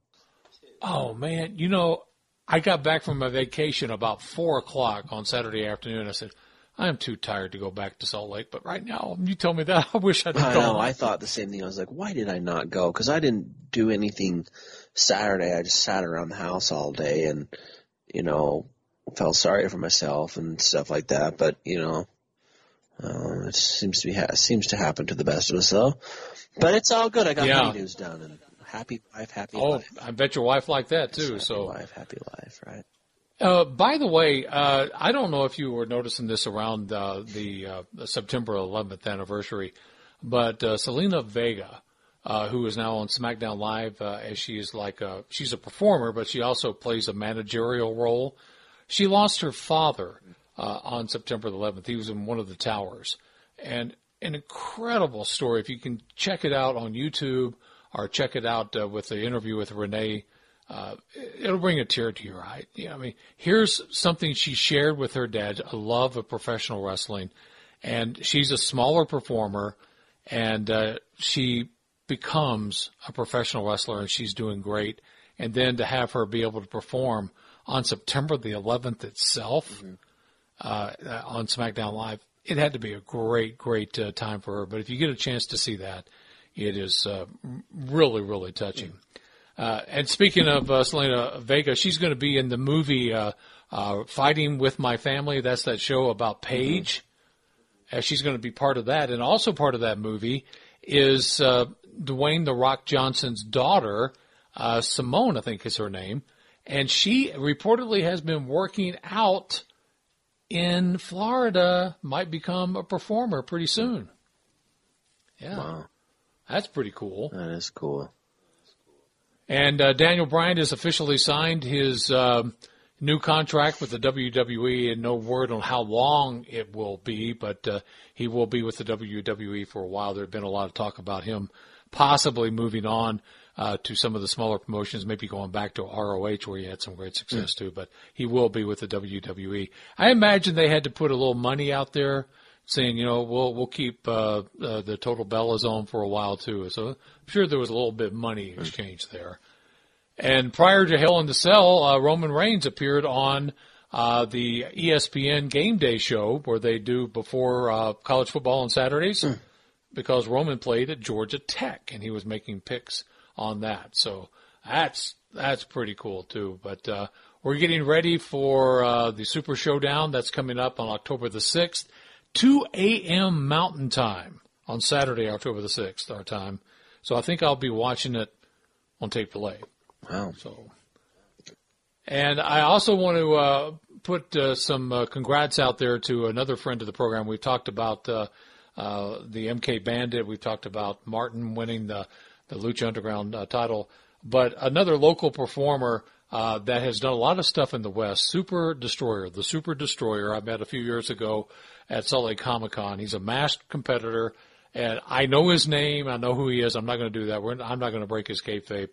Oh man, you know, I got back from my vacation about four o'clock on Saturday afternoon. I said, I am too tired to go back to Salt Lake, but right now you told me that I wish I'd I know. I thought the same thing. I was like, why did I not go? Because I didn't do anything Saturday. I just sat around the house all day and, you know, felt sorry for myself and stuff like that. But you know, uh, it seems to be ha- seems to happen to the best of us, though. But it's all good. I got Yeah. honeydews done and happy wife, happy oh, life. I bet your wife liked that too. so life, happy life, right? Uh, by the way, uh, I don't know if you were noticing this around uh, the uh, September 11th anniversary, but uh, Zelina Vega, uh, who is now on SmackDown Live, uh, as she is like a, she's a performer, but she also plays a managerial role. She lost her father uh, on September the 11th. He was in one of the towers, and an incredible story. If you can check it out on YouTube or check it out uh, with the interview with Renee uh, it'll bring a tear to your eye. Yeah, I mean, here's something she shared with her dad, a love of professional wrestling, and she's a smaller performer, and uh, she becomes a professional wrestler, and she's doing great. And then to have her be able to perform on September the 11th itself uh, uh, on SmackDown Live, it had to be a great, great uh, time for her. But if you get a chance to see that, it is uh, really, really touching. Uh, and speaking of uh, Zelina Vega, she's going to be in the movie uh, uh, Fighting with My Family. That's that show about Paige. Uh, she's going to be part of that, and also part of that movie is uh, Dwayne the Rock Johnson's daughter, uh, Simone, I think is her name, and she reportedly has been working out in Florida. Might become a performer pretty soon. Yeah, Wow. that's pretty cool. That is cool. And uh, Daniel Bryan has officially signed his um new contract with the WWE, and no word on how long it will be, but uh, he will be with the WWE for a while. There had been a lot of talk about him possibly moving on uh, to some of the smaller promotions, maybe going back to ROH where he had some great success too. But he will be with the WWE. I imagine they had to put a little money out there. Saying, you know, we'll we'll keep uh, uh, the Total Bella Zone for a while too. So I'm sure there was a little bit of money exchange there. And prior to Hell in the Cell, uh, Roman Reigns appeared on uh, the ESPN Game Day show where they do before uh, college football on Saturdays because Roman played at Georgia Tech and he was making picks on that. So that's that's pretty cool too. But uh, we're getting ready for uh, the Super Showdown that's coming up on October the sixth, 2 a.m. Mountain Time on Saturday, October the sixth, our time. So I think I'll be watching it on tape delay. Wow. So, and I also want to uh, put uh, some uh, congrats out there to another friend of the program. We talked about uh, the MK Bandit. We talked about Martin winning the the Lucha Underground uh, title, but another local performer. Uh, that has done a lot of stuff in the West. Super Destroyer, the Super Destroyer, I met a few years ago at Salt Lake Comic Con. He's a masked competitor, and I know his name. I know who he is. I'm not going to do that. We're, I'm not going to break his kayfabe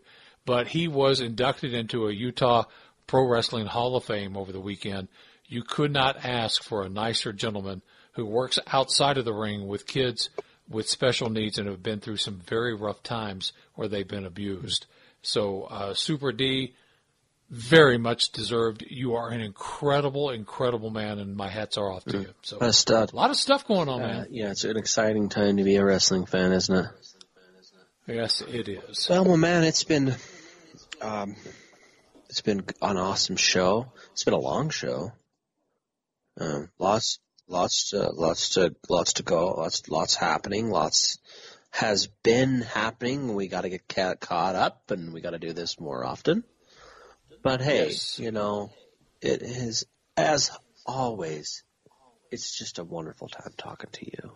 but he was inducted into a Utah Pro Wrestling Hall of Fame over the weekend. You could not ask for a nicer gentleman who works outside of the ring with kids with special needs and have been through some very rough times where they've been abused. So, uh, Super D, very much deserved. You are an incredible, incredible man, and my hats are off to you. So, a stud. a lot of stuff going on, Uh, man. yeah, it's an exciting time to be a wrestling fan, isn't it? Yes, it is. Well, well, man, it's been, um, it's been an awesome show. It's been a long show. Um, lots, lots, to, lots to, lots to go. Lots, lots happening. Lots has been happening. We got to get ca- caught up, and we got to do this more often. But hey, Yes. you know, it is as always. It's just a wonderful time talking to you.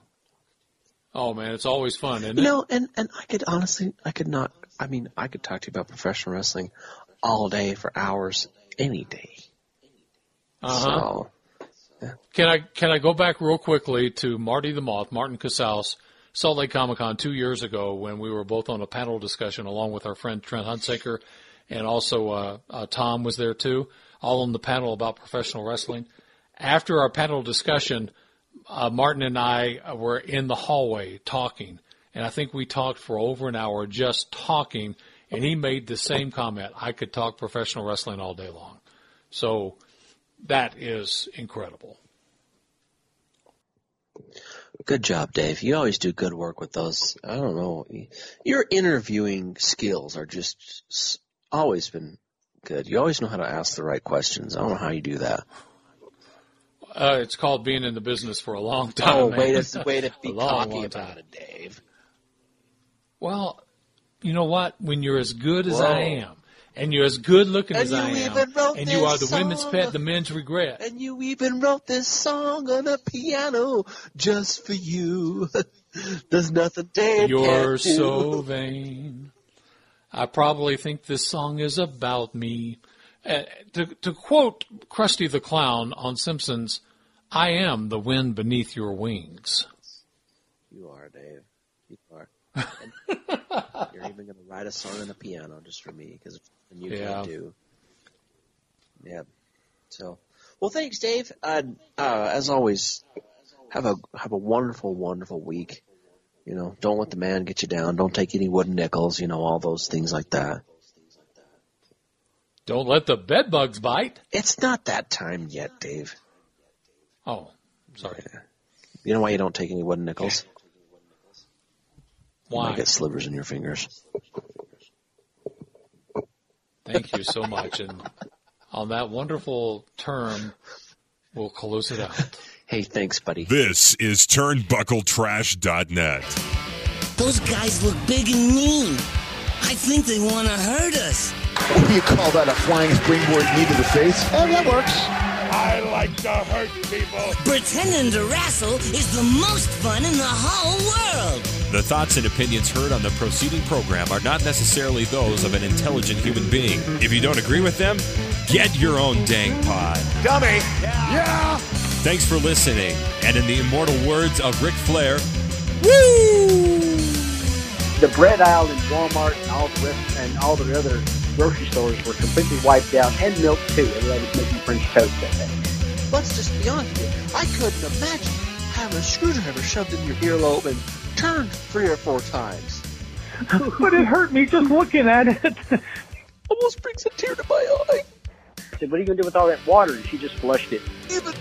Oh man, it's always fun, isn't it? You know, and and I could honestly, I could not. I mean, I could talk to you about professional wrestling all day for hours, any day. Uh-huh. So, Can I can I go back real quickly to Marty the Moth, Martin Casaus, Salt Lake Comic Con two years ago when we were both on a panel discussion along with our friend Trent Hunsaker, and also uh, uh, Tom was there too, all on the panel about professional wrestling. After our panel discussion, uh, Martin and I were in the hallway talking, and I think we talked for over an hour just talking. And he made the same comment: "I could talk professional wrestling all day long." So that is incredible. good job, Dave. You always do good work with those. I don't know. Your interviewing skills are just always been good. You always know how to ask the right questions. I don't know how you do that. Uh, it's called being in the business for a long time. Oh, man. way to way to be long, cocky long about it, Dave. Well, you know what? When you're as good as Whoa. I am, and you're as good looking And as you I am, wrote and you are the women's pet, the men's regret. And you even wrote this song on a piano just for you. There's nothing Dave You're can't do. so vain. I probably think this song is about me. Uh, to, to quote Krusty the Clown on Simpsons, I am the wind beneath your wings. You are, Dave. You are. And you're even going to write a song on the piano just for me because you Yeah. can do. Yeah. So, well, thanks, Dave. Uh, uh, as always, have a have a wonderful, wonderful week. You know, don't let the man get you down. Don't take any wooden nickels. You know, all those things like that. Don't let the bed bugs bite. It's not that time yet, Dave. Oh, sorry. You know why you don't take any wooden nickels? You Why? might get slivers in your fingers. Thank you so much. And on that wonderful term, we'll close it out. Hey, thanks, buddy. This is TurnbuckleTrash.net. Those guys look big and mean. I think they want to hurt us. What do you call that? A flying springboard knee to the face? Oh, that works. I like to hurt people. Pretending to wrestle is the most fun in the whole world. The thoughts and opinions heard on the proceeding program are not necessarily those of an intelligent human being. If you don't agree with them, get your own dang pod. Dummy. Yeah. Thanks for listening. And in the immortal words of Ric Flair, woo! The bread aisle in Walmart and all the rest and all the other grocery stores were completely wiped out, and milk too. Everybody was making French toast that day. Let's just be honest here. I couldn't imagine having a screwdriver shoved in your earlobe and turned three or four times. but it hurt me just looking at it. Almost brings a tear to my eye. I said, "What are you going to do with all that water?" And she just flushed it. Even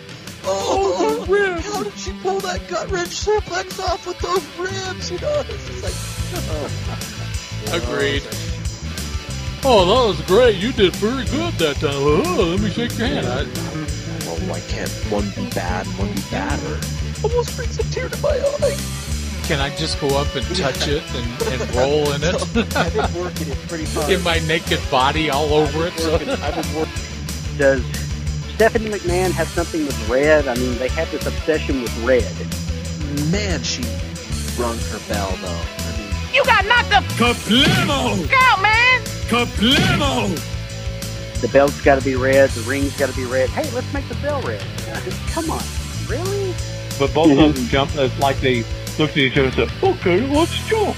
oh, the ribs! How did she pull that gut wrench suplex off with those ribs? You know, it's just like. Oh. Agreed. Oh, that was great. You did very good that time. Oh, let me shake your hand. I, well, why can't one be bad and one be badder? Almost brings a tear to my eye. Can I just go up and touch it and, and roll in it? I've been working it pretty hard. In my naked body all over it. So. I've been working. Does Stephanie McMahon have something with red? I mean, they have this obsession with red. Man, she rung her bell though. I mean, You got knocked up. Kaplamo! Out, man. Kaplamo! The belt's got to be red. The ring's got to be red. Hey, let's make the bell red. Come on, really? But both of them jumped, it's like they looked at each other and said, okay, let's jump.